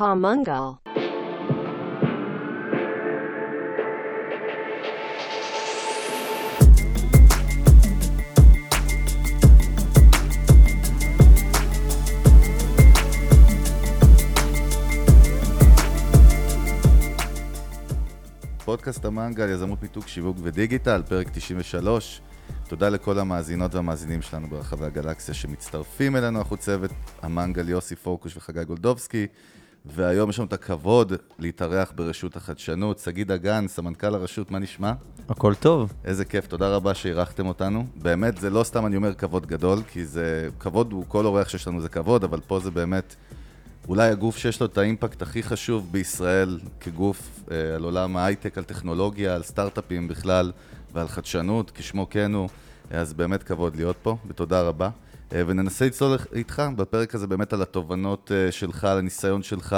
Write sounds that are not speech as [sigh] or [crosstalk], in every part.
Pamungal. פודקאסט המנגל, יזמות מיתוג, שיווק ודיגיטל, פרק 93. תודה לכל המאזינות והמאזינים שלנו ברחבי הגלקסיה שמצטרפים אלינו, אנחנו צוות המנגל יוסי פורקוש וחגי גולדובסקי, והיום יש לנו את הכבוד להתארח ברשות החדשנות. שגיא דגן, סמנכ"ל הרשות, מה נשמע? הכל טוב. איזה כיף, תודה רבה שאירחתם אותנו. באמת, זה לא סתם אני אומר כבוד גדול, כי זה, כבוד הוא, כל אורח שיש לנו זה כבוד, אבל פה זה באמת אולי הגוף שיש לו את האימפקט הכי חשוב בישראל כגוף אה, על עולם ההייטק, על טכנולוגיה, על סטארט-אפים בכלל ועל חדשנות, כשמו כן הוא. אז באמת כבוד להיות פה, ותודה רבה. אה, וננסה לצלול איתך בפרק הזה באמת על התובנות אה, שלך, על הניסיון שלך,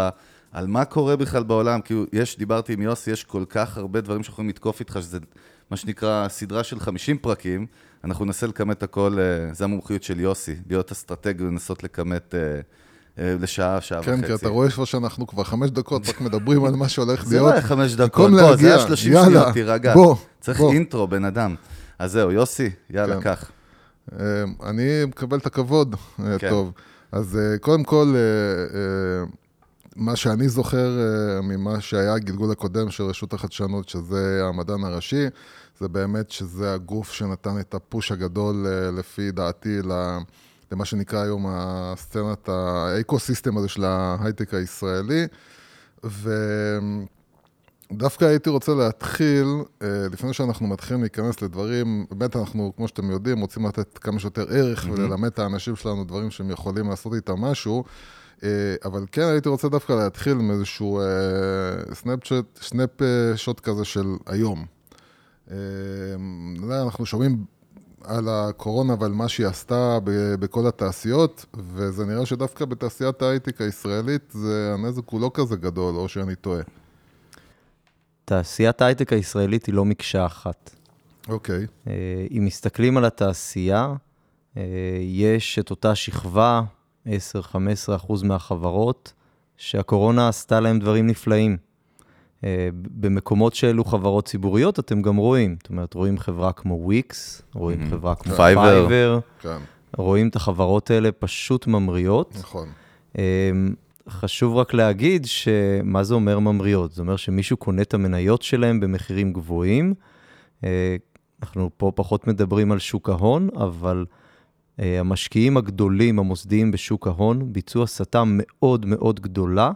על מה קורה בכלל בעולם, כי יש, דיברתי עם יוסי, יש כל כך הרבה דברים שיכולים לתקוף איתך, שזה מה שנקרא סדרה של 50 פרקים, אנחנו ננסה לכמת הכל, אה, זה המומחיות של יוסי, להיות אסטרטג ולנסות לכמת לשעה, שעה כן, וחצי. כי אתה רואה איפה שאנחנו כבר חמש דקות רק מדברים על מה שהולך זה להיות. לא היה חמש דקות, בוא, זה היה להגיע, 30 יאללה, שניות, תירגע. בוא, צריך בוא. אינטרו, בן אדם. אז זהו, יוסי, יאללה, כן. קח. אה, אני מקבל את הכבוד, אה, כן. טוב. אז אה, קודם כל, אה, מה שאני זוכר ממה שהיה הגלגול הקודם של רשות החדשנות, שזה המדען הראשי, זה באמת שזה הגוף שנתן את הפוש הגדול, לפי דעתי, למה שנקרא היום הסצנת, האקו-סיסטם הזה של ההייטק הישראלי. ודווקא הייתי רוצה להתחיל, אה, לפני שאנחנו מתחילים להיכנס לדברים, באמת אנחנו, כמו שאתם יודעים, רוצים לתת כמה שיותר ערך וללמד את האנשים שלנו דברים שהם יכולים לעשות איתם משהו, אה, אבל כן הייתי רוצה דווקא להתחיל עם איזשהו סנאפ שוט כזה של היום. אה, אנחנו שומעים על הקורונה ועל מה שהיא עשתה בכל התעשיות, וזה נראה שדווקא בתעשיית ההייטק הישראלית זה, הנזק הוא לא כזה גדול, או שאני טועה. תעשיית ההייטק הישראלית היא לא מקשה אחת. אוקיי, אה, אם מסתכלים על התעשייה, אה, יש את אותה שכבה, 10-15 אחוז מהחברות, שהקורונה עשתה להם דברים נפלאים. אה, במקומות שאלו חברות ציבוריות, אתם גם רואים. זאת אומרת, רואים חברה כמו וויקס, רואים Mhm. חברה כמו פייבר. פייבר, כן, רואים את החברות האלה פשוט ממריאות. נכון. חשוב רק להגיד שמה זה אומר ממריאות? זה אומר שמישהו קונה את המניות שלהם במחירים גבוהים. אה, אנחנו פה פחות מדברים על שוק ההון, אבל אה, המשקיעים הגדולים, המוסדיים בשוק ההון, ביצעו הסטה מאוד מאוד גדולה.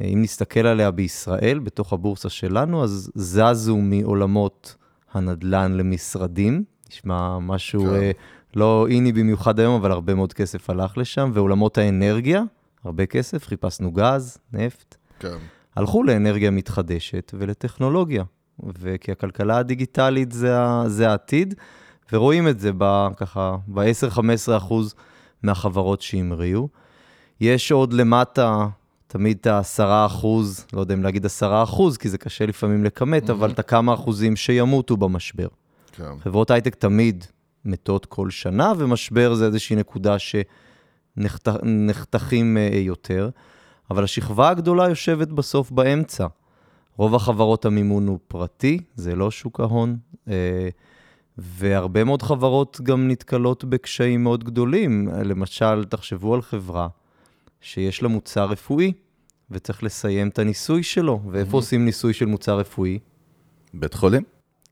אה, אם נסתכל עליה בישראל, בתוך הבורסה שלנו, אז זזו מעולמות הנדל"ן למשרדים. נשמע משהו כן. לא איני במיוחד היום, אבל הרבה מאוד כסף הלך לשם, ועולמות האנרגיה, הרבה כסף, חיפשנו גז, נפט, כן, הלכו לאנרגיה מתחדשת ולטכנולוגיה, וכי הכלכלה הדיגיטלית זה, זה העתיד, ורואים את זה ב, ככה, ב-10-15 אחוז מהחברות שהמריאו. יש עוד למטה תמיד את ה-10 אחוז, לא יודע אם להגיד 10 אחוז, כי זה קשה לפעמים לכמת, אבל את הכמה אחוזים שימותו במשבר. כן, חברות הייטק תמיד מתות כל שנה, ומשבר זה איזושהי נקודה שנחתכים אה, יותר, אבל השכבה הגדולה יושבת בסוף באמצע. רוב החברות המימון הוא פרטי, זה לא שוק ההון, אה, והרבה מאוד חברות גם נתקלות בקשיים מאוד גדולים. למשל, תחשבו על חברה שיש לה מוצר רפואי, וצריך לסיים את הניסוי שלו, ואיפה עושים ניסוי של מוצר רפואי? בית חולים?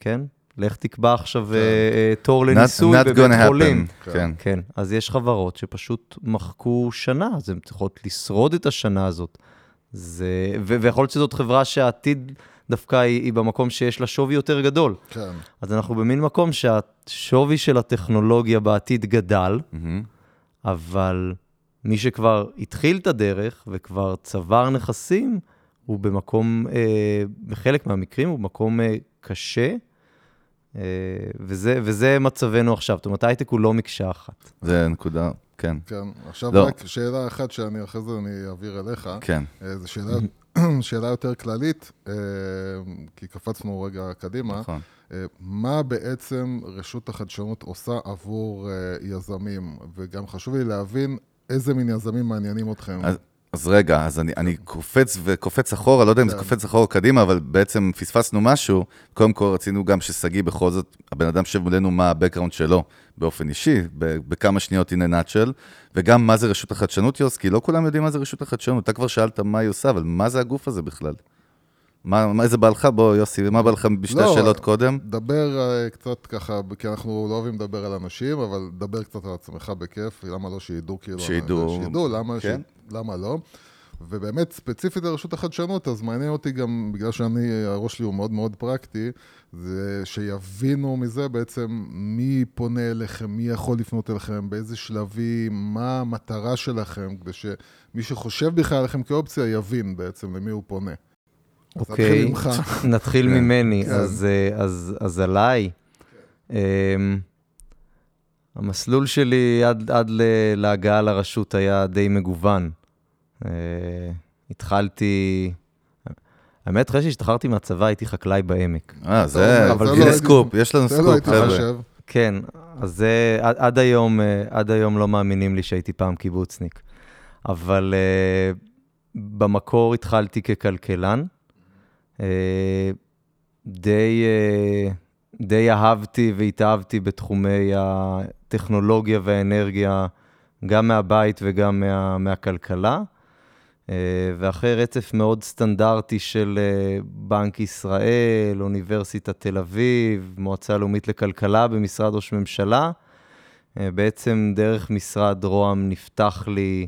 כן? לך תקבע עכשיו אה, אה, תור לניסוי בבית חולים. happen. כן. כן, אז יש חברות שפשוט מחקו שנה, אז הן צריכות לשרוד את השנה הזאת. זה, ו- ויכול להיות שזאת חברה שהעתיד דווקא היא, היא במקום שיש לה שווי יותר גדול. כן, אז אנחנו במין מקום שהשווי של הטכנולוגיה בעתיד גדל, מהמם. אבל מי שכבר התחיל את הדרך וכבר צבר נכסים, הוא במקום, אה, בחלק מהמקרים הוא במקום אה, קשה, וזה, וזה מצבנו עכשיו. זאת אומרת, הייטק הוא לא מקשה אחת. זה נקודה, כן, כן. עכשיו לא. רק שאלה אחת שאני אחרי זה אני אעביר אליך. כן. אה, זו שאלה, [clears throat] שאלה יותר כללית, אה, כי קפצנו רגע קדימה. נכון. אה, מה בעצם רשות החדשנות עושה עבור אה, יזמים? וגם חשוב לי להבין איזה מין יזמים מעניינים אתכם. אז אז רגע, אז אני, אני קופץ וקופץ אחורה, לא יודע אם זה כן. קופץ אחורה או קדימה, אבל בעצם פספסנו משהו. קודם כל רצינו גם ששגיא בכל זאת, הבן אדם יושב מולנו מה ה-background שלו באופן אישי, בכמה שניות a nutshell, וגם מה זה רשות החדשנות, יוס, כי לא כולם יודעים מה זה רשות החדשנות. אתה כבר שאלת מה היא עושה, אבל מה זה הגוף הזה בכלל? מה, מה זה בא לך? בוא, יוסי, מה בא לך בשתי לא, השאלות קודם? דבר אה, קצת ככה, כי אנחנו לא אוהבים לדבר על אנשים, אבל דבר קצת על עצמך בכיף, למה לא שידעו כאילו... שידעו, שידעו, למה, כן. ש... למה לא? ובאמת, ספציפית לרשות החדשנות, אז מעניין אותי גם, בגלל שאני, הראש שלי הוא מאוד מאוד פרקטי, זה שיבינו מזה בעצם מי פונה אליכם, מי יכול לפנות אליכם, באיזה שלבים, מה המטרה שלכם, כדי שמי שחושב בכלל עליכם כאופציה יבין בעצם למי הוא פונה. אוקיי. נתחיל כן. ממני. כן. אז, אה, אז, אז עליי, אמ, המסלול שלי עד, להגעה לרשות היה די מגוון. אה, התחלתי, האמת, אחרי שהשתחררתי מהצבא הייתי חקלאי בעמק. אה, זה, אבל זה לא סקופ, יש לנו לא סקופ, חבר'ה. כן, אז זה, עד, עד, היום, אה, עד היום לא מאמינים לי שהייתי פעם קיבוצניק. אבל uh, במקור התחלתי ככלכלן. Uh, די, uh, די אהבתי והתאהבתי בתחומי הטכנולוגיה והאנרגיה, גם מהבית וגם מה, מהכלכלה. Uh, ואחרי רצף מאוד סטנדרטי של בנק ישראל, אוניברסיטת תל אביב, מועצה לאומית לכלכלה במשרד ראש ממשלה, בעצם דרך משרד רוה"מ נפתח לי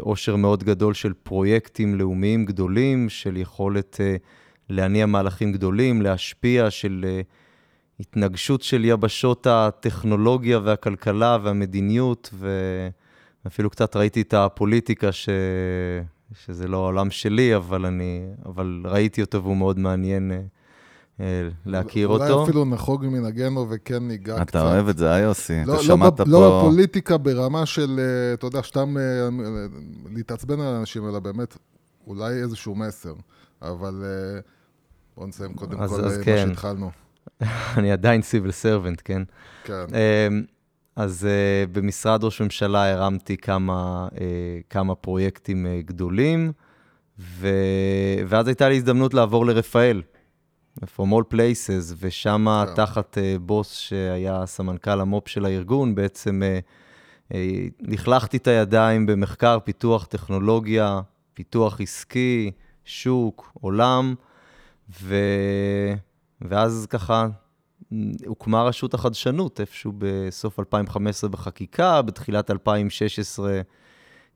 עושר מאוד גדול של פרויקטים לאומיים גדולים, של יכולת uh, להניע מהלכים גדולים, להשפיע, של uh, התנגשות של יבשות הטכנולוגיה והכלכלה והמדיניות, ו... אפילו קצת ראיתי את הפוליטיקה, ש... שזה לא העולם שלי, אבל, אני... אבל ראיתי אותו והוא מאוד מעניין אה, אה, להכיר אולי אותו. אפילו נחוג ממנהגנו וכן ניגע קצת. אתה אוהב את זה, אה, יוסי? לא, אתה לא, שמעת בפ- פה... לא בפוליטיקה ברמה של, אה, אתה יודע, סתם אה, אה, להתעצבן על אנשים, אלא באמת, אולי איזשהו מסר. אבל אה, בואו נסיים קודם אז- כל אז אה, מה כן. שהתחלנו. [laughs] אני עדיין סיביל סרבנט, כן? כן. אה, אז uh, במשרד ראש ממשלה הרמתי כמה, uh, כמה פרויקטים uh, גדולים, ו... ואז הייתה לי הזדמנות לעבור לרפאל, From all places, ושם כן. תחת uh, בוס שהיה סמנכ"ל המו"פ של הארגון, בעצם uh, uh, לכלכתי את הידיים במחקר, פיתוח טכנולוגיה, פיתוח עסקי, שוק, עולם, ו... ואז ככה הוקמה רשות החדשנות, איפשהו בסוף 2015 בחקיקה, בתחילת 2016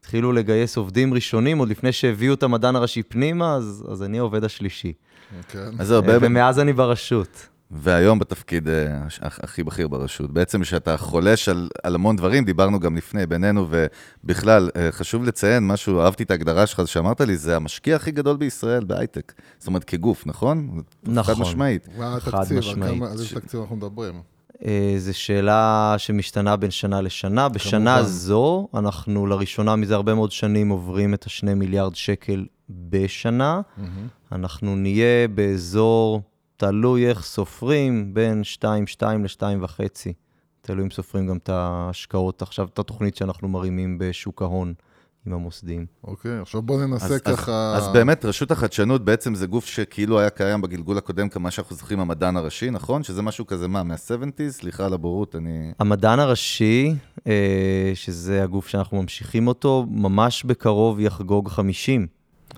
התחילו לגייס עובדים ראשונים, עוד לפני שהביאו את המדען הראשי פנימה, אז, אז אני העובד השלישי. כן. אז זהו, באמת, ומאז אני ברשות. והיום בתפקיד אה, הכי בכיר ברשות. בעצם שאתה חולש על, על המון דברים, דיברנו גם לפני בינינו, ובכלל, אה, חשוב לציין משהו, אהבתי את ההגדרה שלך שאמרת לי, זה המשקיע הכי גדול בישראל בהייטק. זאת אומרת, כגוף, נכון? נכון. חד משמעית. מה חד התקציב? על משמעית. כמה- על איזה תקציב אנחנו מדברים? אה, זו שאלה שמשתנה בין שנה לשנה. בשנה כמובן. זו, אנחנו לראשונה מזה הרבה מאוד שנים עוברים את השני מיליארד שקל בשנה. אנחנו נהיה באזור, תלוי איך סופרים, בין 2.2 ל-2.5. תלוי אם סופרים גם את ההשקעות, עכשיו את התוכנית שאנחנו מרימים בשוק ההון עם המוסדיים. אוקיי, עכשיו בואו ננסה אז, ככה... אז, אז באמת, רשות החדשנות בעצם זה גוף שכאילו היה קיים בגלגול הקודם, כמה שאנחנו זוכרים, המדען הראשי, נכון? שזה משהו כזה, מה, מה-70's? סליחה על הבורות, אני... המדען הראשי, אה, שזה הגוף שאנחנו ממשיכים אותו, ממש בקרוב יחגוג 50.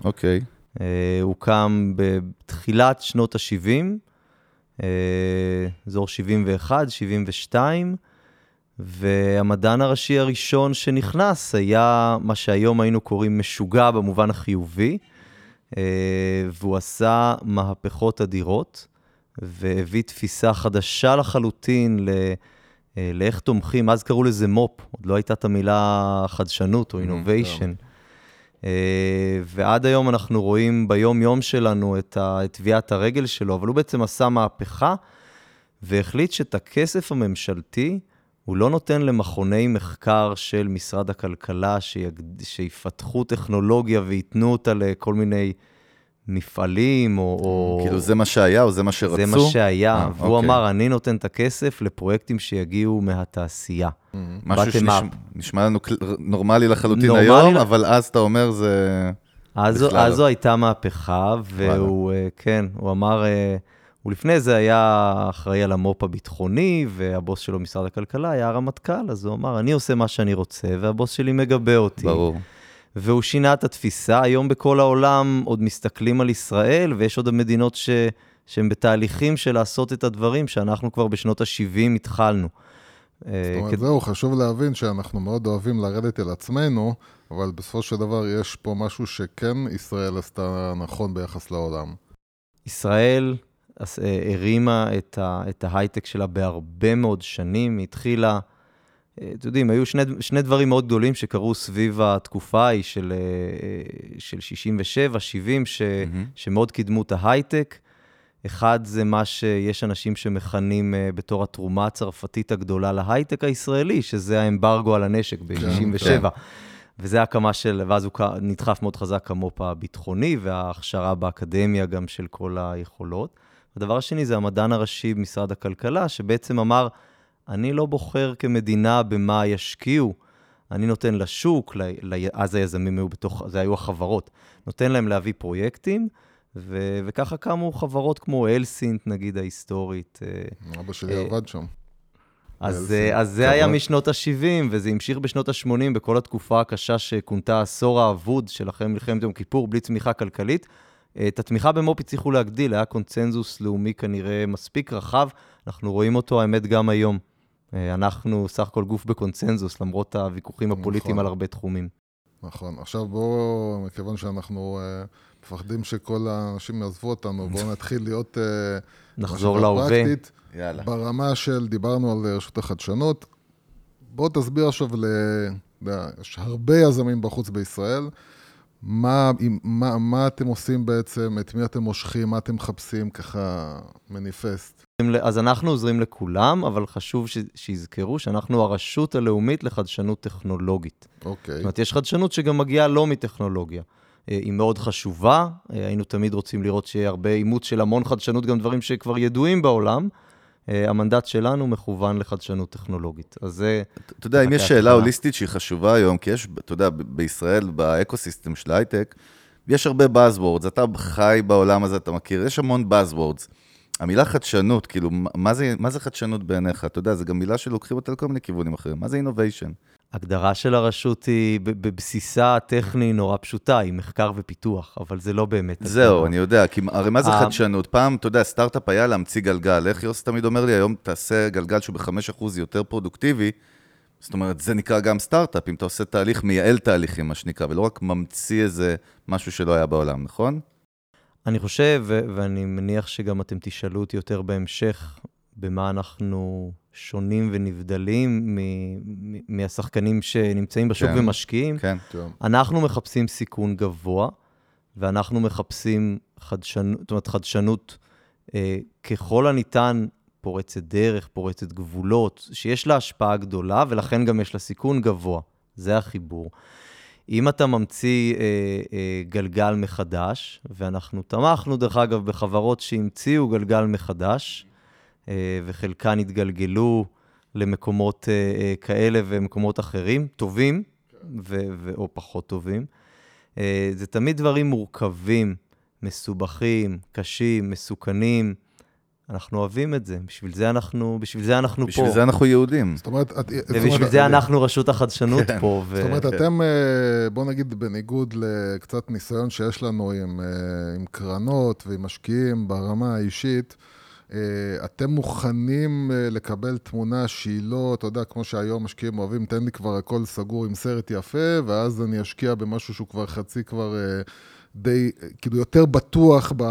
אוקיי. אה, הוקם בתחילת שנות ה-70, אה, אזור 71, 72, והמדען הראשי הראשון שנכנס היה מה שהיום היינו קוראים משוגע במובן החיובי, אה, והוא עשה מהפכות אדירות, והביא תפיסה חדשה לחלוטין ל... אה, לאיך תומכים, אז קראו לזה מו"פ, עוד לא הייתה את המילה חדשנות או אינוביישן. ועד היום אנחנו רואים ביום-יום שלנו את טביעת הרגל שלו, אבל הוא בעצם עשה מהפכה והחליט שאת הכסף הממשלתי הוא לא נותן למכוני מחקר של משרד הכלכלה. שיפתחו טכנולוגיה וייתנו אותה לכל מיני מפעלים, או... או... כאילו זה מה שהיה או זה מה שרצו? זה מה שהיה, אה, והוא אוקיי. אמר, אני נותן את הכסף לפרויקטים שיגיעו מהתעשייה. משהו bottom שנשמע לנו נורמלי לחלוטין נורמלי היום, ל- אבל אז אתה אומר זה... אז, אז לא. זו הייתה מהפכה, והוא, אה, כן, הוא אמר, אה, הוא לפני זה היה אחראי על המו"פ הביטחוני, והבוס שלו במשרד הכלכלה היה הרמטכ"ל, אז הוא אמר, אני עושה מה שאני רוצה, והבוס שלי מגבה אותי. ברור. והוא שינה את התפיסה. היום בכל העולם עוד מסתכלים על ישראל, ויש עוד מדינות ש... שהן בתהליכים של לעשות את הדברים שאנחנו כבר בשנות ה-70 התחלנו. אה, זאת אומרת, זהו, חשוב להבין שאנחנו מאוד אוהבים לרדת אל עצמנו, אבל בסופו של דבר יש פה משהו שכן ישראל עשתה נכון ביחס לעולם. ישראל אה, הרימה את, ה, את ההייטק שלה בהרבה מאוד שנים. היא התחילה, אתם יודעים, היו שני, שני דברים מאוד גדולים שקרו סביב התקופה ההיא של, אה, אה, של 67, 70, ש, מהמם. שמאוד קידמו את ההייטק. אחד זה מה שיש אנשים שמכנים בתור התרומה הצרפתית הגדולה להייטק הישראלי, שזה האמברגו על הנשק ב-67. כן. וזה הקמה של, ואז הוא נדחף מאוד חזק המו"פ הביטחוני וההכשרה באקדמיה גם של כל היכולות. הדבר השני זה המדען הראשי במשרד הכלכלה, שבעצם אמר, אני לא בוחר כמדינה במה ישקיעו, אני נותן לשוק, ל, ל, אז היזמים היו בתוך, זה היו החברות, נותן להם להביא פרויקטים, ו, וככה קמו חברות כמו אלסינט, נגיד, ההיסטורית. אה, אבא שלי אה, עבד שם. אז, אה, אז זה היה. משנות ה-70, וזה המשיך בשנות ה-80, בכל התקופה הקשה שכונתה העשור האבוד של אחרי מלחמת יום כיפור, בלי צמיחה כלכלית. אה, את התמיכה במו"פ הצליחו להגדיל, היה קונצנזוס לאומי כנראה מספיק רחב, אנחנו רואים אותו, האמת, גם היום. אה, אנחנו סך הכל גוף בקונצנזוס, למרות הוויכוחים הפוליטיים נכון. על הרבה תחומים. נכון. עכשיו בואו, מכיוון שאנחנו uh, מפחדים שכל האנשים יעזבו אותנו, [laughs] בואו נתחיל להיות... Uh, נחזור להווה. יאללה. ברמה של, דיברנו על רשות החדשנות, בוא תסביר עכשיו ל... יש הרבה יזמים בחוץ בישראל, מה, מה, מה אתם עושים בעצם, את מי אתם מושכים, מה אתם מחפשים, ככה מניפסט. אז אנחנו עוזרים לכולם, אבל חשוב ש- שיזכרו שאנחנו הרשות הלאומית לחדשנות טכנולוגית. אוקיי. זאת אומרת, יש חדשנות שגם מגיעה לא מטכנולוגיה. אה, היא מאוד חשובה, אה, היינו תמיד רוצים לראות שיהיה הרבה אימוץ של המון חדשנות, גם דברים שכבר ידועים בעולם. אה, המנדט שלנו מכוון לחדשנות טכנולוגית. אז זה... אתה יודע, אם יש שאלה. הוליסטית שהיא חשובה היום, כי יש, אתה יודע, בישראל, באקוסיסטם של הייטק, יש הרבה Buzzwords, אתה חי בעולם הזה, אתה מכיר, יש המון Buzzwords. המילה חדשנות, כאילו, מה- זה, מה זה חדשנות בעיניך? אתה יודע, זו גם מילה שלוקחים אותה לכל מיני כיוונים אחרים. מה זה innovation? הגדרה של הרשות היא בבסיסה הטכני נורא פשוטה, היא מחקר ופיתוח, אבל זה לא באמת. זהו, הגדרה. אני יודע, כי הרי מה זה אה. חדשנות? פעם, אתה יודע, סטארט-אפ היה להמציא גלגל. איך יוס תמיד אומר לי, היום תעשה גלגל שהוא ב-5% יותר פרודוקטיבי, זאת אומרת, זה נקרא גם סטארט-אפ, אם אתה עושה תהליך, מייעל תהליכים, מה שנקרא, ולא רק ממציא איזה משהו שלא היה בעולם, נכון? אני חושב, ואני מניח שגם אתם תשאלו אותי יותר בהמשך, במה אנחנו שונים ונבדלים מהשחקנים שנמצאים בשוק כן. ומשקיעים. כן. טוב. אנחנו מחפשים סיכון גבוה, ואנחנו מחפשים חדשנות, זאת אומרת, חדשנות אה, ככל הניתן פורצת דרך, פורצת גבולות, שיש לה השפעה גדולה, ולכן גם יש לה סיכון גבוה. זה החיבור. אם אתה ממציא אה, אה, גלגל מחדש, ואנחנו תמכנו, דרך אגב, בחברות שהמציאו גלגל מחדש, אה, וחלקן התגלגלו למקומות אה, אה, כאלה ומקומות אחרים, טובים ו- ו- או פחות טובים. אה, זה תמיד דברים מורכבים, מסובכים, קשים, מסוכנים. אנחנו אוהבים את זה, בשביל זה אנחנו, בשביל זה אנחנו בשביל פה. זה אנחנו יהודים. זאת אומרת, את- זאת ובשביל אומרת, זה אנחנו רשות החדשנות כן. פה. ו... זאת אומרת, אתם, אה, בוא נגיד, בניגוד לקצת ניסיון שיש לנו עם, אה, עם קרנות ועם משקיעים ברמה האישית, אה, אתם מוכנים לקבל תמונה שהיא לא, אתה יודע, כמו שהיום משקיעים אוהבים, תן לי כבר הכל סגור עם סרט יפה, ואז אני אשקיע במשהו שהוא כבר חצי כבר די, כאילו יותר בטוח, ב,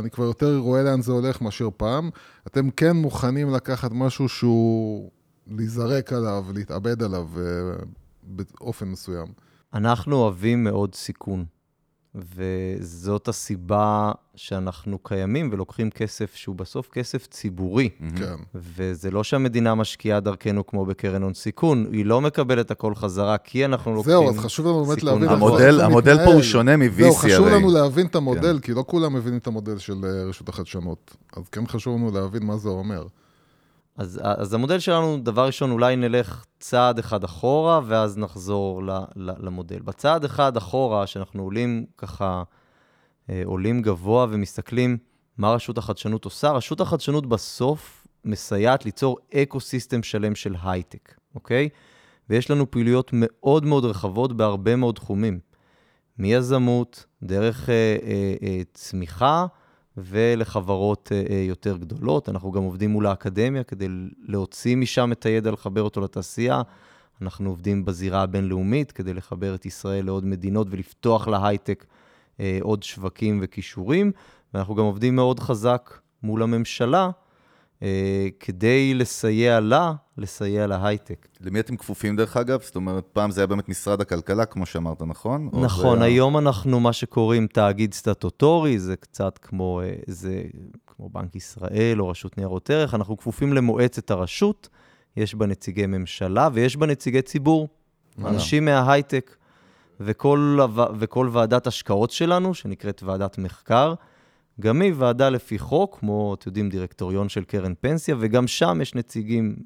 אני כבר יותר רואה לאן זה הולך מאשר פעם. אתם כן מוכנים לקחת משהו שהוא, להיזרק עליו, להתאבד עליו אה, באופן מסוים. אנחנו אוהבים מאוד סיכון. וזאת הסיבה שאנחנו קיימים ולוקחים כסף שהוא בסוף כסף ציבורי. כן. וזה לא שהמדינה משקיעה דרכנו כמו בקרן הון סיכון, היא לא מקבלת הכל חזרה, כי אנחנו לוקחים זהו, אז חשוב לנו באמת סיכון להבין המודל, המודל פה הוא. שונה מ-VC זהו, חשוב הרי. לנו להבין את המודל, כי לא כולם מבינים את המודל של אה, רשות החדשנות. אז כן חשוב לנו להבין מה זה אומר. אז, אז המודל שלנו, דבר ראשון, אולי נלך צעד אחד אחורה, ואז נחזור ל, ל, למודל. בצעד אחד אחורה, שאנחנו עולים ככה, אה, עולים גבוה ומסתכלים מה רשות החדשנות עושה, רשות החדשנות בסוף מסייעת ליצור אקו-סיסטם שלם של הייטק, אוקיי? ויש לנו פעילויות מאוד מאוד רחבות בהרבה מאוד תחומים. מיזמות, דרך אה, אה, אה, צמיחה, ולחברות אה, אה, יותר גדולות. אנחנו גם עובדים מול האקדמיה כדי להוציא משם את הידע, לחבר אותו לתעשייה. אנחנו עובדים בזירה הבינלאומית כדי לחבר את ישראל לעוד מדינות ולפתוח להייטק אה, עוד שווקים וכישורים. ואנחנו גם עובדים מאוד חזק מול הממשלה כדי לסייע לה, לסייע להייטק. למי אתם כפופים דרך אגב? זאת אומרת, פעם זה היה באמת משרד הכלכלה, כמו שאמרת, נכון? נכון, זה היום אנחנו מה שקוראים תאגיד סטטוטורי, זה קצת כמו, אה, זה, כמו בנק ישראל או רשות ניירות ערך, אנחנו כפופים למועצת הרשות, יש בה נציגי ממשלה ויש בה נציגי ציבור. אנשים מההייטק, וכל, וכל ועדת השקעות שלנו, שנקראת ועדת מחקר, גם היא ועדה לפי חוק, כמו, אתם יודעים, דירקטוריון של קרן פנסיה, וגם שם יש נציגים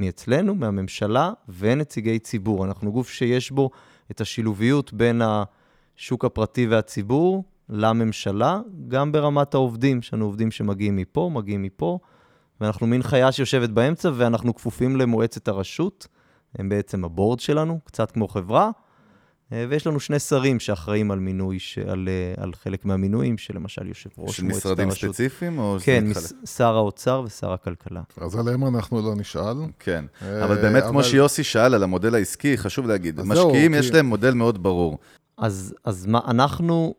מאצלנו, מהממשלה, ונציגי ציבור. אנחנו גוף שיש בו את השילוביות בין השוק הפרטי והציבור לממשלה, גם ברמת העובדים, יש לנו עובדים שמגיעים מפה, מגיעים מפה, ואנחנו מין חיה שיושבת באמצע, ואנחנו כפופים למועצת הרשות, הם בעצם הבורד שלנו, קצת כמו חברה, ויש לנו שני שרים שאחראים על מינוי, ש... על, אה, על חלק מהמינויים, שלמשל יושב ראש של מועצת משרדים הרשות. ספציפיים? או כן? מס... שר האוצר ושר הכלכלה. אז עליהם אנחנו לא נשאל. כן, אה, אבל באמת, כמו אבל- שיוסי שאל על המודל העסקי, חשוב להגיד, משקיעים כי- יש להם מודל מאוד ברור. אז, אז מה, אנחנו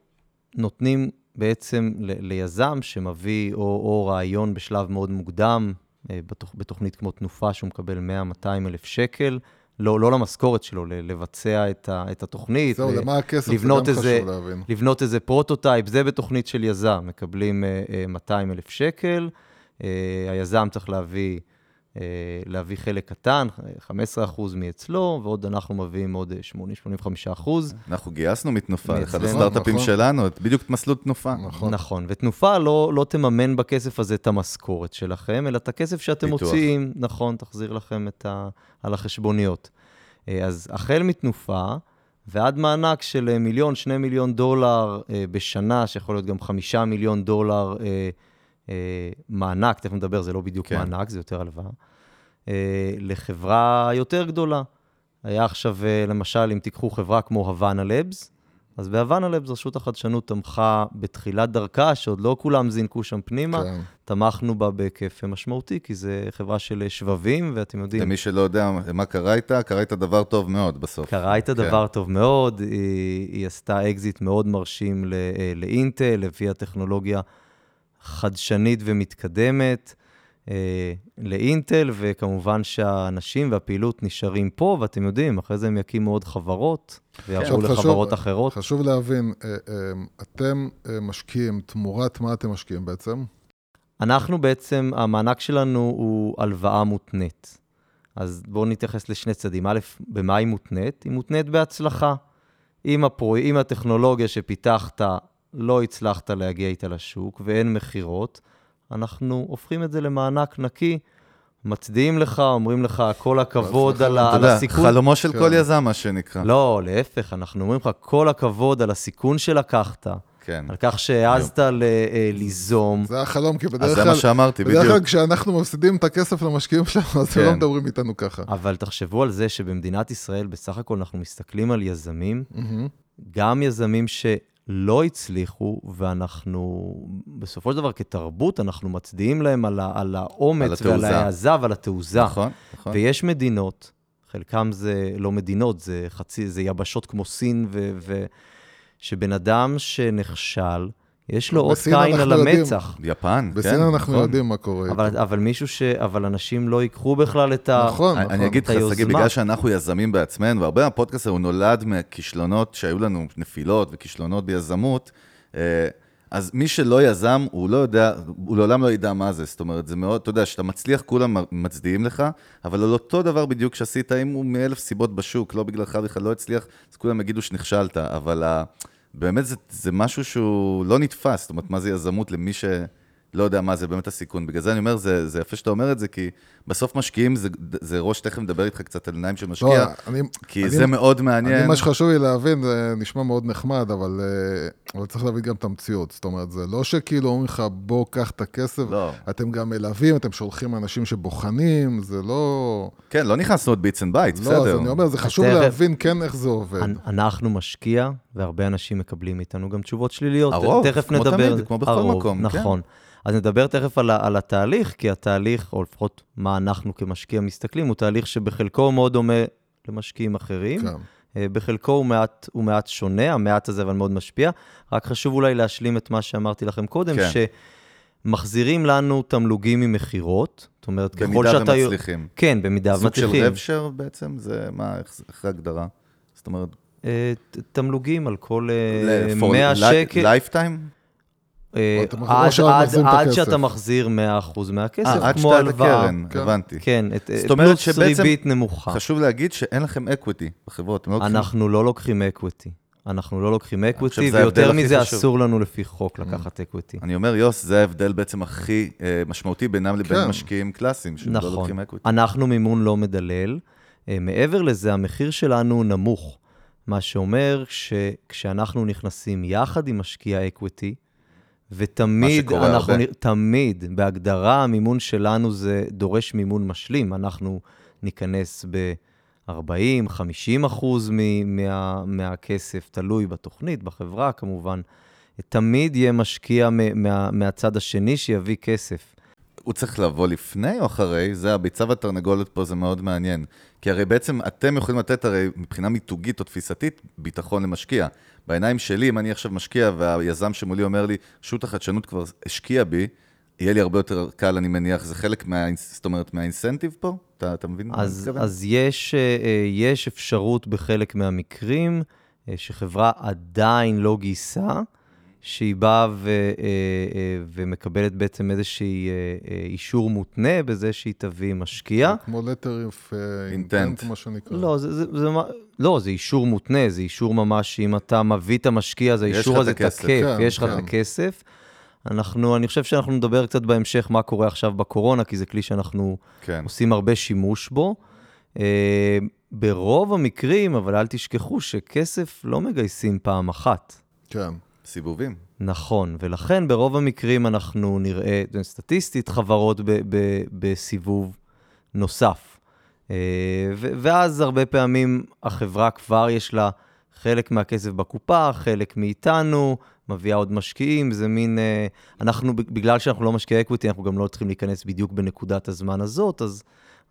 נותנים בעצם ל, ליזם שמביא או, או רעיון בשלב מאוד מוקדם, אה, בתוכ, בתוכנית כמו תנופה, שהוא מקבל 100-200 אלף שקל, לא, לא למשכורת שלו, ל, לבצע את, ה, את התוכנית. זהו, ל- למה הכסף? לבנות זה גם איזה- חשוב להבין. לבנות איזה prototype, זה בתוכנית של יזם, מקבלים אה, אה, 200 אלף שקל, אה, היזם צריך להביא, אה, להביא חלק קטן, אה, 15 אחוז מאצלו, ועוד אנחנו מביאים עוד אה, 80-85 אחוז. אנחנו גייסנו מתנופה, אחד. הסטארט-אפים נכון. שלנו, בדיוק את מסלול תנופה. נכון. נכון, ותנופה לא, לא תממן בכסף הזה את המשכורת שלכם, אלא את הכסף שאתם פיתוח. מוציאים, נכון, תחזיר לכם את ה, על החשבוניות. אה, אז החל מתנופה, ועד מענק של אה, מיליון, שני מיליון דולר אה, בשנה, שיכול להיות גם חמישה מיליון דולר אה, אה, מענק, תכף נדבר, זה לא בדיוק כן. מענק, זה יותר הלוואה, אה, לחברה יותר גדולה. היה עכשיו, אה, למשל, אם תיקחו חברה כמו הוואנה לבס, אז בהוואנה לבס רשות החדשנות תמכה בתחילת דרכה, שעוד לא כולם זינקו שם פנימה, כן. תמכנו בה בהיקף משמעותי, כי זו חברה של שבבים, ואתם יודעים, למי שלא יודע מה קרה איתה, קרה איתה דבר טוב מאוד בסוף. קרה איתה כן. דבר טוב מאוד, היא, היא עשתה אקזיט מאוד מרשים ל- אה, לאינטל, הביאה טכנולוגיה חדשנית ומתקדמת אה, לאינטל, וכמובן שהאנשים והפעילות נשארים פה, ואתם יודעים, אחרי זה הם יקימו עוד חברות, ויעברו חשוב- לחברות אחרות. חשוב להבין, אה, אה, אתם אה, משקיעים, תמורת מה אתם משקיעים בעצם? אנחנו בעצם, המענק שלנו הוא הלוואה מותנית. אז בואו נתייחס לשני צדדים. א', במה היא מותנית? היא מותנית בהצלחה. אם, הפרו... אם הטכנולוגיה שפיתחת לא הצלחת להגיע איתה לשוק ואין מכירות, אנחנו הופכים את זה למענק נקי, מצדיעים לך, אומרים לך כל הכבוד. על, על הסיכון. חלומו של כן. כל יזם, מה שנקרא. לא, להפך, אנחנו אומרים לך כל הכבוד על הסיכון שלקחת, כן. על כך שהעזת ל... אה, ליזום. זה החלום, כי אז בדרך זה כלל, מה שאמרתי, בדרך בדיוק. כלל כשאנחנו מפסידים את הכסף למשקיעים שלנו, אז הם כן. לא מדברים איתנו ככה. אבל תחשבו על זה שבמדינת ישראל, בסך הכל אנחנו מסתכלים על יזמים. גם יזמים שלא הצליחו, ואנחנו, בסופו של דבר, כתרבות, אנחנו מצדיעים להם על, ה- על האומץ על ועל התעוזה. העזה ועל התעוזה. נכון, נכון. ויש מדינות, חלקם זה לא מדינות, זה חצי, זה יבשות כמו סין, ו, ו, שבן אדם שנכשל, יש לו אות בסין קין על יודעים. המצח. יפן, כן, בסין אנחנו נכון. יודעים מה קורה. איתו. אבל, אבל מישהו ש... אבל אנשים לא ייקחו בכלל את ה... נכון, אני- נכון. אני אגיד את לך, שגיא, היוזמה. בגלל שאנחנו יזמים בעצמנו, והרבה מהפודקאסט הזה הוא נולד מכישלונות שהיו לנו, נפילות וכישלונות ביזמות, אה, אז מי שלא יזם, הוא לא יודע, הוא לעולם לא ידע מה זה. זאת אומרת, זה מאוד, אתה יודע, כשאתה מצליח, כולם מצדיעים לך, אבל על אותו דבר בדיוק שעשית, אם הוא מאלף סיבות בשוק, לא בגללך בכלל לא הצליח, אז כולם יגידו שנכשלת, אבל ה- באמת זה, זה משהו שהוא לא נתפס, זאת אומרת, מה זה יזמות למי ש... לא יודע מה זה באמת הסיכון. בגלל זה אני אומר, זה, זה יפה שאתה אומר את זה, כי בסוף משקיעים, זה, זה ראש תכף מדבר איתך קצת על עיניים של משקיע, לא, אני, כי אני, זה מאוד מעניין. אני, מה שחשוב לי להבין, זה נשמע מאוד נחמד, אבל, אה, אבל צריך להבין גם את המציאות. זאת אומרת, זה לא שכאילו אומרים לך, בוא, קח את הכסף, לא. אתם גם מלווים, אתם שולחים אנשים שבוחנים, זה לא... כן, לא נכנסנו עוד bits and bytes, לא, בסדר. אז אני אומר, זה חשוב תכף- להבין כן איך זה עובד. אנ- אנחנו משקיע, והרבה אנשים מקבלים מאיתנו גם תשובות שליליות. הרוב, תכף כמו נדבר. תמיד, כמו בכל הרוב, מקום, כן. אז נדבר תכף על, על התהליך, כי התהליך, או לפחות מה אנחנו כמשקיע מסתכלים, הוא תהליך שבחלקו מאוד דומה למשקיעים אחרים. כן. אה, בחלקו הוא מעט, הוא מעט שונה, המעט הזה אבל מאוד משפיע. רק חשוב אולי להשלים את מה שאמרתי לכם קודם, כן. שמחזירים לנו תמלוגים ממכירות. זאת אומרת, ככל במידה שאתה... ומצליחים. כן, במידה סוג של ומצליחים. רב-שר בעצם, זה מה, איך ההגדרה? זאת אומרת, אה, תמלוגים על כל ל- אה, for 100 li- שקל. lifetime? אה, עד- עד- עד. שאתה מחזיר 100% מהכסף, אה, עד כמו שאתה את הלוואה. הקרן, כן. הבנתי. כן, פלוס ריבית נמוכה. חשוב להגיד שאין לכם אקוויטי בחברות. לא אנחנו לא לוקחים equity. אנחנו לא לוקחים equity, ויותר מזה. אסור לנו לפי חוק לקחת equity. אני אומר, יוס, זה ההבדל בעצם הכי אה, משמעותי בינם לבין כן. משקיעים קלאסיים, שהם לא נכון. לוקחים equity. אנחנו מימון לא מדלל. מעבר לזה, המחיר שלנו נמוך. מה שאומר שכשאנחנו נכנסים יחד עם משקיע אקוויטי, ותמיד, אנחנו, הרבה. תמיד, בהגדרה, המימון שלנו זה דורש מימון משלים. אנחנו ניכנס ב-40-50 אחוז מ- מה, מהכסף, תלוי בתוכנית, בחברה כמובן. תמיד יהיה משקיע מה, מהצד השני שיביא כסף. הוא צריך לבוא לפני או אחרי? זה הביצה והתרנגולת פה, זה מאוד מעניין. כי הרי בעצם אתם יכולים לתת הרי מבחינה מיתוגית או תפיסתית ביטחון למשקיע. בעיניים שלי, אם אני עכשיו משקיע והיזם שמולי אומר לי, רשות החדשנות כבר השקיע בי, יהיה לי הרבה יותר קל, אני מניח, זה חלק מה... זאת אומרת, מהאינסנטיב פה? אתה, אתה מבין מה אז, מתכוון? אז יש, אה, אה, יש אפשרות בחלק מהמקרים אה, שחברה עדיין לא גייסה, שהיא באה ו, אה, אה, ומקבלת בעצם איזשהי אה, אישור מותנה בזה שהיא תביא משקיע. כמו letter of Intent. מה שנקרא. לא, זה, זה, זה, לא, זה אישור מותנה, זה אישור ממש שאם אתה מביא את המשקיע, אז יש האישור הזה את. תקף, כן, יש לך את כן. הכסף. אנחנו, אני חושב שאנחנו נדבר קצת בהמשך מה קורה עכשיו בקורונה, כי זה כלי שאנחנו כן. עושים הרבה שימוש בו. ברוב המקרים, אבל אל תשכחו שכסף לא מגייסים פעם אחת. כן. סיבובים. נכון, ולכן ברוב המקרים אנחנו נראה, סטטיסטית, חברות ב- ב- בסיבוב נוסף. אה, ואז הרבה פעמים החברה כבר יש לה חלק מהכסף בקופה, חלק מאיתנו, מביאה עוד משקיעים, זה מין... אה, אנחנו, בגלל שאנחנו לא משקיעי equity, אנחנו גם לא צריכים להיכנס בדיוק בנקודת הזמן הזאת, אז,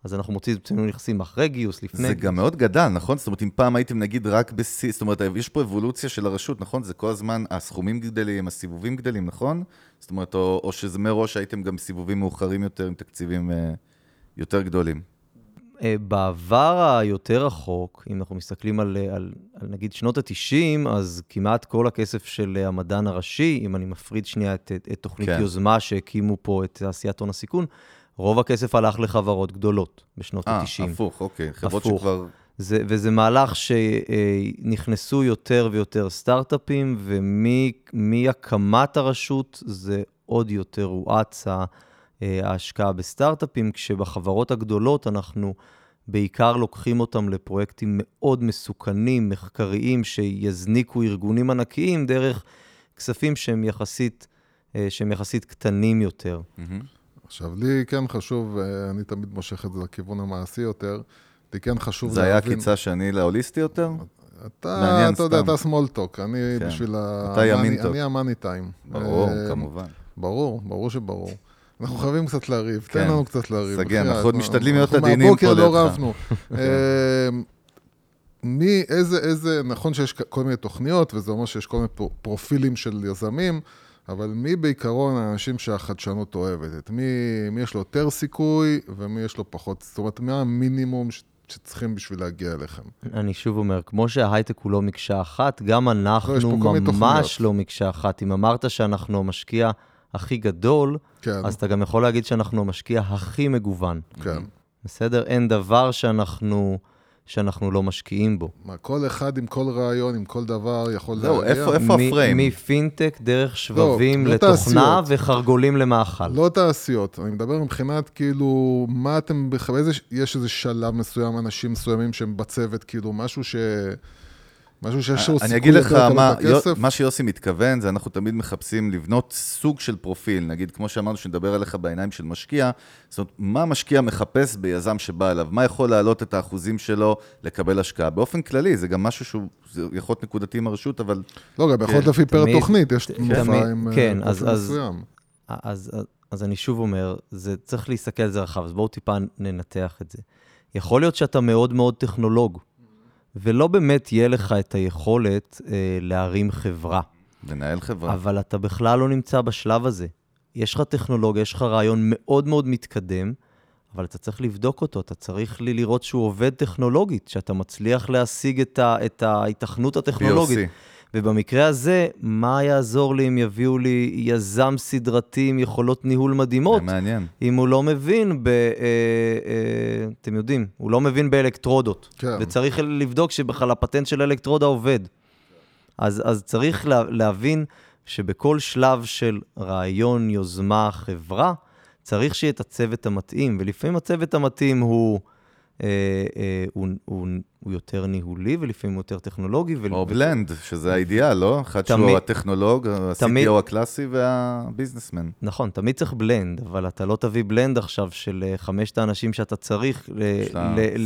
אז אנחנו מוצאים את עצמנו נכנסים אחרי גיוס, לפני זה גיוס. גם מאוד גדל, נכון? זאת אומרת, אם פעם הייתם נגיד רק בשיא, זאת אומרת, יש פה אבולוציה של הרשות, נכון? זה כל הזמן, הסכומים גדלים, הסיבובים גדלים, נכון? זאת אומרת, או, או שזה מראש הייתם גם סיבובים מאוחרים יותר עם תקציבים אה, יותר גדולים. אה, בעבר היותר רחוק, אם אנחנו מסתכלים על, אה, על, על נגיד שנות ה-90, אז כמעט כל הכסף של אה, המדען הראשי, אם אני מפריד שנייה את, את, את תוכנית. כן. יוזמה שהקימו פה את תעשיית הון הסיכון, רוב הכסף הלך לחברות גדולות בשנות אה, ה-90. הפוך, אוקיי. חברות הפוך. שכבר... זה, וזה מהלך שנכנסו יותר ויותר סטארט-אפים, ומהקמת הרשות זה עוד יותר הואץ אה, ההשקעה בסטארט-אפים, כשבחברות הגדולות אנחנו בעיקר לוקחים אותם לפרויקטים מאוד מסוכנים, מחקריים, שיזניקו ארגונים ענקיים דרך כספים שהם יחסית, אה, שהם יחסית קטנים יותר. מהמם. עכשיו, לי כן חשוב, אה, אני תמיד מושך את זה לכיוון המעשי יותר, לי כן חשוב זה היה להבין... הקיצה שאני להוליסטי יותר? אתה, מעניין אתה יודע. אתה small talk, אני כן. בשביל ה... אתה ימין טוק. אני ה money time. ברור, אה, כמובן. ברור, ברור שברור. אנחנו חייבים קצת לריב, כן. תן לנו קצת לריב. בחייאת, אנחנו עוד משתדלים להיות אנחנו עדינים פה מהבוקר לא לידך. רבנו. [laughs] אה, מי, איזה, איזה, נכון שיש כל מיני תוכניות, וזה אומר שיש כל מיני פר- פרופילים של יזמים, אבל מי בעיקרון האנשים שהחדשנות אוהבת? את מי, מי יש לו יותר סיכוי ומי יש לו פחות? זאת אומרת, מה המינימום ש, שצריכים בשביל להגיע אליכם? אני שוב אומר, כמו שההייטק הוא לא מקשה אחת, גם לא, אנחנו מיני ממש. לא מקשה אחת. אם אמרת שאנחנו המשקיע הכי גדול, כן, אז אתה גם יכול להגיד שאנחנו המשקיע הכי מגוון. כן. בסדר? אין דבר שאנחנו, שאנחנו לא משקיעים בו. מה, כל אחד עם כל רעיון, עם כל דבר, יכול זהו, להגיע? איפה- איפה מ- הפריים? מפינטק, דרך שבבים לא לתוכנה תעשיות. וחרגולים למאכל. לא תעשיות, אני מדבר מבחינת כאילו, מה אתם, בח- באיזה, יש איזה שלב מסוים, אנשים מסוימים שהם בצוות, כאילו, משהו ש... משהו שיש לו אני סיכוי אגיד לך יותר מה, הכסף? מה שיוסי מתכוון, זה אנחנו תמיד מחפשים לבנות סוג של פרופיל. נגיד, כמו שאמרנו, שנדבר עליך בעיניים של משקיע, זאת אומרת, מה משקיע מחפש ביזם שבא אליו? מה יכול להעלות את האחוזים שלו לקבל השקעה? באופן כללי, זה גם משהו שהוא, זה יכול להיות נקודתי עם הרשות, אבל לא, גם יכול להיות כן, לפי פר תוכנית, יש ת- מופע תמיד- עם אה, כן, אז- פרופיל אז- מסוים. אז, אז, אז אני שוב אומר, זה, צריך להסתכל על זה רחב, אז בואו טיפה ננתח את זה. יכול להיות שאתה מאוד מאוד טכנולוג, ולא באמת יהיה לך את היכולת אה, להרים חברה, לנהל חברה. אבל אתה בכלל לא נמצא בשלב הזה. יש לך טכנולוגיה, יש לך רעיון מאוד מאוד מתקדם, אבל אתה צריך לבדוק אותו, אתה צריך לראות שהוא עובד טכנולוגית, שאתה מצליח להשיג את, ה, את ההיתכנות הטכנולוגית. POC. ובמקרה הזה, מה יעזור לי אם יביאו לי יזם סדרתי עם יכולות ניהול מדהימות, זה מעניין. אם הוא לא מבין ב... אה, אה, אתם יודעים, הוא לא מבין באלקטרודות. כן. וצריך לבדוק שבכלל הפטנט של האלקטרודה עובד. אז, אז צריך לה, להבין שבכל שלב של רעיון, יוזמה, חברה, צריך שיהיה את הצוות המתאים, ולפעמים הצוות המתאים הוא, הוא, הוא, הוא יותר ניהולי, ולפעמים הוא יותר טכנולוגי. ול- או ו- בלנד, שזה האידיאל, לא? אחד תמיד- שהוא הטכנולוג, ה-CTO הקלאסי והביזנסמן. נכון, תמיד צריך בלנד, אבל אתה לא תביא בלנד עכשיו של אה, חמשת האנשים שאתה צריך ל-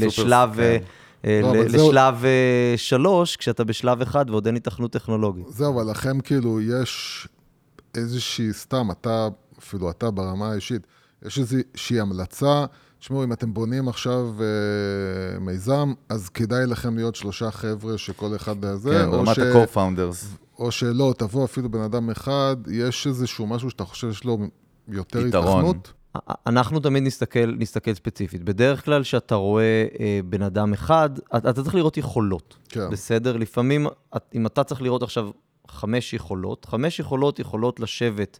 לשלב, אה, כן. אה, לא, ל- אבל זהו- לשלב אה, שלוש, כשאתה בשלב אחד ועוד אין התכנות טכנולוגית. זהו, אבל לכם כאילו יש איזושהי, סתם, אתה, אפילו אתה ברמה האישית, יש איזושהי המלצה, תשמעו, אם אתם בונים עכשיו אה, מיזם, אז כדאי לכם להיות שלושה חבר'ה שכל אחד הזה, כן, ברמת ש... ה-co-founders. או שלא, תבוא אפילו בן אדם אחד, יש איזשהו משהו שאתה חושב שיש לו יותר. התכנות? אנחנו תמיד נסתכל, נסתכל ספציפית. בדרך כלל, כשאתה רואה אה, בן אדם אחד, אתה, אתה צריך לראות יכולות, כן. בסדר? לפעמים, את- אם אתה צריך לראות עכשיו חמש יכולות, חמש יכולות יכולות לשבת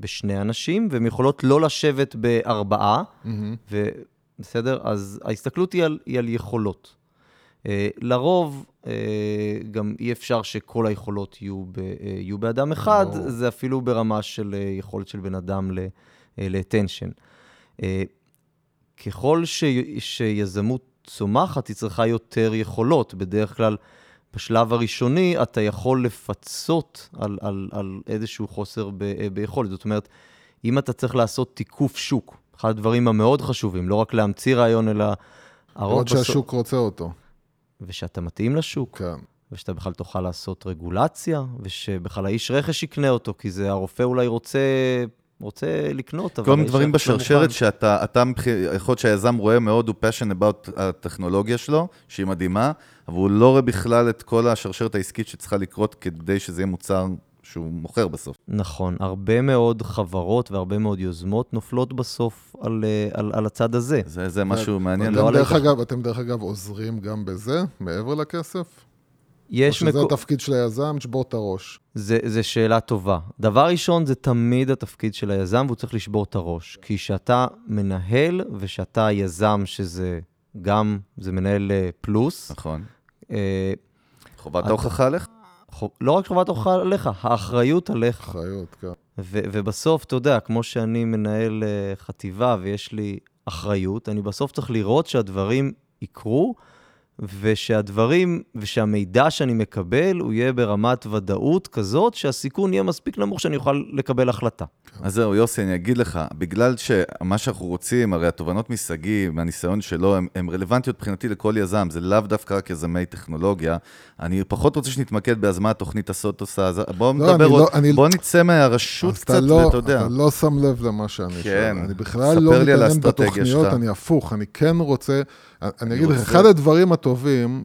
בשני אנשים, והן יכולות לא לשבת בארבעה, מהמם. ובסדר? אז ההסתכלות היא על, היא על יכולות. אה, לרוב, אה, גם אי אפשר שכל היכולות יהיו, ב, אה, יהיו באדם אחד, ברור. זה אפילו ברמה של אה, יכולת של בן אדם ל- אה, ל-attention. אה, ככל ש, שיזמות צומחת, היא צריכה יותר יכולות. בדרך כלל, בשלב הראשוני, אתה יכול לפצות על, על, על איזשהו חוסר ב, אה, ביכולת. זאת אומרת, אם אתה צריך לעשות תיקוף שוק, אחד הדברים המאוד חשובים, לא רק להמציא רעיון, אלא הרוב עוד שהשוק רוצה אותו, ושאתה מתאים לשוק, כן. ושאתה בכלל תוכל לעשות רגולציה, ושבכלל האיש רכש יקנה אותו, כי זה הרופא אולי רוצה, רוצה לקנות, אבל כל מיני דברים לא בשרשרת מוכן. שאתה, אתה, יכול להיות שהיזם רואה מאוד, הוא passion about הטכנולוגיה שלו, שהיא מדהימה, אבל הוא לא רואה בכלל את כל השרשרת העסקית שצריכה לקרות כדי שזה יהיה מוצר שהוא מוכר בסוף. נכון, הרבה מאוד חברות והרבה מאוד יוזמות נופלות בסוף על, אה, על, על הצד הזה. זה, זה משהו מעניין. לא אתם על דרך, אגב, אתם דרך אגב עוזרים גם בזה, מעבר לכסף? יש או שזה מקו... התפקיד של היזם, תשבור את הראש. זה, זה שאלה טובה. דבר ראשון, זה תמיד התפקיד של היזם, והוא צריך לשבור את הראש. כי כשאתה מנהל, ושאתה יזם, שזה גם, זה מנהל אה, פלוס, נכון. אה, חובת אתה- ההוכחה עליך? לא רק חובת ההוכחה עליך, האחריות עליך. אחריות, כן. ו- ובסוף, אתה יודע, כמו שאני מנהל אה, חטיבה ויש לי אחריות, אני בסוף צריך לראות שהדברים יקרו, ושהדברים, ושהמידע שאני מקבל, הוא יהיה ברמת ודאות כזאת, שהסיכון יהיה מספיק נמוך שאני אוכל לקבל החלטה. אז זהו, יוסי, אני אגיד לך, בגלל שמה שאנחנו רוצים, הרי התובנות משגיא, מהניסיון שלו, הן רלוונטיות מבחינתי לכל יזם, זה לאו דווקא רק יזמי טכנולוגיה. אני פחות רוצה שנתמקד אז מה התוכנית הסוט עושה, אז בואו לא, נדבר אני עוד, לא- אני- בואו נצא מהרשות קצת, אתה לא, ואתה יודע. אתה לא שם לב למה שאני כן. שואל. אני בכלל לא מתעניין בתוכניות, שלך. אני הפוך. אני כן רוצה אני אגיד לך, רוצה- אחד הדברים הטובים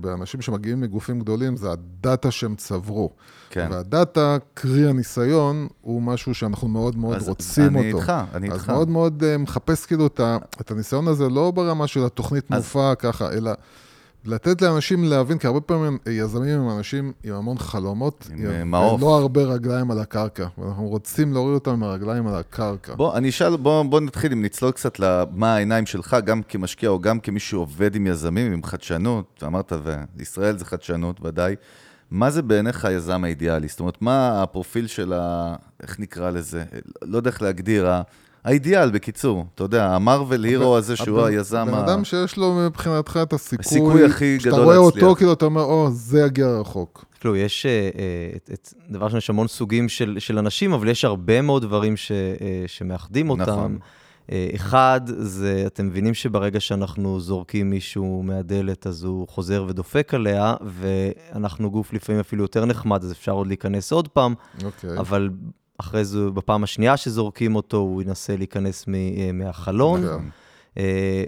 באנשים שמגיעים מגופים גדולים זה הדאטה שהם צברו. כן. והדאטה, קרי הניסיון, הוא משהו שאנחנו מאוד מאוד אז רוצים אני אותו. איתך, אני אז איתך. מאוד מאוד אה, מחפש כאילו את הניסיון הזה, לא ברמה של התוכנית אז- מופע ככה, אלא לתת לאנשים להבין, כי הרבה פעמים יזמים הם אנשים עם המון חלומות, עם, אה, מעוף. ולא הרבה רגליים על הקרקע, ואנחנו רוצים להוריד אותם מהרגליים על הקרקע. בוא, אני אשאל, בוא, בוא נתחיל אם נצלול קצת למה העיניים שלך, גם כמשקיע או גם כמי שעובד עם יזמים, עם חדשנות, אמרת, וישראל זה חדשנות, ודאי. מה זה בעיניך היזם האידיאלי? זאת אומרת, מה הפרופיל של ה... איך נקרא לזה? לא יודע איך להגדיר, האידיאל, בקיצור. אתה יודע, המרוויל הירו הזה שהוא הבן- היזם הבן ה... אדם שיש לו מבחינתך את הסיכוי, הסיכוי הכי גדול רואה להצליח. אותו, כאילו אתה אומר, או, זה יגיע רחוק. כאילו, יש, אה, אה, את, את, דבר ראשון, יש המון סוגים של, של אנשים, אבל יש הרבה מאוד דברים ש, אה, שמאחדים אותם. נכון. אה, אחד, זה, אתם מבינים שברגע שאנחנו זורקים מישהו מהדלת, אז הוא חוזר ודופק עליה, ואנחנו גוף לפעמים אפילו יותר נחמד, אז אפשר עוד להיכנס עוד פעם, אוקיי. אבל אחרי זה, בפעם השנייה שזורקים אותו, הוא ינסה להיכנס מ, אה, מהחלון. אה,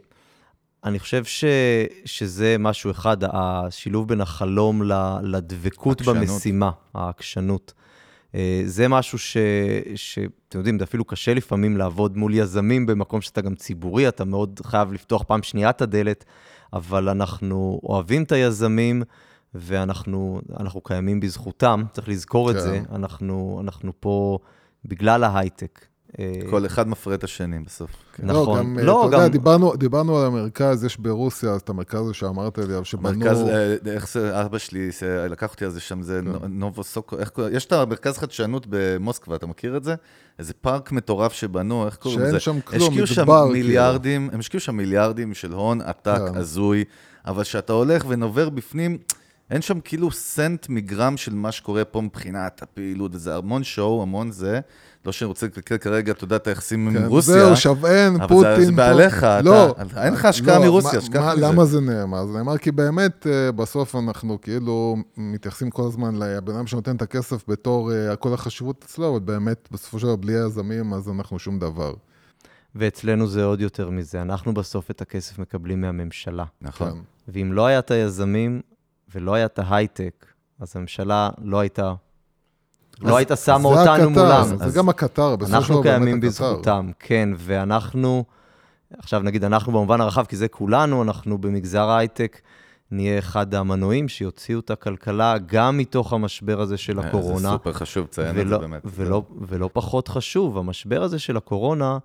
אני חושב ש, שזה משהו אחד, השילוב בין החלום לדבקות עקשנות. במשימה, העקשנות. אה, זה משהו ש, שאתם יודעים, זה אפילו קשה לפעמים לעבוד מול יזמים במקום שאתה גם ציבורי, אתה מאוד חייב לפתוח פעם שנייה את הדלת, אבל אנחנו אוהבים את היזמים, ואנחנו אנחנו קיימים בזכותם, צריך לזכור את כן. זה. אנחנו, אנחנו פה בגלל ההייטק. אה, כל אחד מפרה את השני בסוף. כן. לא, נכון. גם, לא, לא, אתה יודע, גם- דיברנו, דיברנו על המרכז, יש ברוסיה, אז את המרכז הזה שאמרת לי, שבנו... מרכז, אה, איך זה, אבא שלי לקח אותי על זה שם, זה כן. נו- נובו סוקו, איך קוראים, יש את המרכז חדשנות במוסקבה, אתה מכיר את זה? איזה פארק מטורף שבנו, איך קוראים לזה? שאין שם כלום, השקיעו שם מדבר, כאילו. מיליארדים, הם השקיעו שם מיליארדים של הון עתק, כן. הזוי, אבל כשאתה הולך ונובר בפנים, אין שם כאילו סנט מגרם של מה שקורה פה מבחינת הפעילות, זה המון שואו, המון זה. לא שאני רוצה לקלקל כרגע, אתה יודע, את היחסים כן, עם רוסיה. זהו, שווה, אבל פוטין. זה- זה בעליך, אתה- לא. אין לך השקעה לא, מרוסיה, השקעה מזה. למה זה נאמר? זה נאמר כי באמת, אה, בסוף אנחנו כאילו מתייחסים כל הזמן לבן אדם שנותן את הכסף בתור אה, כל החשיבות אצלו, אבל באמת, בסופו של דבר, בלי היזמים, אז אנחנו שום דבר. ואצלנו זה עוד יותר מזה. אנחנו בסוף את הכסף מקבלים מהממשלה. נכון. כן. ואם לא היה את היזמים ולא היה את ההייטק, אז הממשלה לא הייתה, אז- לא הייתה שמה זה אותנו הקטר, מולם. זה אז גם הקטר, בסופו של אנחנו דבר באמת קיימים הקטר. בזכותם, כן, ואנחנו, עכשיו נגיד אנחנו במובן הרחב, כי זה כולנו, אנחנו במגזר ההייטק נהיה אחד המנועים שיוציאו את הכלכלה גם מתוך המשבר הזה של אה, זה הקורונה. סופר חשוב לציין את זה באמת. ולא, ולא פחות חשוב, המשבר הזה של הקורונה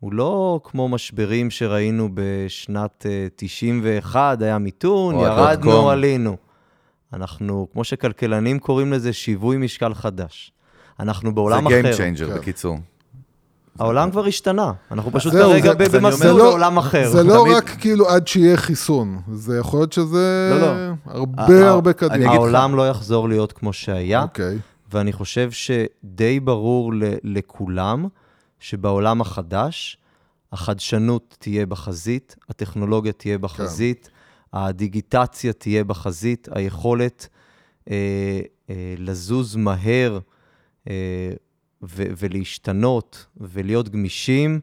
הוא לא כמו משברים שראינו בשנת אה, 91, היה מיתון, ירדנו. עלינו. אנחנו, כמו שכלכלנים קוראים לזה, שיווי משקל חדש. אנחנו בעולם זה אחר. Game Changer, כן. בקיצור. העולם כבר השתנה, אנחנו פשוט כרגע זה- במסלול בעולם אחר. זה לא רק כאילו עד שיהיה חיסון, זה יכול להיות שזה לא, לא. הרבה הרבה קדימה. העולם לא יחזור להיות כמו שהיה, אוקיי, ואני חושב שדי ברור ל- לכולם שבעולם החדש, החדשנות תהיה בחזית, הטכנולוגיה תהיה בחזית, הדיגיטציה תהיה בחזית, היכולת אה, אה, לזוז מהר אה, ו- ולהשתנות ולהיות גמישים.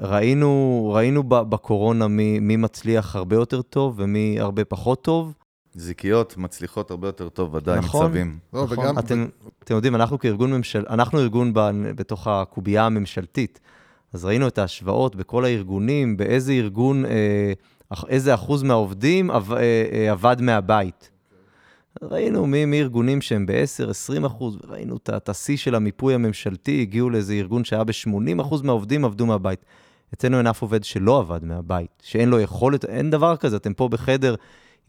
ראינו, ראינו ב- בקורונה מי, מי מצליח הרבה יותר טוב ומי הרבה פחות טוב. זיקיות מצליחות הרבה יותר טוב, ודאי, נכון. מצבים. לא, נכון, וגם, אתם, אתם יודעים, אנחנו כארגון ממשל... אנחנו ארגון ב... בתוך הקובייה הממשלתית, אז ראינו את ההשוואות בכל הארגונים, באיזה ארגון, אה, איזה אחוז מהעובדים אה, אה, עבד מהבית. ראינו מי- מארגונים שהם ב-10-20 אחוז, ה- את השיא של המיפוי הממשלתי, הגיעו לאיזה ארגון שהיה ב-80 אחוז מהעובדים עבדו מהבית. אצלנו אין אף עובד שלא עבד מהבית, שאין לו יכולת, אין דבר כזה, אתם פה בחדר,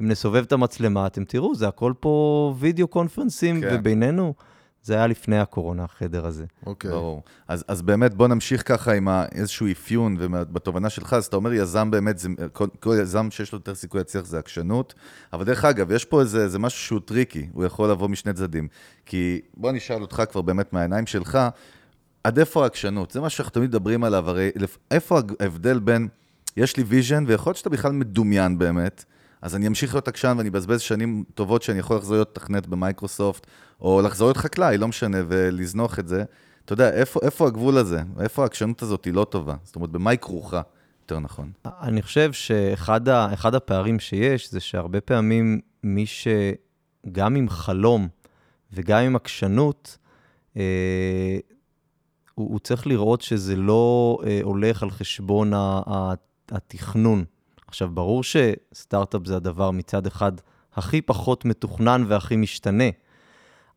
אם נסובב את המצלמה, אתם תראו, זה הכל פה וידאו קונפרנסים, כן. ובינינו, זה היה לפני הקורונה, החדר הזה. אוקיי. ברור. אז, אז באמת, בוא נמשיך ככה עם איזשהו אפיון, ובתובנה שלך, אז אתה אומר יזם באמת, זה, כל, כל יזם שיש לו יותר סיכוי להצליח זה עקשנות, אבל דרך אגב, יש פה איזה, איזה משהו שהוא טריקי, הוא יכול לבוא משני צדדים. כי בוא אני אשאל אותך כבר באמת מהעיניים שלך, עד איפה העקשנות? זה מה שאנחנו תמיד מדברים עליו, הרי איפה ההבדל בין, יש לי vision, ויכול להיות שאתה בכלל מדומיין באמת, אז אני אמשיך להיות עקשן ואני אבזבז שנים טובות שאני יכול לחזור להיות תכנת במייקרוסופט, או לחזור להיות חקלאי, לא משנה, ולזנוח את זה. אתה יודע, איפה, איפה הגבול הזה? איפה העקשנות הזאת היא לא טובה? זאת אומרת, במה היא כרוכה? יותר נכון. אני חושב שאחד הפערים שיש זה שהרבה פעמים מי שגם עם חלום וגם עם עקשנות, אה, הוא, הוא צריך לראות שזה לא אה, הולך על חשבון ה, ה, התכנון. עכשיו, ברור שסטארט-אפ זה הדבר מצד אחד הכי פחות מתוכנן והכי משתנה,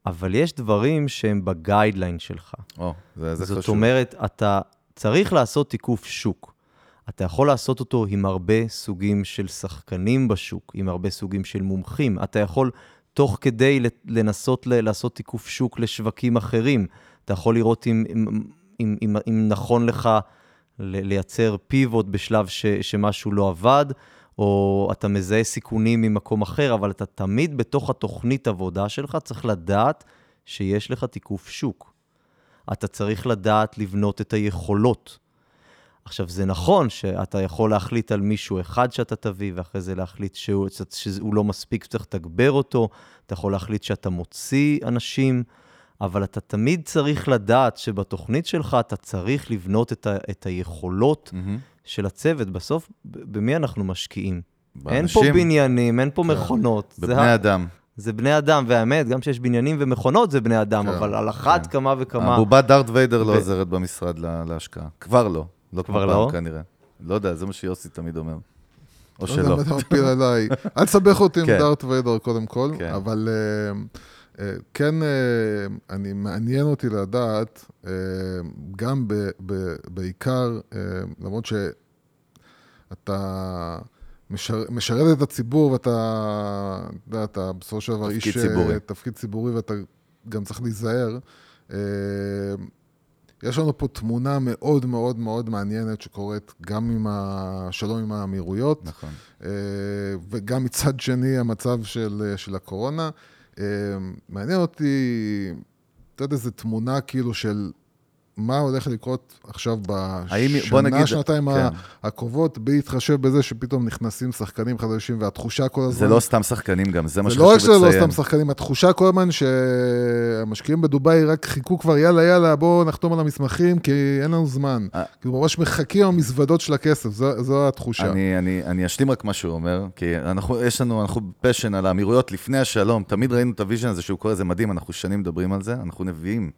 אבל יש דברים שהם בגיידליין שלך. או, זה, זה זאת חשוב. אומרת, אתה צריך לעשות תיקוף שוק. אתה יכול לעשות אותו עם הרבה סוגים של שחקנים בשוק, עם הרבה סוגים של מומחים. אתה יכול, תוך כדי לנסות לעשות תיקוף שוק לשווקים אחרים, אתה יכול לראות אם, אם, אם, אם, אם נכון לך לייצר פיבוט בשלב ש- שמשהו לא עבד, או אתה מזהה סיכונים ממקום אחר, אבל אתה תמיד בתוך התוכנית עבודה שלך צריך לדעת שיש לך תיקוף שוק. אתה צריך לדעת לבנות את היכולות. עכשיו, זה נכון שאתה יכול להחליט על מישהו אחד שאתה תביא, ואחרי זה להחליט שהוא, שהוא לא מספיק, צריך לתגבר אותו, אתה יכול להחליט שאתה מוציא אנשים, אבל אתה תמיד צריך לדעת שבתוכנית שלך אתה צריך לבנות את, ה, את היכולות mm-hmm. של הצוות. בסוף, במי אנחנו משקיעים? באנשים. אין פה בניינים, אין פה כן. מכונות. בבני זה אדם. זה בני אדם, והאמת, גם כשיש בניינים ומכונות זה בני אדם, כן, אבל על אחת כן. כמה וכמה... הבובת דארט ויידר לא ו... לא עוזרת במשרד להשקעה. כבר לא. לא כבר לא? כנראה. לא יודע, זה מה שיוסי תמיד אומר. או שלא. לא יודע מה אתה מפיל עליי. אל תסבך אותי עם כן. דארט ויידר קודם כל, כן. אבל uh, כן, uh, אני, מעניין אותי לדעת, uh, גם ב, ב, בעיקר, למרות שאתה... משרת, משרת את הציבור ואתה, אתה יודע, אתה בסופו של דבר איש... ציבורי. תפקיד ציבורי ואתה גם צריך להיזהר. יש לנו פה תמונה מאוד מאוד מאוד מעניינת שקורית גם עם השלום עם האמירויות, נכון. אה, וגם מצד שני המצב של, של הקורונה. אה, מעניין אותי, אתה יודע, איזו תמונה כאילו של מה הולך לקרות עכשיו בשנה, שנתיים כן. הקרובות, בהתחשב בזה שפתאום נכנסים שחקנים חדשים, והתחושה כל הזמן... זה לא סתם שחקנים גם, זה מה שחשוב לציין. זה לא רק שזה לא סתם שחקנים, התחושה כל הזמן שהמשקיעים בדובאי רק חיכו כבר, יאללה, יאללה, בואו נחתום על המסמכים, כי אין לנו זמן. אה. כאילו, ממש מחכים המזוודות של הכסף, זו, זו התחושה. אני, אני, אני אשלים רק מה שהוא אומר, כי אנחנו, יש לנו, אנחנו passion על האמירויות לפני השלום, תמיד ראינו את ה vision הזה שהוא קורא, זה מדהים, אנחנו שנים מדברים על זה, אנחנו נביאים.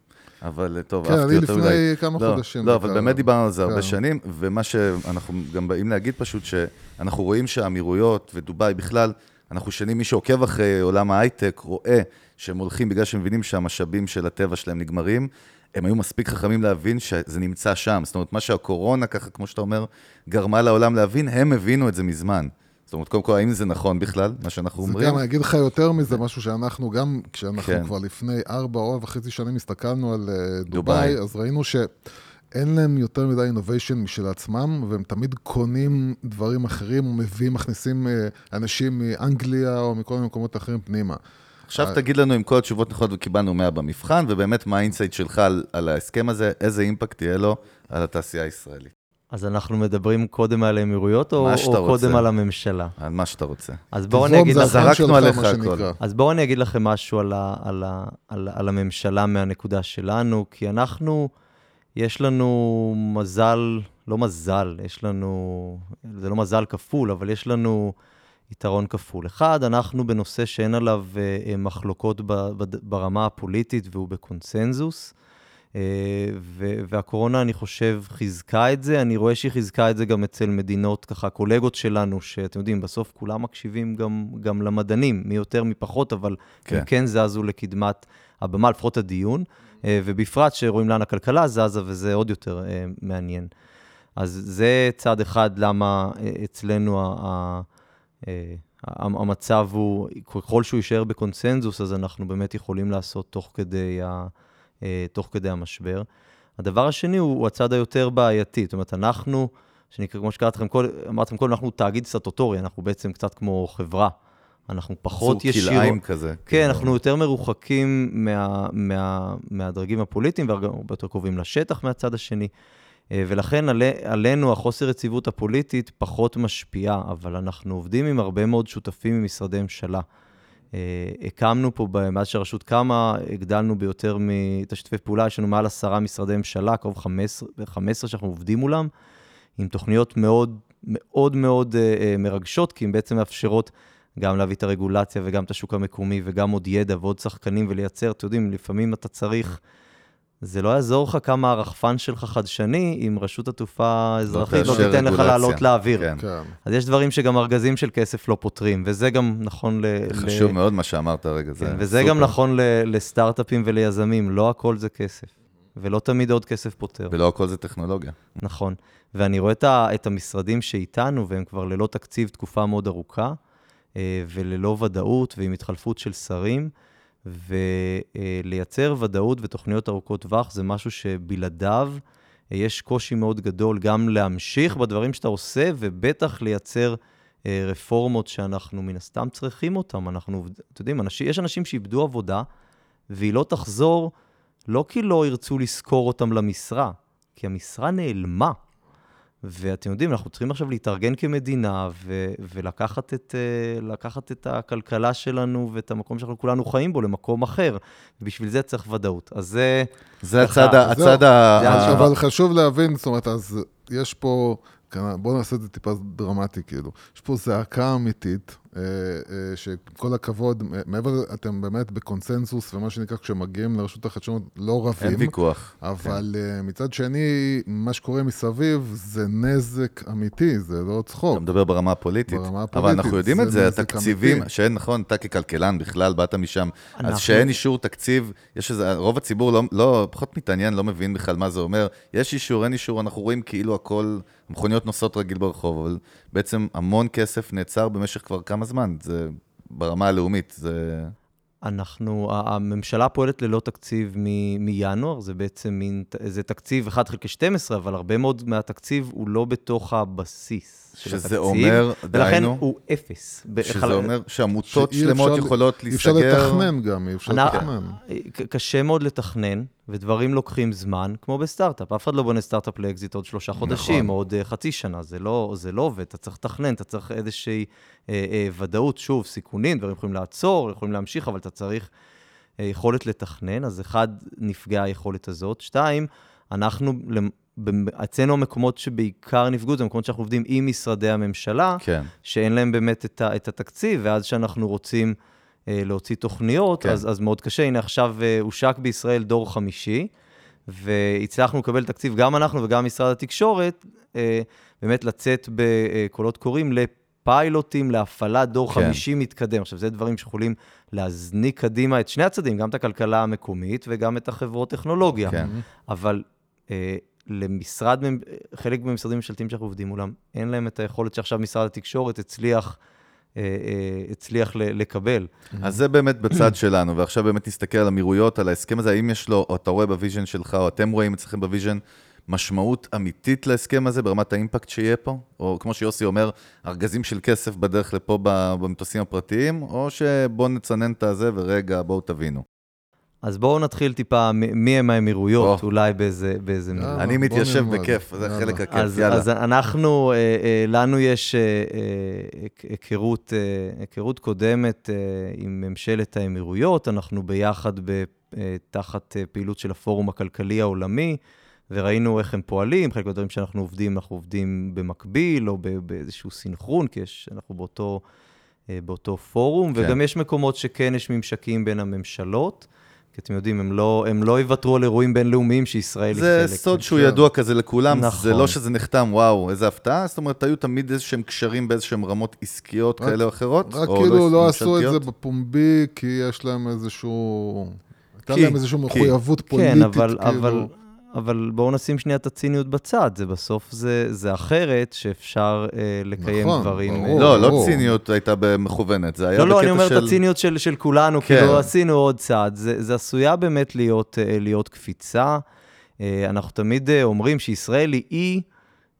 אבל טוב, כן, אהבתי אותו אולי. כן, אני לפני כמה לא, חודשים. לא, אבל באמת דיברנו על זה כן. הרבה שנים, ומה שאנחנו גם באים להגיד פשוט, שאנחנו רואים שהאמירויות ודובאי בכלל, אנחנו שנים, מי שעוקב אחרי עולם ההייטק, רואה שהם הולכים בגלל שהם מבינים שהמשאבים של הטבע שלהם נגמרים. הם היו מספיק חכמים להבין שזה נמצא שם. זאת אומרת, מה שהקורונה, ככה, כמו שאתה אומר, גרמה לעולם להבין, הם הבינו את זה מזמן. זאת אומרת, קודם כל, האם זה נכון בכלל, מה שאנחנו אומרים? זה גם, אני אגיד לך יותר מזה, משהו שאנחנו גם, כשאנחנו כן. כבר לפני ארבע או וחצי שנים הסתכלנו על uh, דובאי, אז ראינו שאין להם יותר מדי אינוביישן משל עצמם, והם תמיד קונים דברים אחרים, ומביאים, מכניסים uh, אנשים מאנגליה או מכל מיני מקומות אחרים פנימה. עכשיו תגיד לנו עם כל התשובות נכונות וקיבלנו 100 במבחן, ובאמת מה ה insight שלך על, על ההסכם הזה, איזה impact יהיה לו על התעשייה הישראלית. אז אנחנו מדברים קודם על האמירויות, או, או קודם רוצה. על הממשלה? על מה שאתה רוצה. אז בואו אני אגיד לכם... זרקנו עליך הכל. אז בואו אני אגיד לכם משהו על, ה, על, ה, על, על הממשלה מהנקודה שלנו, כי אנחנו, יש לנו מזל, לא מזל, יש לנו, זה לא מזל כפול, אבל יש לנו יתרון כפול. אחד, אנחנו בנושא שאין עליו אה, מחלוקות ברמה הפוליטית והוא בקונסנזוס. אה, והקורונה, אני חושב, חיזקה את זה. אני רואה שהיא חיזקה את זה גם אצל מדינות, ככה, קולגות שלנו, שאתם יודעים, בסוף כולם מקשיבים גם, גם למדענים, מי יותר, מי פחות, אבל כן. הם כן זזו לקדמת הבמה, לפחות הדיון, אה, ובפרט שרואים לאן הכלכלה זזה, וזה עוד יותר אה, מעניין. אז זה צד אחד למה אצלנו ה... המצב הוא, ככל שהוא יישאר בקונסנזוס, אז אנחנו באמת יכולים לעשות תוך כדי ה... אה, תוך כדי המשבר. הדבר השני הוא, הוא הצד היותר בעייתי, זאת אומרת, אנחנו, שנקרא, כמו שקראתי לכם קודם, אמרתם קודם, אנחנו תאגיד סטטוטורי, אנחנו בעצם קצת כמו חברה. אנחנו פחות ישירות... סוג כלאיים כזה. כן, כאילו. אנחנו יותר מרוחקים מה, מה, מהדרגים הפוליטיים, והרבה יותר קרובים לשטח מהצד השני. אה, ולכן על, עלינו החוסר יציבות הפוליטית פחות משפיעה, אבל אנחנו עובדים עם הרבה מאוד שותפים ממשרדי ממשלה. אה, הקמנו פה, מאז שהרשות קמה, הגדלנו ביותר את השיתופי פעולה, יש לנו מעל עשרה משרדי ממשלה, קרוב 15, 15 שאנחנו עובדים מולם, עם תוכניות מאוד מאוד מאוד אה, אה, מרגשות, כי הן בעצם מאפשרות גם להביא את הרגולציה וגם את השוק המקומי וגם עוד ידע ועוד שחקנים ולייצר, אתם יודעים, לפעמים אתה צריך... זה לא יעזור לך כמה הרחפן שלך חדשני, אם רשות התעופה האזרחית לא תאשר תיתן לך. לעלות לאוויר. כן. כן. אז יש דברים שגם ארגזים של כסף לא פותרים, וזה גם נכון ל... חשוב ל... מאוד מה שאמרת רגע, זה כן, וזה סופר. גם נכון ל... לסטארט-אפים וליזמים, לא הכל זה כסף, ולא תמיד עוד כסף פותר. ולא הכל זה טכנולוגיה. נכון. ואני רואה את, ה... את המשרדים שאיתנו, והם כבר ללא תקציב תקופה מאוד ארוכה, אה, וללא ודאות ועם התחלפות של שרים, ולייצר ודאות ותוכניות ארוכות טווח זה משהו שבלעדיו אה, יש קושי מאוד גדול גם להמשיך בדברים שאתה עושה, ובטח לייצר אה, רפורמות שאנחנו מן הסתם צריכים אותן. אנחנו, אתם יודעים, אנשים, יש אנשים שאיבדו עבודה, והיא לא תחזור, לא כי לא ירצו לשכור אותם למשרה, כי המשרה נעלמה. ואתם יודעים, אנחנו צריכים עכשיו להתארגן כמדינה ו- ולקחת את, לקחת את הכלכלה שלנו ואת המקום שאנחנו כולנו חיים בו למקום אחר. ובשביל זה צריך ודאות. אז זה... זה ככה, הצד, ה-. הצד ה... ה- אבל חשוב להבין, זאת אומרת, אז יש פה, בואו נעשה את זה טיפה דרמטי, כאילו. יש פה זעקה אמיתית, אה, אה, שעם כל הכבוד, אה, מעבר, אתם באמת בקונסנזוס, ומה שנקרא, כשמגיעים לרשות החדשנות, לא רבים. אין ויכוח. אבל uh, מצד שני, מה שקורה מסביב זה נזק אמיתי, זה לא צחוק. אתה מדבר ברמה הפוליטית. ברמה אבל הפוליטית, אנחנו יודעים זה את זה, התקציבים. שאין, נכון, אתה ככלכלן בכלל, באת משם, אז אנחנו- שאין אישור תקציב, יש איזה, רוב הציבור לא, לא, פחות מתעניין, לא מבין בכלל מה זה אומר. יש אישור, אין אישור, אנחנו רואים כאילו הכל, מכוניות נוסעות רגיל ברחוב, אבל בעצם המון כסף נעצר במשך כבר כמה זמן, זה ברמה הלאומית, זה... אנחנו, הממשלה פועלת ללא תקציב מ- מינואר, זה בעצם מין, זה תקציב 1 חלקי 12, אבל הרבה מאוד מהתקציב הוא לא בתוך הבסיס של שזה התקציב. אומר, ולכן דהיינו, הוא אפס. שזה בחל- אומר שעמותות שלמות אפשר- יכולות אי אפשר להיסגר. לתכנן גם, אי אפשר אנ- לתכנן. קשה מאוד לתכנן, ודברים לוקחים זמן, כמו בסטארט-אפ. אף אחד לא בונה סטארט-אפ לאקזיט עוד שלושה חודשים, נכון. או עוד אה, חצי שנה, זה לא, זה לא עובד, אתה צריך לתכנן, אתה צריך איזושהי אה, אה, ודאות, שוב, סיכונים, דברים יכולים לעצור, יכולים להמשיך, אבל אתה צריך אה, יכולת לתכנן, אז אחד, נפגעה היכולת הזאת. שתיים, אנחנו, אצלנו המקומות שבעיקר נפגעו, זה מקומות שאנחנו עובדים עם משרדי הממשלה, כן. שאין להם באמת את, ה, את התקציב, ואז כשאנחנו רוצים אה, להוציא תוכניות, כן. אז, אז מאוד קשה. הנה, עכשיו אה, הושק בישראל דור חמישי, והצלחנו לקבל תקציב, גם אנחנו וגם משרד התקשורת, אה, באמת לצאת בקולות קוראים לפיילוטים, להפעלת דור כן. כן. חמישי מתקדם. עכשיו, זה דברים שיכולים להזניק קדימה את שני הצדדים, גם את הכלכלה המקומית וגם את החברות טכנולוגיה. כן. אבל אה, למשרד, חלק מהמשרדים הממשלתיים שאנחנו עובדים מולם, אין להם את היכולת שעכשיו משרד התקשורת הצליח, אה, אה, הצליח לקבל. אז זה באמת בצד [clears throat] שלנו, ועכשיו באמת נסתכל על אמירויות, על ההסכם הזה, האם יש לו, או אתה רואה ב vision שלך, או אתם רואים אצלכם ב vision, משמעות אמיתית להסכם הזה ברמת ה impact שיהיה פה? או כמו שיוסי אומר, ארגזים של כסף בדרך לפה במטוסים הפרטיים, או שבואו נצנן את הזה ורגע, בואו תבינו. אז בואו נתחיל טיפה, מי הם האמירויות, או. אולי באיזה, באיזה מילה. אני מתיישב נלמד. בכיף, זה יאללה. החלק הכיף, אז, יאללה. אז אנחנו, אה, אה, לנו יש אה, אה, היכרות, אה, היכרות קודמת אה, עם ממשלת האמירויות, אנחנו ביחד ב, אה, תחת אה, פעילות של הפורום הכלכלי העולמי, וראינו איך הם פועלים, חלק מהדברים שאנחנו עובדים, אנחנו עובדים במקביל, או ב- באיזשהו סינכרון, כי יש, אנחנו באותו, אה, באותו פורום, כן. וגם יש מקומות שכן יש ממשקים בין הממשלות. כי אתם יודעים, הם לא, הם לא יוותרו על אירועים בינלאומיים שישראל היא זה חלק. סוד שהוא. ידוע כזה לכולם, נכון. זה לא שזה נחתם, וואו, איזה הפתעה, זאת אומרת, היו תמיד איזה שהם קשרים באיזה שהם רמות עסקיות רק- כאלה או אחרות, רק או כאילו לא עשו את זה. בפומבי, כי יש להם איזשהו... הייתה להם איזושהי כי- מחויבות פוליטית, כן, אבל, כאילו. אבל, אבל בואו נשים שנייה את הציניות בצד, זה בסוף זה, זה אחרת שאפשר אה, לקיים נכון, דברים. ברור. אה, לא, לא ברור. ציניות הייתה מכוונת, זה היה לא, לא, אני בקטע אומר של... את הציניות של, של כולנו, כן. כאילו עשינו עוד צעד. זה, זה עשויה באמת להיות, אה, להיות קפיצה. אה, אנחנו תמיד אה, אומרים שישראל היא אי,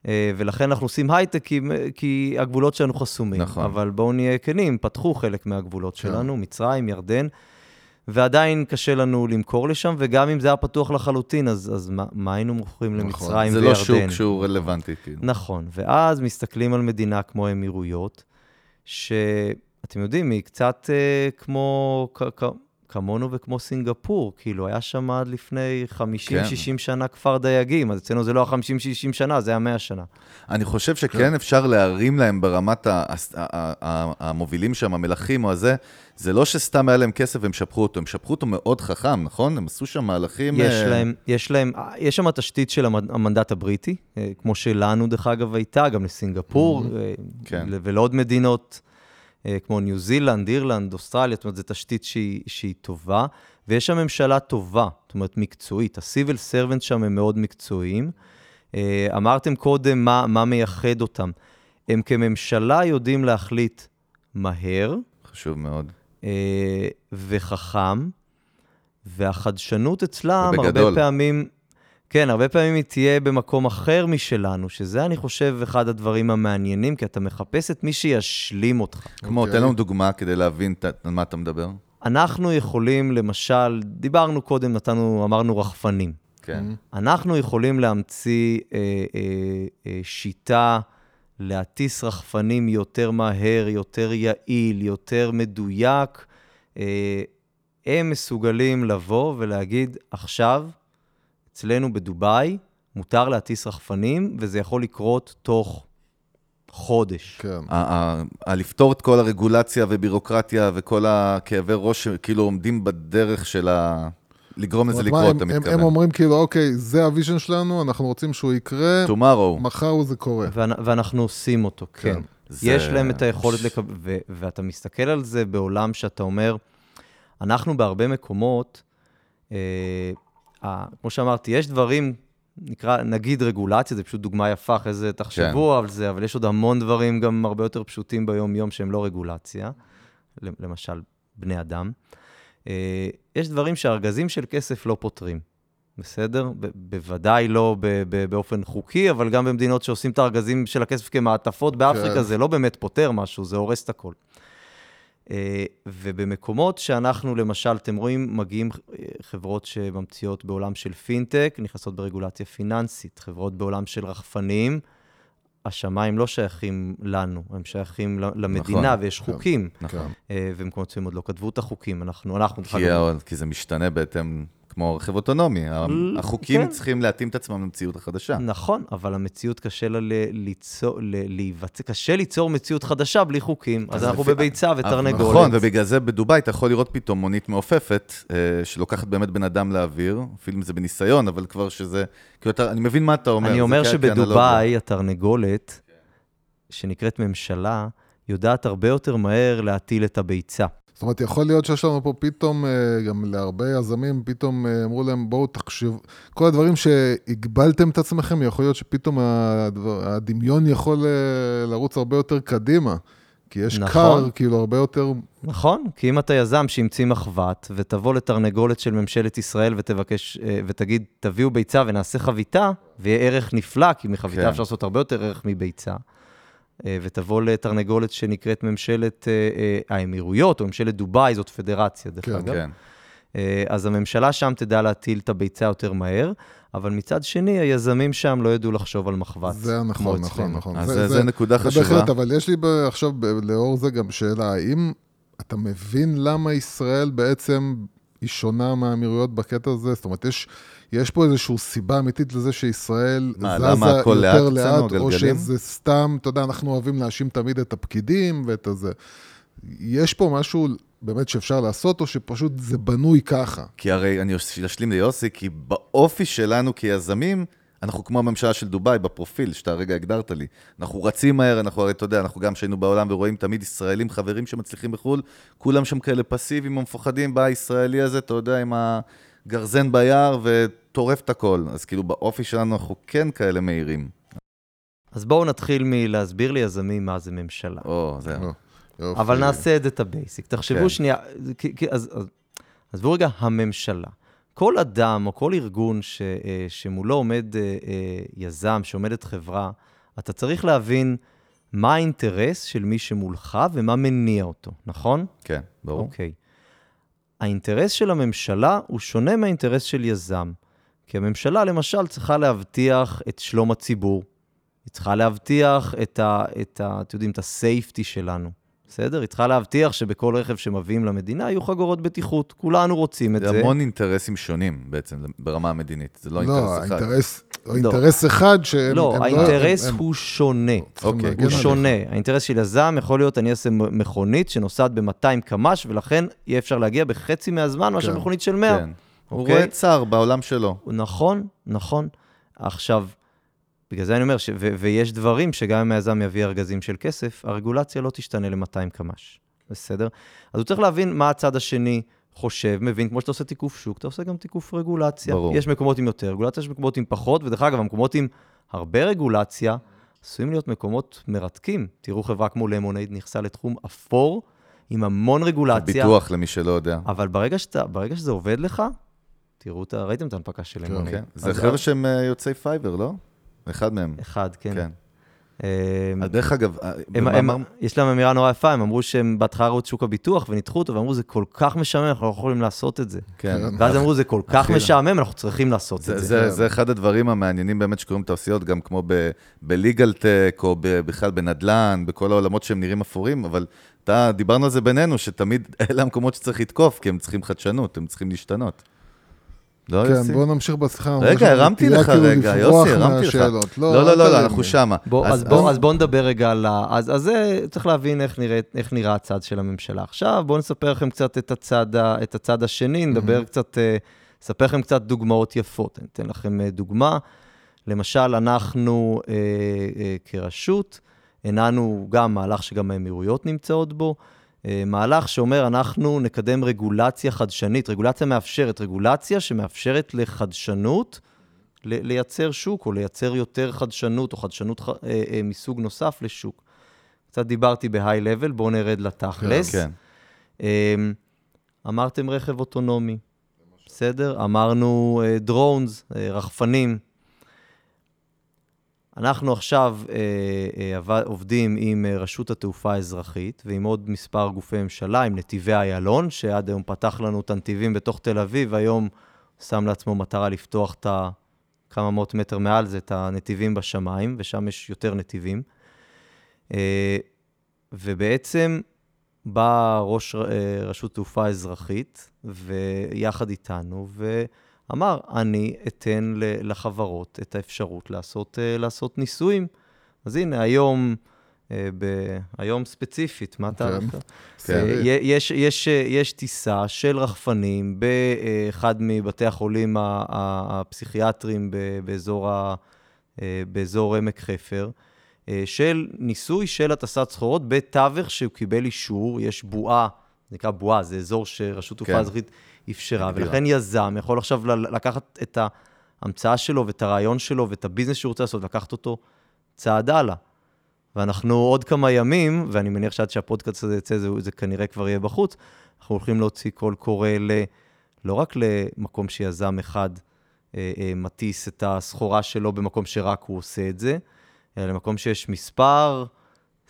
אה, ולכן אנחנו עושים הייטק כי, כי הגבולות שלנו חסומים. נכון. אבל בואו נהיה כנים, פתחו חלק מהגבולות כן. שלנו, מצרים, ירדן. ועדיין קשה לנו למכור לשם, וגם אם זה היה פתוח לחלוטין, אז, אז מה, מה היינו מוכרים נכון. למצרים זה וירדן? לא שוק שהוא רלוונטי, כאילו. נכון, ואז מסתכלים על מדינה כמו האמירויות, שאתם יודעים, היא קצת אה, כמו, כ- כ- כמונו וכמו סינגפור, כאילו, היה שם עד לפני 50-60 כן. שנה כפר דייגים, אז אצלנו זה לא ה-50-60 שנה, זה ה-100 שנה. אני חושב שכן אפשר להרים להם ברמת ה- ה- ה- ה- המובילים שם, המלכים או הזה. זה לא שסתם היה להם כסף והם שפכו אותו, הם שפכו אותו מאוד חכם, נכון? הם עשו שם מהלכים... יש אה, להם, יש להם, יש שם תשתית של המנ- המנדט הבריטי, אה, כמו שלנו, דרך אגב, הייתה, גם לסינגפור, אה, כן. ולעוד מדינות, כמו ניו זילנד, אירלנד, אוסטרליה, זאת אומרת, זו תשתית שהיא, שהיא טובה, ויש שם ממשלה טובה, זאת אומרת, מקצועית. ה-civil servants שם הם מאוד מקצועיים. אה, אמרתם קודם מה, מה מייחד אותם. הם כממשלה יודעים להחליט מהר, חשוב מאוד. אה, וחכם, והחדשנות אצלם ובגדול. הרבה פעמים, כן, הרבה פעמים היא תהיה במקום אחר משלנו, שזה, אני חושב, אחד הדברים המעניינים, כי אתה מחפש את מי שישלים אותך. כמו, אוקיי. תן לנו דוגמה כדי להבין ת- על מה אתה מדבר. אנחנו יכולים, למשל, דיברנו קודם, נתנו, אמרנו רחפנים. כן. אנחנו יכולים להמציא אה, אה, אה, שיטה להטיס רחפנים יותר מהר, יותר יעיל, יותר מדויק. אה, הם מסוגלים לבוא ולהגיד, עכשיו, אצלנו בדובאי, מותר להטיס רחפנים, וזה יכול לקרות תוך חודש. כן. לפתור את כל הרגולציה ובירוקרטיה וכל הכאבי ראש שכאילו עומדים בדרך של ה... לגרום לזה לקרות, אתה מתכוון. הם אומרים כאילו, אוקיי, זה ה vision שלנו, אנחנו רוצים שהוא יקרה, tomorrow. מחר זה קורה. ואנ- ואנחנו עושים אותו, כן. כן. זה- יש להם את היכולת לקבל, ו- ואתה מסתכל על זה בעולם שאתה אומר, אנחנו בהרבה מקומות, אה, כמו שאמרתי, יש דברים, נקרא, נגיד רגולציה, זה פשוט דוגמה יפה, אחרי זה תחשבו על זה, אבל יש עוד המון דברים גם הרבה יותר פשוטים ביום-יום שהם לא רגולציה, למשל, בני אדם. אה, יש דברים שארגזים של כסף לא פותרים. בסדר? ב- בוודאי לא ב- ב- באופן חוקי, אבל גם במדינות שעושים את הארגזים של הכסף כמעטפות באפריקה, כן. זה לא באמת פותר משהו, זה הורס את הכל. אה, ובמקומות שאנחנו, למשל, אתם רואים, מגיעים אה, חברות שממציאות בעולם של פינטק, נכנסות ברגולציה פיננסית, חברות בעולם של רחפנים, השמיים לא שייכים לנו, הם שייכים למדינה, נכון, ויש כן. חוקים. נכון. אה, ובמקומות מסוימים עוד לא כתבו את החוקים, אנחנו, אנחנו, כי, ה- כי זה משתנה בהתאם, כמו רכב אוטונומי. ל- החוקים כן. צריכים להתאים את עצמם למציאות החדשה. נכון, אבל המציאות קשה לה ל- ליצור, ל- להיווצר, קשה ליצור מציאות חדשה בלי חוקים. אז אז אנחנו לפי- בביצה ותרנגולת. נכון, ובגלל זה בדובאי אתה יכול לראות פתאום מונית מעופפת, אה, שלוקחת באמת בן אדם לאוויר, אפילו אם זה בניסיון, אבל כבר שזה... כאילו, אתה, אני מבין מה אתה אומר. אני אומר שבדובאי התרנגולת, שנקראת ממשלה, יודעת הרבה יותר מהר להטיל את הביצה. זאת אומרת, יכול להיות שיש לנו פה פתאום, אה, גם להרבה יזמים, פתאום אה, אמרו להם, בואו תחשבו, כל הדברים שהגבלתם את עצמכם, יכול להיות שפתאום הדבר, הדמיון יכול אה, לרוץ הרבה יותר קדימה. כי יש נכון. קר, כאילו, הרבה יותר... נכון, כי אם אתה יזם שהמציא מחבת, ותבוא לתרנגולת של ממשלת ישראל ותבקש, ותגיד, תביאו ביצה ונעשה חביתה, ויהיה ערך נפלא, כי מחביתה כן. אפשר לעשות הרבה יותר ערך מביצה. אה, ותבוא לתרנגולת שנקראת ממשלת אה, אה, האמירויות, או ממשלת דובאי, זאת פדרציה, דרך כן, אגב. כן. אה, אז הממשלה שם תדע להטיל את הביצה יותר מהר, אבל מצד שני, היזמים שם לא ידעו לחשוב על מחבת. זה נכון, נכון. נכון. אז זה- זה נקודה זה חשובה. בהחלט, אבל יש לי עכשיו, לאור זה גם שאלה, האם אתה מבין למה ישראל בעצם היא שונה מהאמירויות בקטע הזה? זאת אומרת, יש, יש פה איזושהי סיבה אמיתית לזה שישראל מה, זזה יותר לאט, או? שזה סתם, אתה יודע, אנחנו אוהבים להאשים תמיד את הפקידים ואת הזה. יש פה משהו באמת שאפשר לעשות, או שפשוט זה בנוי ככה? כי הרי, אני אשלים ליוסי, כי באופי שלנו כיזמים, אנחנו כמו הממשלה של דובאי בפרופיל, שאתה הרגע הגדרת לי. אנחנו רצים מהר, אנחנו הרי, אתה יודע, אנחנו גם שהיינו בעולם ורואים תמיד ישראלים, חברים שמצליחים בחו"ל, כולם שם כאלה פסיביים ומפוחדים, בא הישראלי הזה, אתה יודע, עם הגרזן ביער וטורף את הכל. אז כאילו באופי שלנו אנחנו כן כאלה מהירים. אז בואו נתחיל מלהסביר ליזמים מה זה ממשלה. או, זהו. יופי. אבל נעשה את זה את ה basic. תחשבו כן. שנייה, אז- עזבו רגע הממשלה. כל אדם או כל ארגון ש, אה, שמולו עומד אה, אה, יזם, שעומדת חברה, אתה צריך להבין מה האינטרס של מי שמולך ומה מניע אותו, נכון? כן, ברור. אוקיי. האינטרס של הממשלה הוא שונה מהאינטרס של יזם. כי הממשלה, למשל, צריכה להבטיח את שלום הציבור. היא צריכה להבטיח את ה... את ה אתם יודעים, את הסייפטי שלנו. בסדר? היא צריכה להבטיח שבכל רכב שמביאים למדינה יהיו חגורות בטיחות. כולנו רוצים את זה זה. המון אינטרסים שונים בעצם ברמה המדינית, זה לא לא, אינטרס אחד. האינטרס, לא. אינטרס אחד שהם... לא, הם האינטרס הם- הם הוא שונה. אוקיי. הוא עליך. שונה. האינטרס של יזם יכול להיות, אני אעשה מכונית שנוסעת ב-200 קמ"ש, ולכן יהיה אפשר להגיע בחצי מהזמן מאשר כן. מכונית של 100. כן. הוא אוקיי? רואה צר בעולם שלו. נכון, נכון. עכשיו, בגלל זה אני אומר, ש- ו- ויש דברים שגם אם היזם יביא ארגזים של כסף, הרגולציה לא תשתנה ל-200 קמ"ש, בסדר? אז הוא צריך להבין מה הצד השני חושב, מבין, כמו שאתה עושה תיקוף שוק, אתה עושה גם תיקוף רגולציה. ברור. יש מקומות עם יותר רגולציה, יש מקומות עם פחות, ודרך אגב, המקומות עם הרבה רגולציה, עשויים להיות מקומות מרתקים. תראו חברה כמו Lemonade נכנסה לתחום אפור, עם המון רגולציה. ביטוח למי שלא יודע. אבל ברגע, שאתה, ברגע שזה עובד לך, תראו, את ה- ראיתם את ההנפקה של Lemonade. כן. זה אז- חבר'ה שהם אה, יוצאי Fiverr, לא? אחד מהם. אחד, כן. כן. אה, אז דרך אגב, אה, הם, הם, יש להם אמירה נורא יפה, הם אמרו שהם בהתחלה ראו את שוק הביטוח וניתחו אותו, ואמרו, זה כל כך משעמם, אנחנו לא יכולים לעשות את זה. כן. ואז אמרו, זה כל כך משעמם, אנחנו צריכים לעשות זה, את זה. זה, זה אחד הדברים המעניינים באמת שקורים תעשיות, גם כמו בליגל טק, או בכלל בנדל"ן, בכל העולמות שהם נראים אפורים, אבל אתה, דיברנו על זה בינינו, שתמיד [laughs] אלה המקומות שצריך לתקוף, כי הם צריכים חדשנות, הם צריכים להשתנות. לא, כן, יוסי? בוא נמשיך בשיחה. רגע, הרמתי לך כאילו רגע, יוסי, הרמתי לך. לא, לא, לא, לא, אנחנו. שמה. בוא, אז, אז- בוא, אז- אז בוא נדבר רגע על ה... אז, אז זה, צריך להבין איך, נראה, איך נראה הצד של הממשלה. עכשיו, בואו נספר לכם קצת את הצד, ה- את הצד השני, נדבר קצת, אה, נספר לכם קצת דוגמאות יפות. אני אתן לכם אה, דוגמה. למשל, אנחנו אה, אה, כרשות, הנענו גם מהלך שגם האמירויות נמצאות בו, מהלך שאומר, אנחנו נקדם רגולציה חדשנית, רגולציה מאפשרת, רגולציה שמאפשרת לחדשנות לייצר שוק, או לייצר יותר חדשנות, או חדשנות ח- אה, אה, מסוג נוסף לשוק. קצת דיברתי level, בואו נרד לתכלס. כן. אמ, אמרתם רכב אוטונומי, בסדר? אמרנו דרונס, רחפנים. אנחנו עכשיו אה, אה, עובדים עם אה, רשות התעופה האזרחית ועם עוד מספר גופי ממשלה, עם נתיבי איילון, שעד היום פתח לנו את הנתיבים בתוך תל אביב, היום שם לעצמו מטרה לפתוח את ה... כמה מאות מטר מעל זה, את הנתיבים בשמיים, ושם יש יותר נתיבים. אה, ובעצם בא ראש אה, רשות תעופה אזרחית, ויחד איתנו, ואמר, אני אתן לחברות את האפשרות לעשות, אה, לעשות ניסויים. אז הנה, היום, אה, ב- היום ספציפית, מה אתה... כן. כן. אה, יש, יש, יש טיסה של רחפנים באחד מבתי החולים הפסיכיאטריים באזור, ה- באזור עמק חפר, של ניסוי של הטסת סחורות בתווך שהוא קיבל אישור, יש בועה, נקרא בועה, זה אזור שרשות תעופה כן. אזרחית אפשרה. ולכן יזם יכול עכשיו לקחת את ההמצאה שלו ואת הרעיון שלו ואת הביזנס שהוא רוצה לעשות, לקחת אותו צעד הלאה. ואנחנו עוד כמה ימים, ואני מניח שעד שהפודקאסט הזה יצא, זה, זה כנראה כבר יהיה בחוץ, אנחנו הולכים להוציא קול קורא ל, לא רק למקום שיזם אחד אה, אה, מטיס את הסחורה שלו במקום שרק הוא עושה את זה, אלא למקום שיש מספר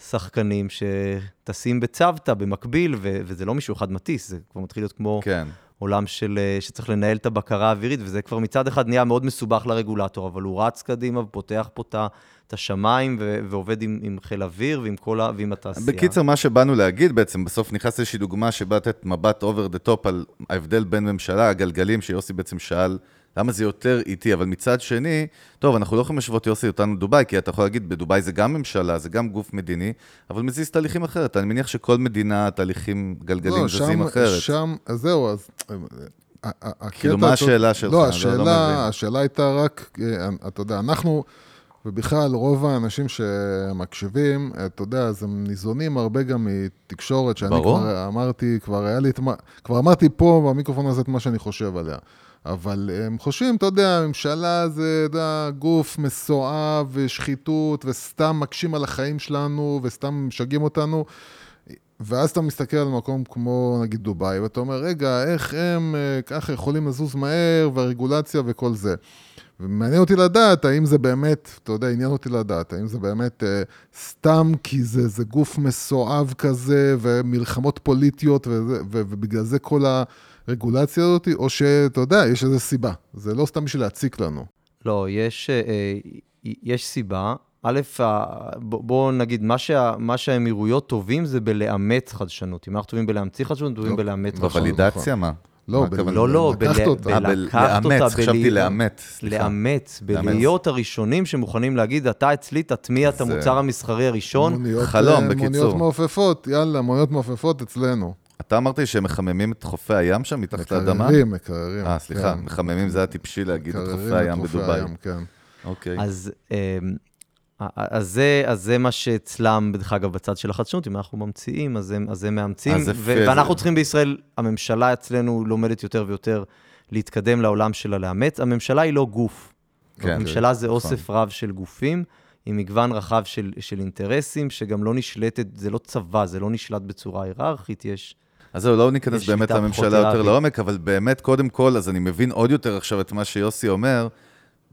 שחקנים שטסים בצוותא במקביל, ו, וזה לא מישהו אחד מטיס, זה כבר מתחיל להיות כמו כן. עולם של, אה, שצריך לנהל את הבקרה האווירית, וזה כבר מצד אחד נהיה מאוד מסובך לרגולטור, אבל הוא רץ קדימה ופותח פה את השמיים ו- ועובד עם, עם חיל אוויר ועם כל ה... ועם התעשייה. בקיצר, מה שבאנו להגיד בעצם, בסוף נכנס איזושהי דוגמה שבאה לתת מבט over the top על ההבדל בין ממשלה, הגלגלים, שיוסי בעצם שאל למה זה יותר איטי, אבל מצד שני, טוב, אנחנו לא יכולים להשוות יוסי אותנו דובאי, כי אתה יכול להגיד, בדובאי זה גם ממשלה, זה גם גוף מדיני, אבל מזיז תהליכים אחרת. אני מניח שכל מדינה, תהליכים, גלגלים לא, זזים שם- אחרת. שם, אז זהו, אז... כאילו, מה השאלה שלך? לא, לא- לא השאלה, מבין. השאלה הייתה רק, אה, אתה יודע, אנחנו, ובכלל, רוב האנשים שמקשיבים, אה, אתה יודע, אז הם ניזונים הרבה גם מתקשורת, שאני ברור. כבר אמרתי, כבר היה לי את מה, כבר אמרתי פה במיקרופון הזה את מה שאני חושב עליה. אבל הם חושבים, אתה יודע, ממשלה זה, יודע, גוף מסואב ושחיתות, וסתם מקשים על החיים שלנו, וסתם משגעים אותנו. ואז אתה מסתכל על מקום כמו נגיד דובאי, ואתה אומר, רגע, איך הם אה, ככה יכולים לזוז מהר, והרגולציה וכל זה. ומעניין אותי לדעת האם זה באמת, אתה יודע, עניין אותי לדעת, האם זה באמת אה, סתם כי זה, זה גוף מסואב כזה, ומלחמות פוליטיות, וזה, ו, ובגלל זה כל הרגולציה הזאת, או שאתה יודע, יש איזו סיבה. זה לא סתם בשביל להציק לנו. לא, יש, אה, אה, יש סיבה. א', בואו נגיד, מה, שה, מה שהאמירויות טובים זה בלאמץ חדשנות. אם אנחנו טובים בלהמציא חדשנות, טובים לא, בלאמץ נכון. חדשנות. בוואלידציה מה? לא, מה? לא, לא, לקחת בל- אותה. בלקחת לאמץ, אותה, חשבתי לאמץ. לאמץ. בלהיות הראשונים שמוכנים להגיד, אתה אצלי תטמיע את המוצר המסחרי הראשון. חלום, אה, בקיצור. מוניות מעופפות, יאללה, מוניות מעופפות אצלנו. אתה אמרת לי שהם מחממים את חופי הים שם, מתחת לאדמה? מקררים, מקררים. אה, סליחה, כן. מחממים זה היה טיפשי להגיד את מקררים חופי הים חופי בדובאי. הים, כן. אוקיי. אז, אמ, אז, זה, אז זה מה שאצלם, דרך אגב, בצד של החדשנות, אם אנחנו ממציאים, אז הם, אז הם מאמצים. אז זה ו- ואנחנו צריכים בישראל, הממשלה אצלנו לומדת יותר ויותר להתקדם לעולם שלה לאמץ. הממשלה היא לא גוף. כן. הממשלה זה נכון. אוסף רב של גופים, עם מגוון רחב של, של אינטרסים, שגם לא נשלטת, זה לא צבא, זה לא נשלט בצורה היררכית, יש... אז זהו, לא ניכנס באמת לממשלה יותר. לעומק, אבל באמת, קודם כל, אז אני מבין עוד יותר עכשיו את מה שיוסי אומר.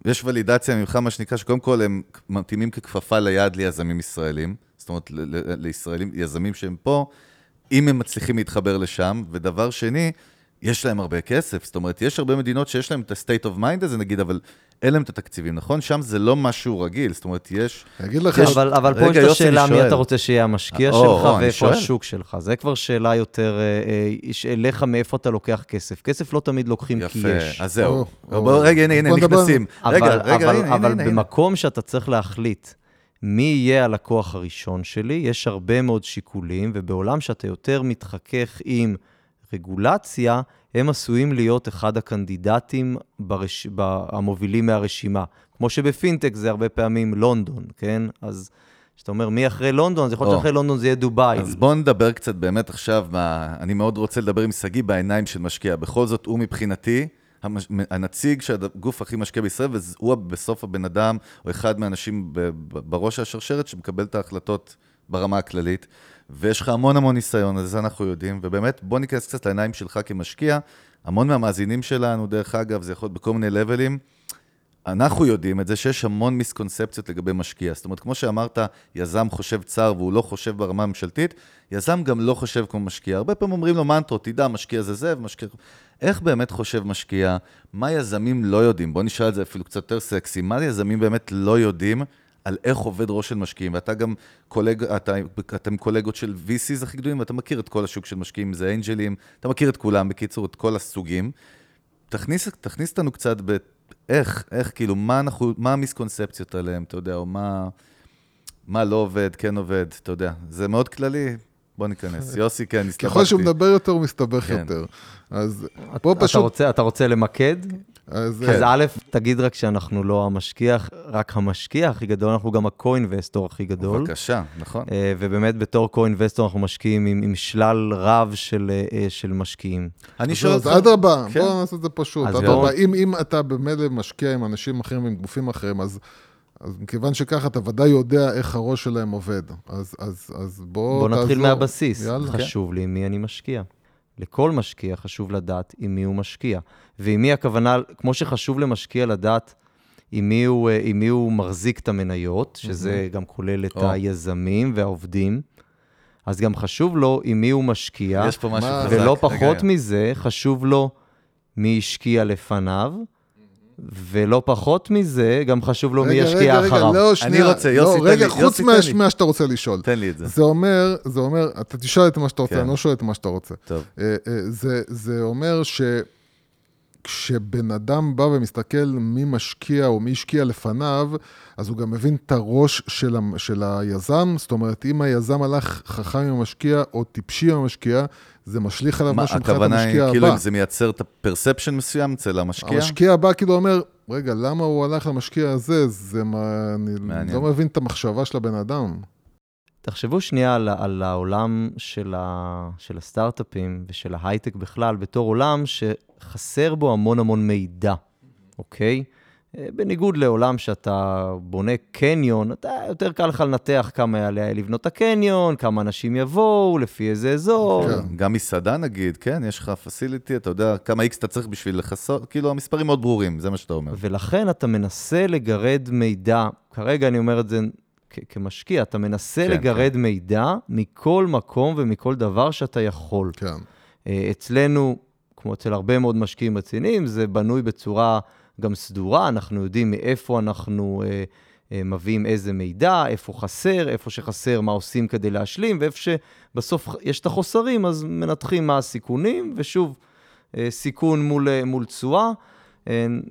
יש ולידציה ממך, מה שנקרא, שקודם כל הם מתאימים ככפפה ליד ליזמים ישראלים. זאת אומרת, ל- ל- לישראלים, יזמים שהם פה, אם הם מצליחים להתחבר לשם. ודבר שני, יש להם הרבה כסף. זאת אומרת, יש הרבה מדינות שיש להם את ה-state of mind הזה, נגיד, אבל אין להם את התקציבים, נכון? שם זה לא משהו רגיל. זאת אומרת, יש... אגיד לך, כן, אבל, אבל פה רגע, יש את השאלה מי. אתה רוצה שיהיה המשקיע או, שלך או, ואיפה שואל. השוק שלך. זה כבר שאלה יותר, אה, אה, אליך מאיפה אתה לוקח כסף. כסף לא תמיד לוקחים כי יפה. יש. אז זהו. או, או. בוא, רגע, הנה, הנה, נכנסים. רגע, אבל, רגע, אבל, הנה, אבל הנה, הנה. במקום שאתה צריך להחליט מי יהיה הלקוח הראשון שלי, יש הרבה מאוד שיקולים, ובעולם שאתה יותר מתחכך עם רגולציה, הם עשויים להיות אחד הקנדידטים ברש... ב- המובילים מהרשימה. כמו שבפינטק זה הרבה פעמים לונדון, כן? אז כשאתה אומר מי אחרי לונדון, אז יכול להיות. שאחרי לונדון זה יהיה דובאי. אז בואו נדבר קצת באמת עכשיו, מה, אני מאוד רוצה לדבר עם שגיא בעיניים של משקיע. בכל זאת, הוא מבחינתי המש, הנציג של הגוף הכי משקיע בישראל, והוא בסוף הבן אדם, או אחד מהאנשים בראש השרשרת שמקבל את ההחלטות ברמה הכללית. ויש לך המון המון ניסיון, אז זה אנחנו יודעים, ובאמת, בוא ניכנס קצת לעיניים שלך כמשקיע. המון מהמאזינים שלנו, דרך אגב, זה יכול להיות בכל מיני לבלים. אנחנו יודעים את זה שיש המון מיסקונספציות לגבי משקיע. זאת אומרת, כמו שאמרת, יזם חושב צר והוא לא חושב ברמה הממשלתית, יזם גם לא חושב כמו משקיע. הרבה פעמים אומרים לו מנטרות, תדע, משקיע זה זה ומשקיע... איך באמת חושב משקיע? מה יזמים לא יודעים? בוא נשאל את זה אפילו קצת יותר סקסי. מה יזמים באמת לא יודעים על איך עובד ראש של משקיעים? ואתה גם קולג... אתה... אתם קולגות של VCs הכי גדולים, ואתה מכיר את כל השוק של משקיעים, זה אנג'לים, אתה מכיר את כולם, בקיצור, את כל הסוגים. תכניס, תכניס אותנו קצת ב... איך, כאילו, מה אנחנו, מה המיסקונספציות עליהם, אתה יודע, או מה, מה לא עובד, כן עובד, אתה יודע. זה מאוד כללי, בוא ניכנס. [laughs] יוסי, כן, הסתבכתי. ככל שהוא מדבר יותר, הוא מסתבך כן. יותר. אז אתה, פשוט... רוצה, אתה רוצה למקד? אז אז אה, א', תגיד רק שאנחנו לא המשקיע, רק המשקיע הכי גדול, אנחנו גם הקו-אינבסטור הכי גדול. בבקשה, נכון. אה, ובאמת בתור קו-אינבסטור אנחנו משקיעים עם, עם שלל רב של, אה, של משקיעים. אני אז שואל אז אותך... אדרבה, כן. בואו נעשה את זה פשוט. אז אדרבה, אם אם אתה במילא משקיע עם אנשים אחרים, עם גופים אחרים, אז... אז מכיוון שככה, אתה ודאי יודע איך הראש שלהם עובד. אז, אז, אז בוא בואו נתחיל תעזור. מהבסיס. יאללה. חשוב לי עם מי אני משקיע. לכל משקיע חשוב לדעת עם מי הוא משקיע. ועם מי הכוונה, כמו שחשוב למשקיע לדעת עם מי הוא, אה, עם מי הוא מחזיק את המניות, שזה גם כולל את או. היזמים והעובדים, אז גם חשוב לו עם מי הוא משקיע. יש פה משהו מה- חזק. ולא רגע, פחות רגע. מזה, חשוב לו מי השקיע לפניו, ולא פחות מזה, גם חשוב לו מי רגע, ישקיע רגע, רגע, אחריו. לא, שנייה. רוצה, יוסי, לא, תן רגע, לי, חוץ יוסי, מה- תן לי. מה שאתה רוצה לשאול. תן לי את זה. זה אומר, זה אומר, אתה תשאל את מה שאתה רוצה, כן. אני לא שואל את מה שאתה רוצה. טוב. אה, אה, זה, זה אומר שכשבן אדם בא ומסתכל מי משקיע או מי השקיע לפניו, אז הוא גם מבין את הראש של, ה- של היזם. זאת אומרת, אם היזם הלך חכם עם המשקיע או טיפשי עם המשקיע, זה משליך עליו מה, משהו מבחינת הכוונה היא, המשקיע כאילו, הבא. אם זה מייצר את הפרספשן מסוים אצל המשקיע? המשקיע הבא כאילו אומר, רגע, למה הוא הלך למשקיע הזה? זה מה... אני מעניין. לא מבין את המחשבה של הבן אדם. תחשבו שנייה על, על העולם של, ה, של הסטארט-אפים ושל ההייטק בכלל, בתור עולם שחסר בו המון המון מידע, אוקיי? אה, בניגוד לעולם שאתה בונה קניון, אתה יותר קל לך לנתח כמה יעלה לבנות את הקניון, כמה אנשים יבואו, לפי איזה אזור. כן. גם מסעדה נגיד, כן, יש לך פסיליטי, אתה יודע כמה איקס אתה צריך בשביל לכסות, כאילו המספרים מאוד ברורים, זה מה שאתה אומר. ולכן אתה מנסה לגרד מידע, כרגע אני אומר את זה כ- כמשקיע, אתה מנסה כן, לגרד מידע מכל מקום ומכל דבר שאתה יכול. כן. אה, אצלנו, כמו אצל הרבה מאוד משקיעים רציניים, זה בנוי בצורה גם סדורה, אנחנו יודעים מאיפה אנחנו, אה, אה, מביאים איזה מידע, איפה חסר, איפה שחסר, מה עושים כדי להשלים, ואיפה שבסוף יש את החוסרים, אז מנתחים מה הסיכונים, ושוב, אה, סיכון מול, אה, מול תשואה.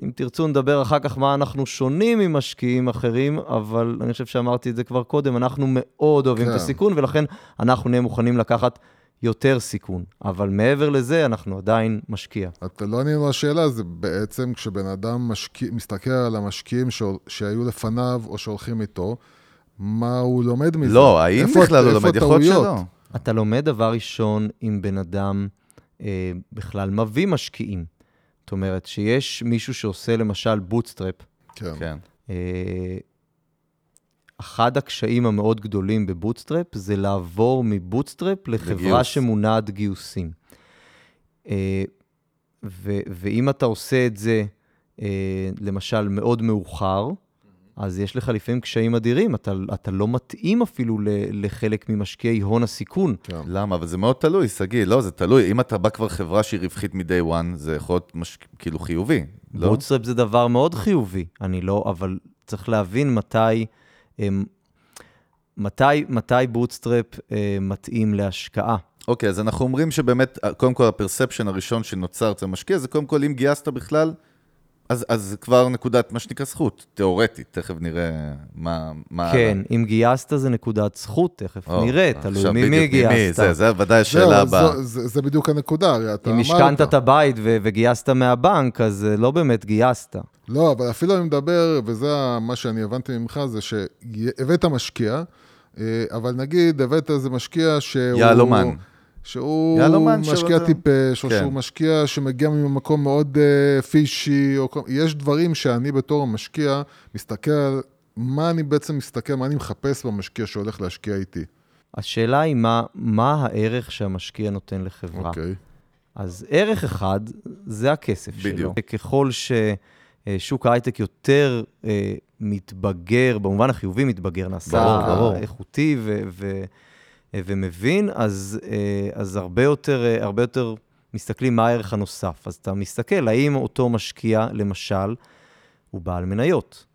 אם תרצו, נדבר אחר כך מה אנחנו שונים ממשקיעים אחרים, אבל אני חושב שאמרתי את זה כבר קודם, אנחנו מאוד אוהבים כן. את הסיכון, ולכן אנחנו נהיה מוכנים לקחת יותר סיכון. אבל מעבר לזה, אנחנו עדיין משקיע. אתה לא ענינו לשאלה, זה בעצם כשבן אדם משקיע, מסתכל על המשקיעים ש... שהיו לפניו או שהולכים איתו, מה הוא לומד מזה? לא, האם בכלל הוא לומד? יכול להיות שלא. אתה לומד דבר ראשון אם בן אדם אה, בכלל מביא משקיעים. זאת אומרת, שיש מישהו שעושה למשל bootstrap. כן. כן. אה, אחד הקשיים המאוד גדולים ב bootstrap זה לעבור מ bootstrap לחברה לגיוס. שמונעת גיוסים. אה, ו- ואם אתה עושה את זה, אה, למשל, מאוד מאוחר, אז יש לך לפעמים קשיים אדירים, אתה, אתה לא מתאים אפילו ל, לחלק ממשקיעי הון הסיכון. כן. למה? אבל זה מאוד תלוי, שגיא, לא, זה תלוי. אם אתה בא כבר חברה שהיא רווחית מ-day one, זה יכול להיות מש... כאילו חיובי, לא? bootstrap זה דבר מאוד חיובי, אני לא, אבל צריך להבין מתי... מתי, מתי bootstrap אה, מתאים להשקעה? אוקיי, okay, אז אנחנו אומרים שבאמת, קודם כל ה perception הראשון שנוצר אצל המשקיע, זה קודם כל אם גייסת בכלל, אז, אז כבר נקודת, מה שנקרא זכות, תיאורטית, תכף נראה מה... מה כן, הלאה. אם גייסת זה נקודת זכות, תכף או, נראה, תלוי ממי גייסת. ממי, זה, זה ודאי השאלה הבאה. זה, זה, זה בדיוק הנקודה, הרי אתה אמרת. אם משכנת את הבית ו- וגייסת מהבנק, אז לא באמת גייסת. לא, אבל אפילו אני מדבר, וזה מה שאני הבנתי ממך, זה שהבאת משקיע, אה, אבל נגיד, הבאת איזה משקיע שהוא... יהלומן. שהוא משקיע שרוצה... טיפש, או כן. שהוא משקיע שמגיע ממקום מאוד uh, פישי, או... יש דברים שאני בתור המשקיע מסתכל מה אני בעצם מסתכל, מה אני מחפש במשקיע שהולך להשקיע איתי. השאלה היא מה, מה הערך שהמשקיע נותן לחברה. אוקיי. Okay. אז ערך אחד זה הכסף בדיוק. שלו. ככל ששוק ההייטק יותר אה, מתבגר, במובן החיובי מתבגר, נעשה ברור, ברור. איכותי ו- ו- ומבין, אז, אז הרבה, יותר, הרבה יותר מסתכלים מה הערך הנוסף. אז אתה מסתכל, האם אותו משקיע, למשל, הוא בעל מניות,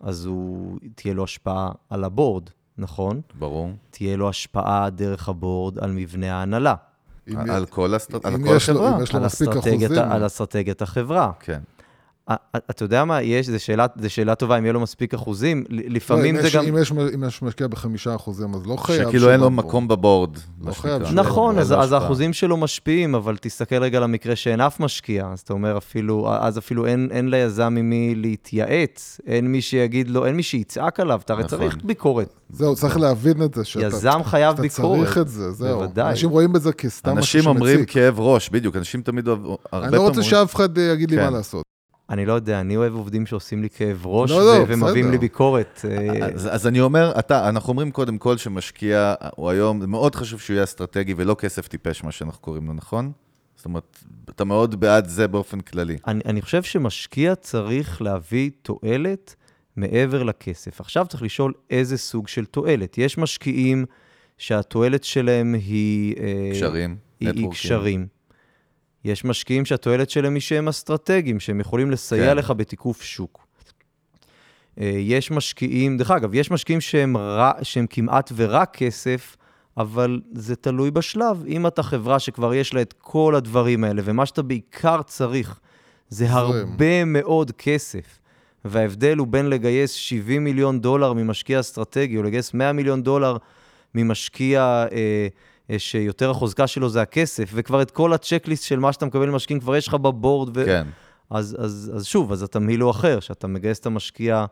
אז הוא, תהיה לו השפעה על הבורד, נכון? ברור. תהיה לו השפעה דרך הבורד על מבנה ההנהלה. על כל החברה. אם יש לו מספיק אחוזים. על אסטרטגיית החברה. כן. אתה יודע מה, יש, זו שאלה, שאלה טובה, אם יהיה לו מספיק אחוזים, לפעמים לא, זה יש, גם... אם יש, אם יש משקיע בחמישה אחוזים, אז לא חייב... שכאילו אין לו מקום בבורד. לא חייב. נכון, אז, אז האחוזים שלו משפיעים, אבל תסתכל רגע למקרה שאין אף משקיע, אז אתה אומר אפילו, אז אפילו אין, אין ליזם ממי להתייעץ, אין מי שיגיד לו, אין מי שיצעק עליו, אתה הרי נכון. צריך ביקורת. זהו, צריך להבין את זה. שאתה, יזם חייב שאתה ביקורת. אתה צריך את זה, זהו. בוודאי. אנשים רואים בזה כסתם משהו שמציק. אנשים אומרים כאב ראש, בדיוק, אנשים תמיד אוהבים... אני לא רוצה שאף אחד יגיד לי כן. מה לעשות. אני לא יודע, אני אוהב עובדים שעושים לי כאב ראש לא, לא, ומביאים לי ביקורת. אה, אז, אז אני אומר, אתה, אנחנו אומרים קודם כל שמשקיע, הוא היום, מאוד חשוב שהוא יהיה אסטרטגי ולא כסף טיפש, מה שאנחנו קוראים לו, נכון? זאת אומרת, אתה מאוד בעד זה באופן כללי. אני, אני חושב שמשקיע צריך להביא תועלת מעבר לכסף. עכשיו צריך לשאול איזה סוג של תועלת. יש משקיעים שהתועלת שלהם היא... אה, קשרים, נטוורקים. היא קשרים. יש משקיעים שהתועלת שלהם היא שהם אסטרטגיים, שהם יכולים לסייע כן. לך בתיקוף שוק. אה, יש משקיעים, דרך אגב, יש משקיעים שהם, רע, שהם כמעט ורק כסף, אבל זה תלוי בשלב. אם אתה חברה שכבר יש לה את כל הדברים האלה, ומה שאתה בעיקר צריך זה הרבה מאוד כסף, וההבדל הוא בין לגייס 70 מיליון דולר ממשקיע אסטרטגי, או לגייס 100 מיליון דולר ממשקיע... אה, שיותר החוזקה שלו זה הכסף, וכבר את כל הצ'קליסט של מה שאתה מקבל ממשקיעים כבר יש לך בבורד. ו... כן. אז, אז, אז שוב, אז התמהיל הוא אחר, שאתה מגייס את המשקיע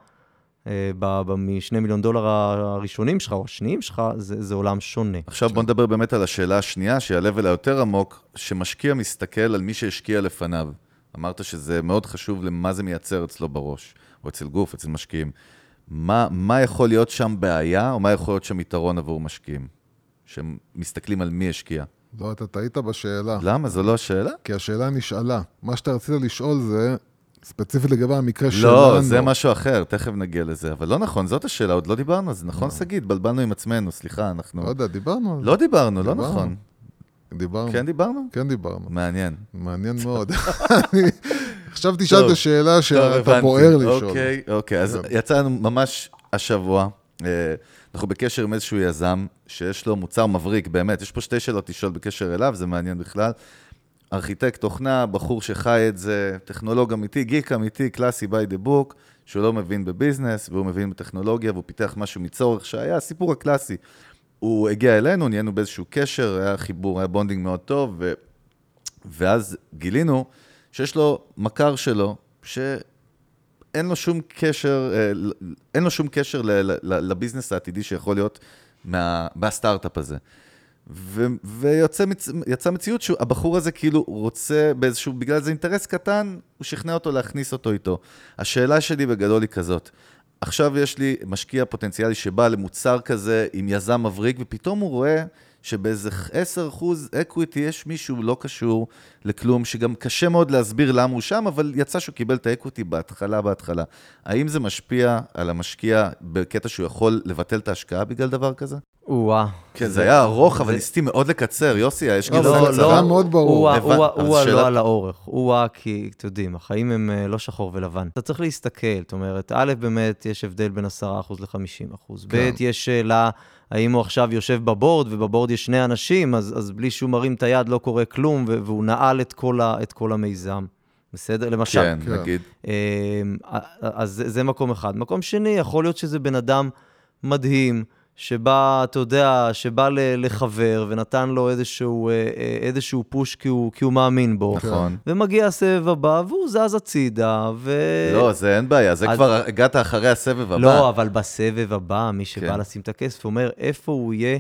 אה, משני מיליון דולר הראשונים שלך, או השניים שלך, זה, זה עולם שונה. עכשיו בוא נדבר באמת על השאלה השנייה, שהיא ה-level היותר עמוק, שמשקיע מסתכל על מי שהשקיע לפניו. אמרת שזה מאוד חשוב למה זה מייצר אצלו בראש, או אצל גוף, אצל משקיעים. מה, מה יכול להיות שם בעיה, או מה יכול להיות שם יתרון עבור משקיעים? שהם מסתכלים על מי השקיע. לא, אתה טעית בשאלה. למה? זו לא השאלה? כי השאלה נשאלה. מה שאתה רצית לשאול זה, ספציפית לגבי המקרה לא, שלנו. לא, זה משהו אחר, תכף נגיע לזה. אבל לא נכון, זאת השאלה, עוד לא דיברנו על זה. נכון, לא. שגיא, התבלבלנו עם עצמנו, סליחה, אנחנו... לא יודע, דיברנו על זה. לא דיברנו, לא נכון. דיברנו. כן דיברנו? כן דיברנו. מעניין. מעניין [laughs] מאוד. עכשיו תשאל את השאלה שאתה בוער לשאול. אוקיי, אוקיי, אז. יצא לנו ממש השבוע, אה, אנחנו בקשר עם איזשהו יזם שיש לו מוצר מבריק, באמת, יש פה שתי שאלות לשאול בקשר אליו, זה מעניין בכלל. ארכיטקט תוכנה, בחור שחי את זה, טכנולוג אמיתי, גיק אמיתי, קלאסי by the book, שהוא לא מבין בביזנס, והוא מבין בטכנולוגיה, והוא פיתח משהו מצורך שהיה, הסיפור הקלאסי. הוא הגיע אלינו, נהיינו באיזשהו קשר, היה חיבור, היה bonding מאוד טוב, ו... ואז גילינו שיש לו מכר שלו, שאין לו שום קשר, אה, אין לו שום קשר. ל business העתידי שיכול להיות מה... מהסטארט-אפ הזה. ו... ויוצא מצ... מציאות שהבחור הזה כאילו רוצה באיזשהו, בגלל איזה אינטרס קטן, הוא שכנע אותו להכניס אותו איתו. השאלה שלי בגדול היא כזאת, עכשיו יש לי משקיע פוטנציאלי שבא למוצר כזה עם יזם מבריק, ופתאום הוא רואה שבאיזה 10% equity יש מישהו לא קשור לכלום, שגם קשה מאוד להסביר למה הוא שם, אבל יצא שהוא קיבל את ה equity בהתחלה, בהתחלה. האם זה משפיע על המשקיע בקטע שהוא יכול לבטל את ההשקעה בגלל דבר כזה? או-אה. כן, זה היה ארוך, אבל ניסיתי מאוד לקצר. יוסי, יש כאילו... לא, זה היה מאוד ברור. או-אה לא על האורך. או-אה כי, אתם יודעים, החיים הם אה, לא שחור ולבן. אתה צריך להסתכל, זאת אומרת, א', באמת יש הבדל בין 10% ל-50%. ב', כן. יש שאלה... האם הוא עכשיו יושב בבורד, ובבורד יש שני אנשים, אז, אז בלי שהוא מרים את היד לא קורה כלום, והוא נעל את כל, ה, את כל המיזם. בסדר? למשל. כן, כן. נגיד. אמ, אז זה, זה מקום אחד. מקום שני, יכול להיות שזה בן אדם מדהים, שבא, אתה יודע, שבא לחבר ונתן לו איזשהו, אה, אה, איזשהו פוש כי הוא, כי הוא מאמין בו. נכון. ומגיע הסבב הבא, והוא זז הצידה, ו... לא, זה אין בעיה, זה אז... כבר הגעת אחרי הסבב הבא. לא, אבל בסבב הבא, מי שבא כן. לשים את הכסף אומר, איפה הוא יהיה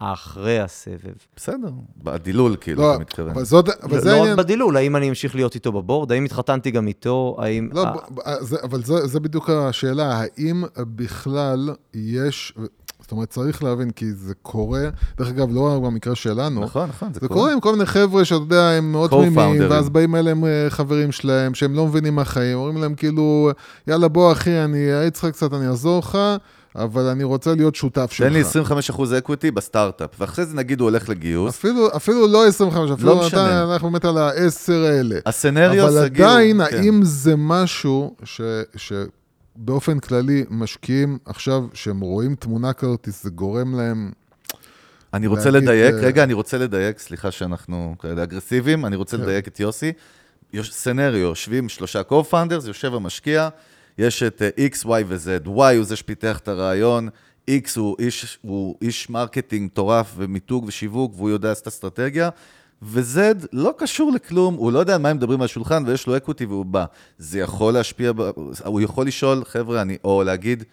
אחרי הסבב. בסדר, בדילול, כאילו, לא, אתה מתכוון. אבל זאת, אבל לא, זה לא העניין... רק בדילול, האם אני אמשיך להיות איתו בבורד? האם התחתנתי גם איתו? האם... לא, ה... זה, אבל זה, זה בדיוק השאלה, האם בכלל יש, זאת אומרת, צריך להבין, כי זה קורה, דרך אגב, לא רק במקרה שלנו. נכון, נכון, זה, זה קורה. עם כל מיני חבר'ה שאתה יודע, הם מאוד תמימים, ואז באים אליהם אה, חברים שלהם, שהם לא מבינים מה חיים, אומרים להם כאילו, יאללה, בוא אחי, אני אעץ לך קצת, אני אעזור לך. אבל אני רוצה להיות שותף שלך. תן לי 25% equity בסטארט-אפ, ואחרי זה נגיד הוא הולך לגיוס. אפילו, אפילו לא 25, אפילו לא משנה. אנחנו באמת על ה-10 האלה. הסצנריו סגור. אבל עדיין, כן. האם זה משהו ש, ש, באופן כללי, משקיעים עכשיו, שהם רואים תמונה כזאת, זה גורם להם... אני רוצה להגיד, לדייק, uh... רגע, אני רוצה לדייק, סליחה שאנחנו כאלה אגרסיביים, אני רוצה כן. לדייק את יוסי. scenario, יושבים שלושה co-founders, יושב המשקיע, יש את uh, X, Y ו-Z. Y הוא זה שפיתח את הרעיון, X הוא איש, הוא איש marketing מטורף ומיתוג ושיווק, והוא יודע את האסטרטגיה. ו-Z לא קשור לכלום, הוא לא יודע על מה הם מדברים על השולחן ויש לו equity והוא בא. זה יכול להשפיע, הוא יכול לשאול, חבר'ה, אני, או להגיד,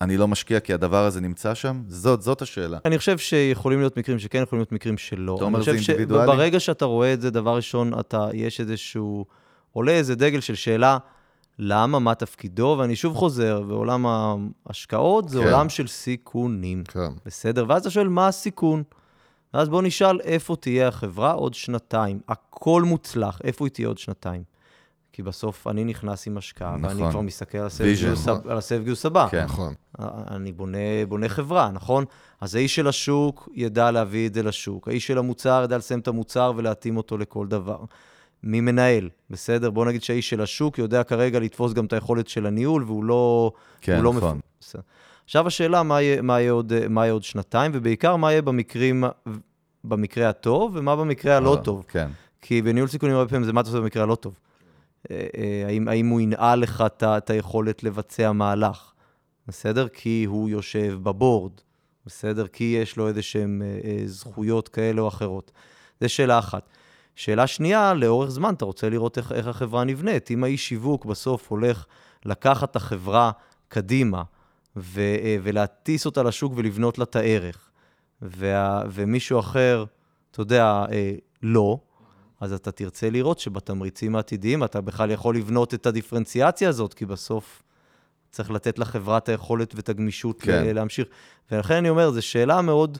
אני לא משקיע כי הדבר הזה נמצא שם? זאת, זאת השאלה. אני חושב שיכולים להיות מקרים שכן, יכולים להיות מקרים שלא. אתה אומר זה אינדיבידואלי? ברגע שאתה רואה את זה, דבר ראשון, אתה, יש איזשהו, עולה איזה דגל של שאלה, למה, מה תפקידו, ואני שוב חוזר, ועולם ההשקעות זה כן. עולם של סיכונים. כן. בסדר? ואז אתה שואל, מה הסיכון? ואז בואו נשאל איפה תהיה החברה עוד שנתיים. הכל מוצלח, איפה היא תהיה עוד שנתיים? כי בסוף אני נכנס עם השקעה, נכון. ואני כבר מסתכל על הסבב גיוס, הבא. כן. נכון. אני בונה, בונה חברה, נכון? אז האיש של השוק ידע להביא את זה לשוק. האיש של המוצר ידע לסיים את המוצר ולהתאים אותו לכל דבר. מי מנהל, בסדר? בוא נגיד שהאיש של השוק יודע כרגע לתפוס גם את היכולת של הניהול, והוא לא... כן, לא נכון. מפ... עכשיו השאלה, מה יהיה, מה, יהיה עוד, מה יהיה עוד שנתיים, ובעיקר מה יהיה במקרים, במקרה הטוב, ומה במקרה הלא אה, טוב. כן. כי בניהול סיכונים הרבה פעמים זה מה אתה עושה במקרה הלא טוב. אה, אה, האם, האם הוא ינעל לך את היכולת לבצע מהלך, בסדר? כי הוא יושב בבורד, בסדר? כי יש לו איזה שהן זכויות כאלה או אחרות. זו שאלה אחת. שאלה שנייה, לאורך זמן אתה רוצה לראות איך, איך החברה נבנית. אם האיש שיווק בסוף הולך לקחת את החברה קדימה ו, אה, ולהטיס אותה לשוק ולבנות לה את הערך, וה, ומישהו אחר, אתה יודע, אה, לא, אז אתה תרצה לראות שבתמריצים העתידיים אתה בכלל יכול לבנות את הדיפרנציאציה הזאת, כי בסוף צריך לתת לחברה את היכולת ואת הגמישות כן. להמשיך. ולכן אני אומר, זו שאלה מאוד...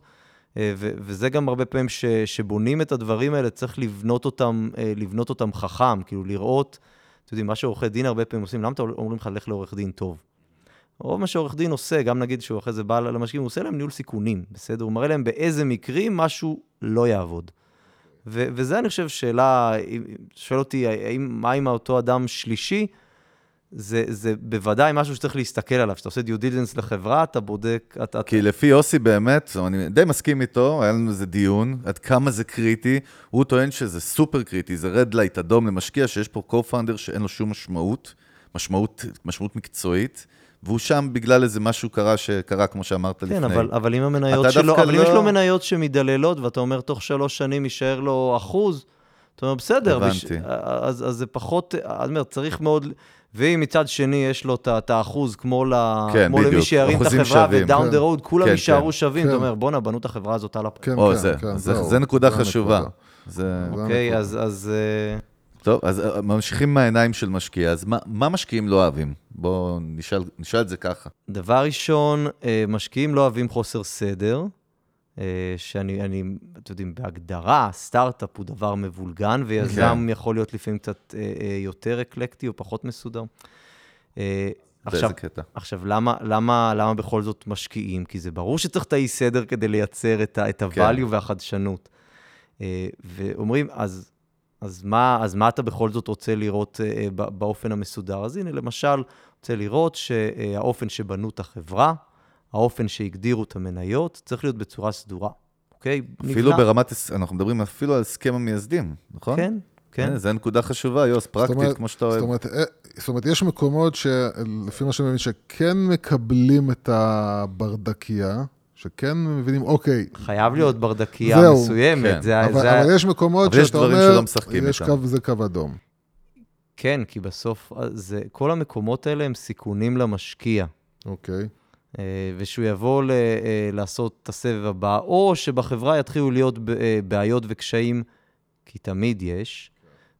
אה, ו- וזה גם הרבה פעמים ש- שבונים את הדברים האלה, צריך לבנות אותם, לבנות אותם חכם, כאילו לראות, אתם יודעים, מה שעורכי דין הרבה פעמים עושים, למה אומרים לך, לך לעורך דין טוב? רוב מה שעורך דין עושה, גם נגיד שהוא אחרי זה בא למשקיעים, הוא עושה להם ניהול סיכונים, בסדר? הוא מראה להם באיזה מקרים משהו לא יעבוד. ו- וזה, אני חושב, שאלה, שואל אותי, האם, מה עם אותו אדם שלישי? זה, זה בוודאי משהו שצריך להסתכל עליו. כשאתה עושה due diligence לחברה, אתה בודק... אתה, כי לפי יוסי באמת, אני די מסכים איתו, היה לנו איזה דיון, עד כמה זה קריטי. הוא טוען שזה סופר קריטי, זה red light אדום למשקיע, שיש פה co-founder שאין לו שום משמעות, משמעות, משמעות מקצועית. והוא שם בגלל איזה משהו קרה שקרה, כמו שאמרת כן, לפני. כן, אבל, אבל אם המניות שלו, אבל אם יש לא- לו מניות שמדללות, ואתה אומר, תוך שלוש שנים יישאר לו אחוז, אתה אומר, בסדר, הבנתי. אז, אז זה פחות, אני אומר, צריך מאוד, ואם מצד שני יש לו את האחוז, כמו, ל, כן, כמו למי שירים את החברה, שווים. ודאון כן. דה רוד, כולם כן, יישארו כן. שווים, כן. אתה אומר, בואנה, בנו את החברה הזאת על הפרק. כן, או, כן, זה, כן, זה, זהו. זה נקודה זה חשובה. הנקודה. זה... זה אוקיי. אז, אז אה, טוב, אז אה, ממשיכים מהעיניים של משקיע, אז מה, מה משקיעים לא אוהבים? בואו נשאל, נשאל את זה ככה. דבר ראשון, אה, משקיעים לא אוהבים חוסר סדר, אה, שאני, אני, אתם יודעים, בהגדרה, סטארט-אפ הוא דבר מבולגן, ויזם יכול להיות לפעמים קצת יותר אקלקטי או פחות מסודר. עכשיו, קטע? עכשיו למה, למה, למה בכל זאת משקיעים? כי זה ברור שצריך את האי-סדר כדי לייצר את, כן. ה-value והחדשנות. אה, ואומרים, אז, אז, מה, אז מה אתה בכל זאת רוצה לראות אה, ב- באופן המסודר? אז הנה, למשל, רוצה לראות שהאופן שבנו את החברה, האופן שהגדירו את המניות, צריך להיות בצורה סדורה, אוקיי? אפילו נבנה- ברמת, אנחנו מדברים אפילו על הסכם המייסדים, נכון? כן, כן. אה, זו נקודה חשובה, יוס, פרקטית, אומרת- כמו שאתה אוהב. זאת אומרת, אה, זאת אומרת, יש מקומות שלפי מה שאני מבין, שכן מקבלים את הברדקייה, שכן מבינים, אוקיי, חייב להיות ברדקייה זהו, מסוימת. כן. זה, אבל, זה, אבל יש מקומות אבל יש שאתה דברים אומר, שלא משחקים יש איתם. קו, זה קו אדום. כן, כי בסוף אה, זה, כל המקומות האלה הם סיכונים למשקיע. אוקיי. אה, ושהוא יבוא ל, אה, לעשות את הסבב הבא, או שבחברה יתחילו להיות בעיות וקשיים, כי תמיד יש,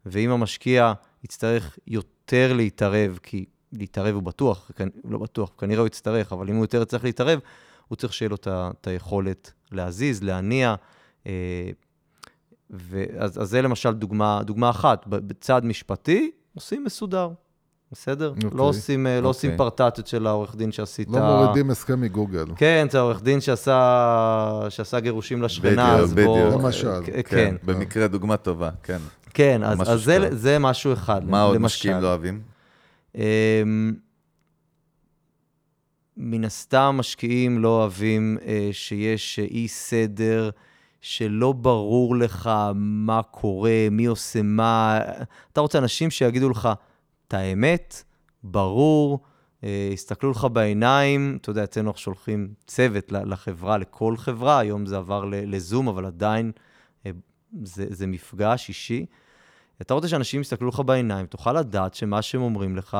ואם המשקיע יצטרך יותר להתערב, כי להתערב הוא בטוח, לא בטוח, כנראה הוא יצטרך, אבל אם הוא יותר יצטרך להתערב, הוא צריך שיהיה לו את היכולת להזיז, להניע. אה, ואז, אז זה למשל דוגמה, דוגמה אחת. בצד משפטי, עושים מסודר, בסדר? אוקיי. לא עושים, אה, לא עושים אוקיי. פרטטות של העורך דין שעשית. לא מורידים הסכם מגוגל. כן, זה העורך דין שעשה, שעשה גירושים לשכנה, בדיוק, אז בוא... בדיוק. למשל. כן, כן, במקרה דוגמה טובה, כן. כן, אז, אז זה. זה משהו אחד, מה עוד. משקיעים לא אוהבים? מן הסתם משקיעים לא אוהבים אה, שיש אה, אי סדר, שלא ברור לך מה קורה, מי עושה מה. אתה רוצה אנשים שיגידו לך את האמת, ברור, אה, יסתכלו לך בעיניים. אתה יודע, אצלנו אנחנו שולחים צוות לחברה, לכל חברה, היום זה עבר לזום, אבל עדיין אה, זה, זה מפגש אישי. אתה רוצה שאנשים יסתכלו לך בעיניים, תוכל לדעת שמה שהם אומרים לך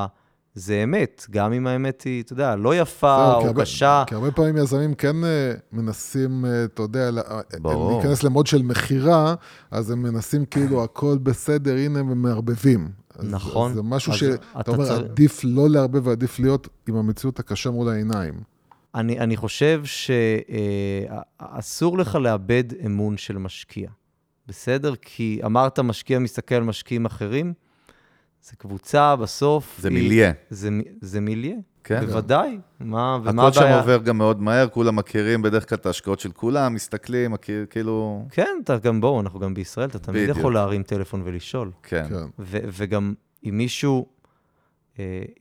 זה אמת, גם אם האמת היא, אתה יודע, לא יפה או הרבה- קשה. כי הרבה פעמים יזמים כן אה, מנסים, אה, אתה יודע, אה, ברור. להיכנס למוד של מכירה, אז הם מנסים כאילו, הכל בסדר, הנה הם מערבבים. אז- נכון. אז זה משהו שאתה אתה אומר, צריך- עדיף לא לערבב ועדיף להיות עם המציאות הקשה מול העיניים. אני, אני חושב שאסור לך לאבד אמון של משקיע, בסדר? כי אמרת, משקיע מסתכל על משקיעים אחרים, זה קבוצה בסוף. זה היא- מיליה. זה, מ- זה מיליה, כן. בוודאי. מה, ומה הכל שם הבעיה? עובר גם מאוד מהר, כולם מכירים בדרך כלל את ההשקעות של כולם, מסתכלים, מכיר, כאילו... כן, אתה גם בואו, אנחנו גם בישראל, אתה תמיד בדיוק. יכול להרים טלפון ולשאול. כן. כן. ו- וגם אם מישהו,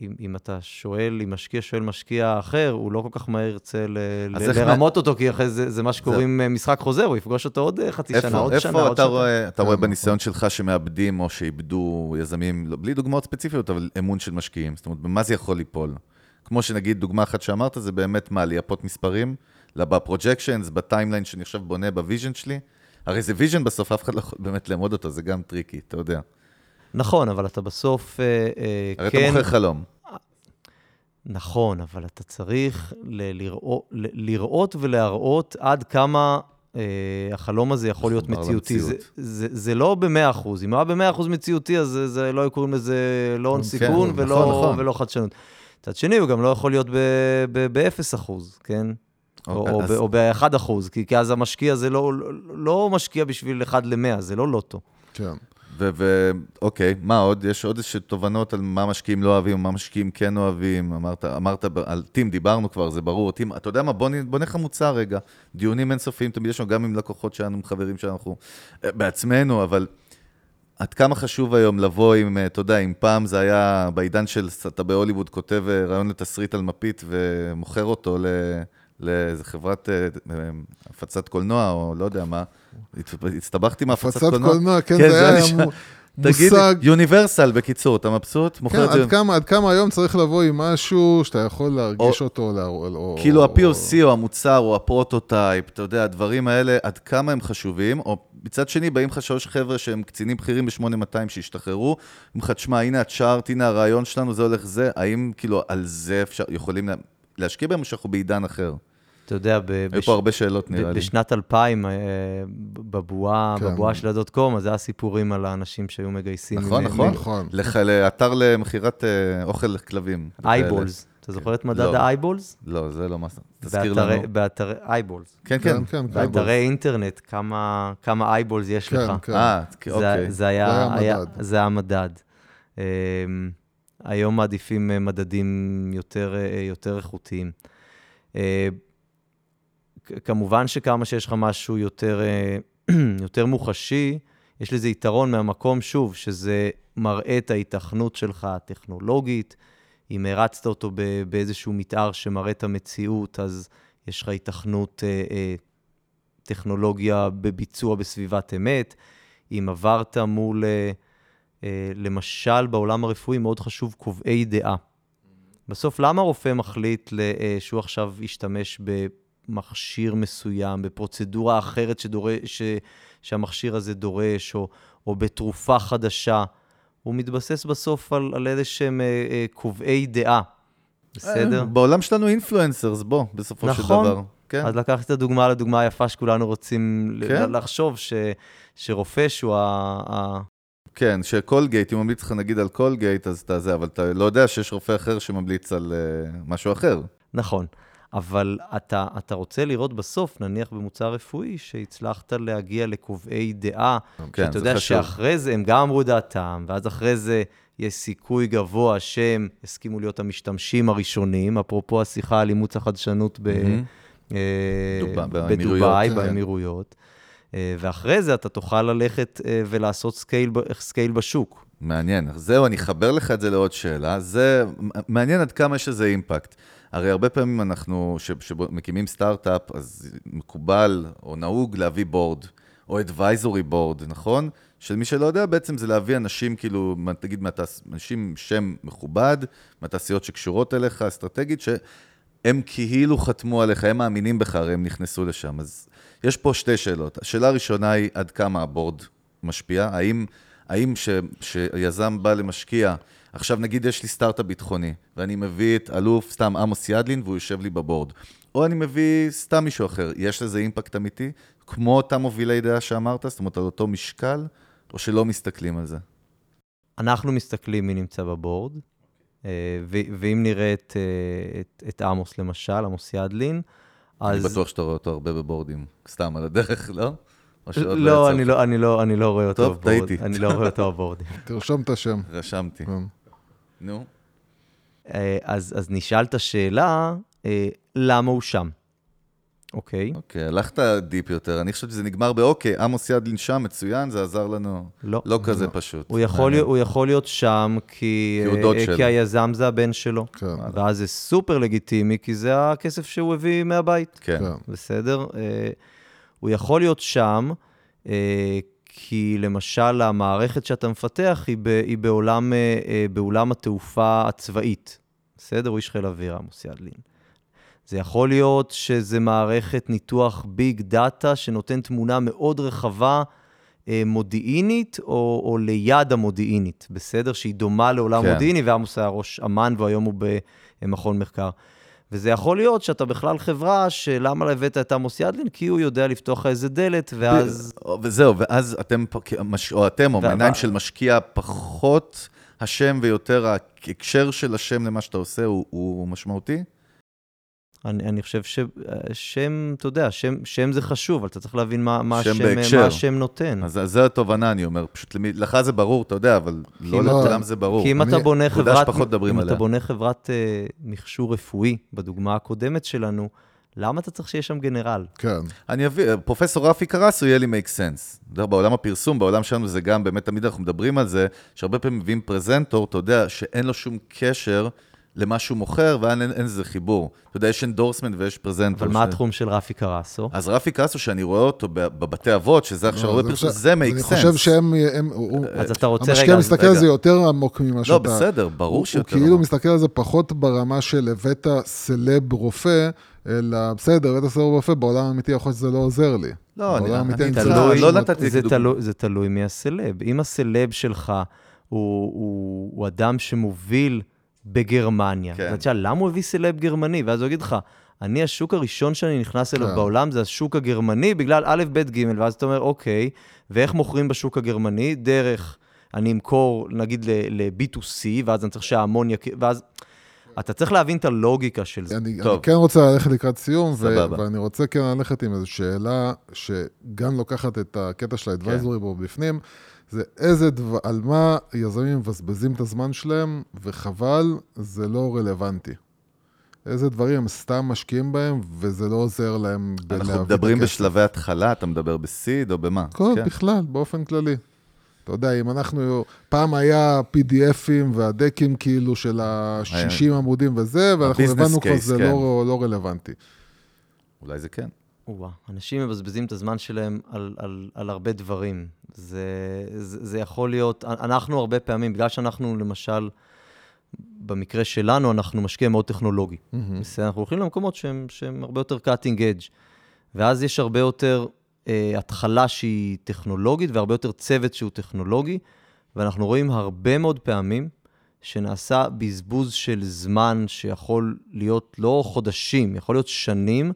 אם, אם אתה שואל, אם משקיע שואל משקיע אחר, הוא לא כל כך מהר ירצה ל- ל- לרמות אותו, כי אחרי זה, זה מה שקוראים אה, משחק חוזר, הוא יפגוש אותו עוד אה, חצי שנה, איפה, עוד שנה, איפה עוד אתה שנה. רואה, אתה רואה. בניסיון שלך שמאבדים או שאיבדו יזמים, לא- בלי דוגמאות ספציפיות, אבל אמון של משקיעים? זאת אומרת, במה זה יכול ליפול? כמו שנגיד, דוגמה אחת שאמרת, זה באמת מה, לייפות מספרים, ב projections, ב timeline שאני עכשיו בונה ב vision שלי. הרי זה vision בסוף, אף אחד לא יכול באמת לאמוד אותו, זה גם tricky, אתה יודע. נכון, אבל אתה בסוף, אה, אה, הרי כן, אתה מוכר חלום. נכון, אבל אתה צריך ל- לראות, ל- לראות ולהראות עד כמה אה, החלום הזה יכול להיות מחובר מציאותי. זה. זה, זה לא ב-100%. אם הוא היה ב-100% מציאותי, אז זה, זה לא היו קוראים לזה לא הון כן, סיכון נכון, ולא, נכון. ולא חדשנות. מצד שני, הוא גם לא יכול להיות ב-0%, כן? או, אוקיי, או, אז- ב- או ב-1%, כי, כי אז המשקיע זה לא, לא, לא משקיע בשביל 1 ל-100, זה לא לוטו. כן. ואוקיי, מה עוד? יש עוד איזשהו תובנות על מה משקיעים לא אוהבים, מה משקיעים כן אוהבים. אמרת, אמרת על טים, דיברנו כבר, זה ברור. טים, אתה יודע מה, בוא, בוא נלך מוצר רגע. דיונים אינסופיים, תמיד יש לנו גם עם לקוחות שלנו, עם חברים שאנחנו אה, בעצמנו, אבל עד כמה חשוב היום לבוא עם, אה, אתה יודע, אם פעם זה היה בעידן של, אתה בהוליווד כותב אה, רעיון לתסריט על מפית ומוכר אותו. לאיזה חברת הפצת קולנוע, או לא יודע מה, הצטבחתי מהפצת הפצת קולנוע. קולנוע, כן, כן, זה היה נשמע- מו- [laughs] תגיד, מושג. יוניברסל, בקיצור, אתה מבסוט? כן, את זה? עד כמה, עד כמה היום צריך לבוא עם משהו שאתה יכול להרגיש או- אותו, לה- או... כאילו ה-POC או המוצר או הפרוטוטייפ, אתה יודע, הדברים האלה, עד כמה הם חשובים, או מצד שני, באים לך שלוש חבר'ה שהם קצינים בכירים ב-8200 שהשתחררו, אומרים לך, תשמע, הנה הצ'ארט, הנה הרעיון שלנו, זה הולך זה, האם כאילו על זה אפשר, יכולים לה, להשקיע בהם או שאנחנו בעידן אחר? אתה יודע, ב- היו בש- פה הרבה שאלות, ב- נראה לי. בשנת 2000, אה, בבועה, כן. בבועה של ה dot com, אז זה היה סיפורים על האנשים שהיו מגייסים. נכון, מ- נכון. נכון. לח- לאתר למכירת אה, אוכל לכלבים. Eyeballs. אתה זוכר את מדד לא. ה eyeballs? לא, זה לא מה... תזכיר לנו. באתרי eyeballs. כן, כן. כן, כן, כן. באתרי אינטרנט, כמה כמה eyeballs יש כן, לך. כן. אה, זה- אוקיי. זה היה זה היה המדד. המדד. אמ, היום מעדיפים אה, מדדים יותר אה, יותר איכותיים. כמובן שכמה שיש לך משהו יותר, אה, [clears throat] יותר מוחשי, יש לזה יתרון מהמקום, שוב, שזה מראה את ההיתכנות שלך הטכנולוגית. אם הרצת אותו באיזשהו מתאר שמראה את המציאות, אז יש לך היתכנות אה, אה, טכנולוגיה בביצוע בסביבת אמת. אם עברת מול, אה, אה, למשל, בעולם הרפואי מאוד חשוב קובעי דעה. בסוף, למה רופא מחליט אה, שהוא עכשיו ישתמש במכשיר מסוים, בפרוצדורה אחרת שדורש, ש, שהמכשיר הזה דורש, או, או בתרופה חדשה? הוא מתבסס בסוף על, על איזה שהם אה, אה, קובעי דעה, בסדר? אה, בעולם שלנו אינפלואנסרס, בוא, בסופו של נכון. דבר. כן. אז לקחתי את הדוגמה לדוגמה היפה שכולנו רוצים כן. לחשוב, ש, שרופא שהוא. ה... כן, שקולגייט, אם ממליץ לך נגיד על קולגייט, אז אתה זה, אבל אתה לא יודע שיש רופא אחר שממליץ על uh, משהו אחר. נכון. אבל אתה, אתה רוצה לראות בסוף, נניח במוצר רפואי, שהצלחת להגיע לקובעי דעה, כן, שאתה יודע חשוב. שאחרי זה הם גם אמרו דעתם, ואז אחרי זה יש סיכוי גבוה שהם הסכימו להיות המשתמשים הראשונים, אפרופו השיחה על אימוץ החדשנות ב. אה, דובא- באמירויות, בדובאי, כן. באמירויות. אה, ואחרי זה אתה תוכל ללכת אה, ולעשות scale, scale בשוק. מעניין. זהו, אני אחבר לך את זה לעוד שאלה. זה מעניין עד כמה יש לזה impact. הרי הרבה פעמים אנחנו, שמקימים סטארט-אפ, אז מקובל או נהוג להביא board, או advisory board, נכון? של מי שלא יודע, בעצם זה להביא אנשים, כאילו, מה- תגיד, מהתעש... אנשים עם שם מכובד, מהתעשיות שקשורות אליך, אסטרטגית, שהם כאילו חתמו עליך, הם מאמינים בך, הרי הם נכנסו לשם. אז יש פה שתי שאלות. השאלה הראשונה היא, עד כמה הבורד משפיע? האם, האם ש, שיזם בא למשקיע, עכשיו נגיד יש לי סטארט-אפ ביטחוני, ואני מביא את אלוף, סתם עמוס ידלין, והוא יושב לי בבורד. או אני מביא סתם מישהו אחר, יש לזה אימפקט אמיתי? כמו אותם מובילי דעה שאמרת, זאת אומרת, על אותו משקל, או שלא מסתכלים על זה? אנחנו מסתכלים מי נמצא בבורד, אה, ואם נראה את, אה, את, את עמוס למשל, עמוס ידלין, אני אז... בטוח שאתה רואה אותו הרבה בבורדים, סתם על הדרך, לא? לא, יצא אני? לא, אני, לא, אני לא רואה אותו טוב. טעיתי. אני לא רואה אותו בבורדים. [laughs] תרשום את השם. רשמתי. כן. נו. אה, אז, אז נשאלת שאלה, אה, למה הוא שם? אוקיי? אוקיי, הלכת דיפ יותר. אני חושב שזה נגמר באוקיי, עמוס ידלין שם, מצוין, זה עזר לנו. לא. לא כזה פשוט. הוא יכול, להיות, הוא יכול להיות שם כי, כי הוא דוד אה, שלו. כי היזם זה הבן שלו. כן, ואז זה סופר לגיטימי, כי זה הכסף שהוא הביא מהבית. כן. כן. בסדר? אה, הוא יכול להיות שם, אה, כי למשל המערכת שאתה מפתח היא, ב, היא בעולם, אה, אה, בעולם התעופה הצבאית. בסדר? הוא איש חיל אוויר, עמוס ידלין. זה יכול להיות שזה מערכת ניתוח ביג דאטה שנותן תמונה מאוד רחבה, אה, מודיעינית, או, או ליד המודיעינית, בסדר? שהיא דומה לעולם כן. מודיעיני, ועמוס היה ראש אמ"ן, והיום הוא במכון מחקר. וזה יכול להיות שאתה בכלל חברה שלמה הבאת את עמוס ידלין? כי הוא יודע לפתוח איזה דלת, ואז... וזהו, ואז אתם, או אתם, או ו- של משקיע, פחות השם ויותר ההקשר של השם למה שאתה עושה הוא, הוא משמעותי? אני, אני חושב ששם, אתה יודע, שם, שם זה חשוב, אבל אתה צריך להבין מה, מה, שם השם. מה השם נותן. אז זו התובנה, אני אומר. פשוט למי, לך זה ברור, אתה יודע, אבל לא לכולם זה ברור. כי אם אני- אתה בונה חברת, אם. אתה בונה חברת אה, מכשור רפואי, בדוגמה הקודמת שלנו, למה אתה צריך שיהיה שם גנרל? כן. אני אביא, פרופסור רפי קרסו יהיה לי make sense. אתה יודע, בעולם הפרסום, בעולם שלנו זה גם, באמת תמיד אנחנו מדברים על זה, שהרבה פעמים מביאים פרזנטור, אתה יודע, שאין לו שום קשר למה שהוא מוכר, ואין אין לזה חיבור. אתה יודע, יש endorsement ויש פרזנטור. אבל מה. התחום של רפי קרסו? אז רפי קרסו, שאני רואה אותו בבתי אבות, שזה עכשיו לא, הרבה זה פרסום, עכשיו- זה make אני sense. חושב שהם... הם- הוא- אז אתה רוצה המשקיע רגע... אז- מסתכל על. זה יותר עמוק ממה שאתה... לא, בסדר, ברור הוא- שיותר הוא כאילו עמוק. מסתכל על זה פחות ברמה של הבאת סלב רופא, אלא בסדר, הבאת סלב רופא, בעולם האמיתי יכול להיות שזה לא עוזר לי. לא, אני- אני תלוי- לא נתתי זה. תלוי, זה תלוי מי הסלב. אם הסלב שלך הוא, הוא, הוא אדם שמוביל בגרמניה, כן. אתה יודע, למה הוא הביא סלב גרמני? ואז הוא יגיד לך, אני, השוק הראשון שאני נכנס אליו כן. בעולם זה השוק הגרמני, בגלל א', ב', ג', ואז אתה אומר, אוקיי, ואיך מוכרים בשוק הגרמני? דרך, אני אמכור, נגיד, ל-B2C, ואז אני צריך שההמון יכיר, ואז... אתה צריך להבין את הלוגיקה של זה. אני, אני טוב. כן רוצה ללכת לקראת סיום, ו-. ואני רוצה כן ללכת עם איזו שאלה שגם לוקחת את הקטע של כן. האדוויזורי בו בפנים, זה איזה דבר, על מה יזמים מבזבזים את הזמן שלהם, וחבל, זה לא רלוונטי. איזה דברים הם סתם משקיעים בהם, וזה לא עוזר להם בלהביא אנחנו את מדברים הכסף. בשלבי התחלה, אתה מדבר בסיד או במה? הכל, כן. בכלל, באופן כללי. אתה יודע, אם אנחנו, פעם היה PDFים והדקים כאילו של ה-60 עמודים וזה, ואנחנו הבנו כבר שזה כן. לא, לא רלוונטי. אולי זה כן. וואה, אנשים מבזבזים את הזמן שלהם על, על, על הרבה דברים. זה, זה, זה יכול להיות, אנחנו הרבה פעמים, בגלל שאנחנו למשל, במקרה שלנו, אנחנו משקיע מאוד טכנולוגי. בסדר, אנחנו הולכים למקומות שהם, שהם הרבה יותר cutting edge. ואז יש הרבה יותר אה, התחלה שהיא טכנולוגית והרבה יותר צוות שהוא טכנולוגי, ואנחנו רואים הרבה מאוד פעמים שנעשה בזבוז של זמן שיכול להיות לא חודשים, יכול להיות שנים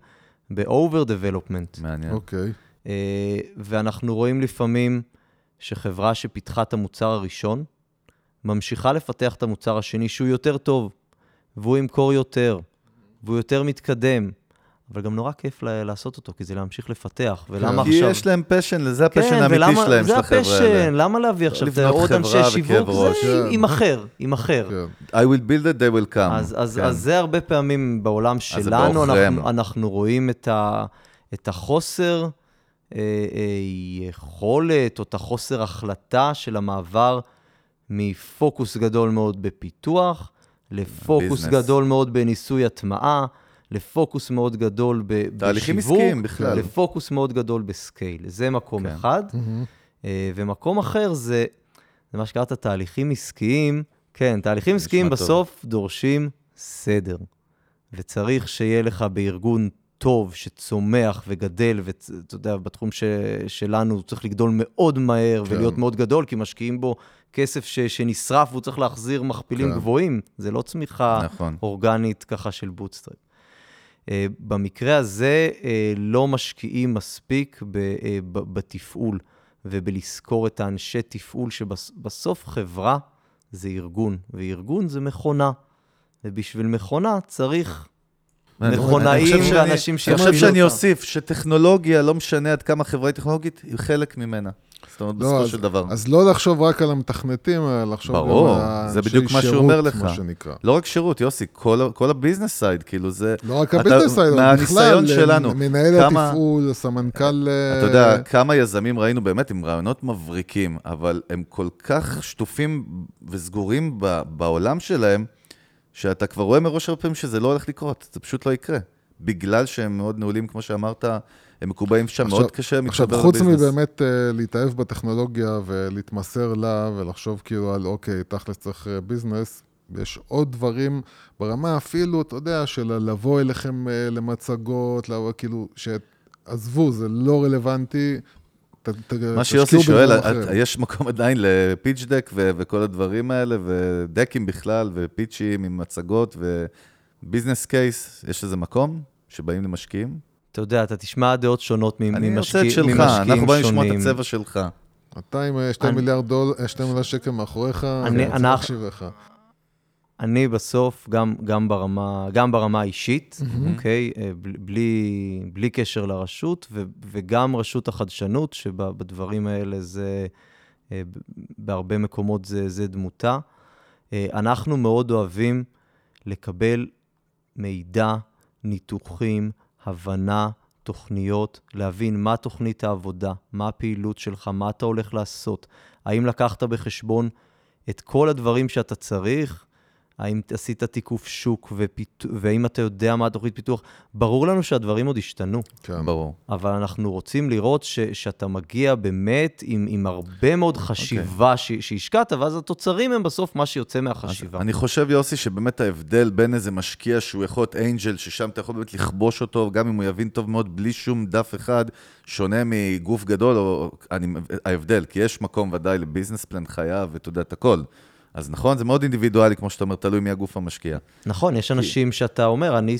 ב-over development. מעניין. אוקיי. אה, ואנחנו רואים לפעמים שחברה שפיתחה את המוצר הראשון, ממשיכה לפתח את המוצר השני שהוא יותר טוב, והוא ימכור יותר, והוא יותר מתקדם, אבל גם נורא כיף לה- לעשות אותו, כי זה להמשיך לפתח. ולמה כי עכשיו... יש להם passion, זה ה passion כן, האמיתי ולמה- שלהם, של זה החבר'ה ה passion, האלה. למה להביא עכשיו עוד אנשי שיווק? זה כן. יימכר, יימכר. כן. I will build it, they will come. אז, אז, כן. אז זה הרבה פעמים בעולם זה שלנו. אנחנו, אנחנו רואים את, ה, את החוסר אה, אה, יכולת, או את החוסר החלטה של המעבר מפוקוס גדול מאוד בפיתוח, לפוקוס ביזנס. גדול מאוד בניסוי הטמעה, לפוקוס מאוד גדול ב- תהליכים בשיווק, עסקיים בכלל. לפוקוס מאוד גדול בסקייל. זה מקום כן. אחד. אה, ומקום אחר זה, זה מה שקראת תהליכים עסקיים. כן, תהליכים עסקיים טוב. בסוף דורשים סדר. וצריך שיהיה לך בארגון טוב, שצומח וגדל, ואתה יודע, בתחום ש, שלנו הוא צריך לגדול מאוד מהר כן. ולהיות מאוד גדול, כי משקיעים בו כסף ש, שנשרף והוא צריך להחזיר מכפילים כן. גבוהים. זה לא צמיחה נכון. אורגנית ככה של bootstrap. אה, במקרה הזה אה, לא משקיעים מספיק ב, אה, ב, בתפעול ובלזכור את האנשי תפעול, שבסוף חברה זה ארגון, וארגון זה מכונה. ובשביל מכונה צריך מכונאים אני חושב שאני- ואנשים אני חושב שאני אותה. אוסיף שטכנולוגיה, לא משנה עד כמה חברה היא טכנולוגית, היא חלק ממנה. זאת אומרת, לא, בסופו אז- של דבר. אז לא לחשוב רק על המתכנתים, אלא לחשוב ברור, גם על זה האנשי בדיוק מה שהוא שירות, אומר לך. לא רק שירות, יוסי, כל כל ה business side, כאילו זה... לא רק ה business side, מהניסיון בכלל, שלנו, מנהל כמה- התפעול, סמנכ"ל... אתה יודע, כמה יזמים ראינו באמת עם רעיונות מבריקים, אבל הם כל כך שטופים וסגורים ב- בעולם שלהם, שאתה כבר רואה מראש הרבה פעמים שזה לא הולך לקרות, זה פשוט לא יקרה. בגלל שהם מאוד נעולים, כמו שאמרת, הם מקובעים שם, מאוד קשה עכשיו, להתחבר חוץ לביזנס. מבאמת אה, להתאהב בטכנולוגיה ולהתמסר לה ולחשוב כאילו על אוקיי, תכלס צריך אה, ביזנס, יש עוד דברים ברמה אפילו, אתה יודע, של לבוא אליכם אה, למצגות, לבוא, כאילו, שעזבו, זה לא רלוונטי. ת- ת- מה שיוסי שואל, את-. יש מקום עדיין לפיץ' דק ו- וכל הדברים האלה, ודקים בכלל, ופיצ'ים עם מצגות, וביזנס קייס, יש לזה מקום שבאים למשקיעים? אתה יודע, אתה תשמע דעות שונות מ- אני רוצה את שלך, ממשקיעים אנחנו באים לשמוע את שונים. הצבע שלך. אתה עם אה, שתי אני- מיליארד דול, אה, שתי מיליארד שקל מאחוריך, אני- רוצה אנחנו- להקשיב לך. אני בסוף, גם, גם, ברמה, גם ברמה האישית, אוקיי? אה, בל- בלי, בלי קשר לרשות, ו, וגם רשות החדשנות, שבדברים האלה זה, אה, בהרבה מקומות זה, זה דמותה. אה, אנחנו מאוד אוהבים לקבל מידע, ניתוחים, הבנה, תוכניות, להבין מה תוכנית העבודה, מה הפעילות שלך, מה אתה הולך לעשות. האם לקחת בחשבון את כל הדברים שאתה צריך? האם עשית תיקוף שוק, ופיתו... והאם אתה יודע מה התוכנית פיתוח? ברור לנו שהדברים עוד השתנו, כן. ברור. אבל אנחנו רוצים לראות ש... שאתה מגיע באמת עם, עם הרבה מאוד חשיבה okay. ש... שהשקעת, ואז התוצרים הם בסוף מה שיוצא מהחשיבה. אני חושב, יוסי, שבאמת ההבדל בין איזה משקיע שהוא יכול להיות אנג'ל, ששם אתה יכול באמת לכבוש אותו, גם אם הוא יבין טוב מאוד, בלי שום דף אחד, שונה מגוף גדול, או אני, ההבדל, כי יש מקום ודאי לביזנס פלן חייב, ואתה יודע את הכל. אז נכון, זה מאוד אינדיבידואלי, כמו שאתה אומר, תלוי מי הגוף המשקיע. נכון, יש אנשים שאתה אומר, אני,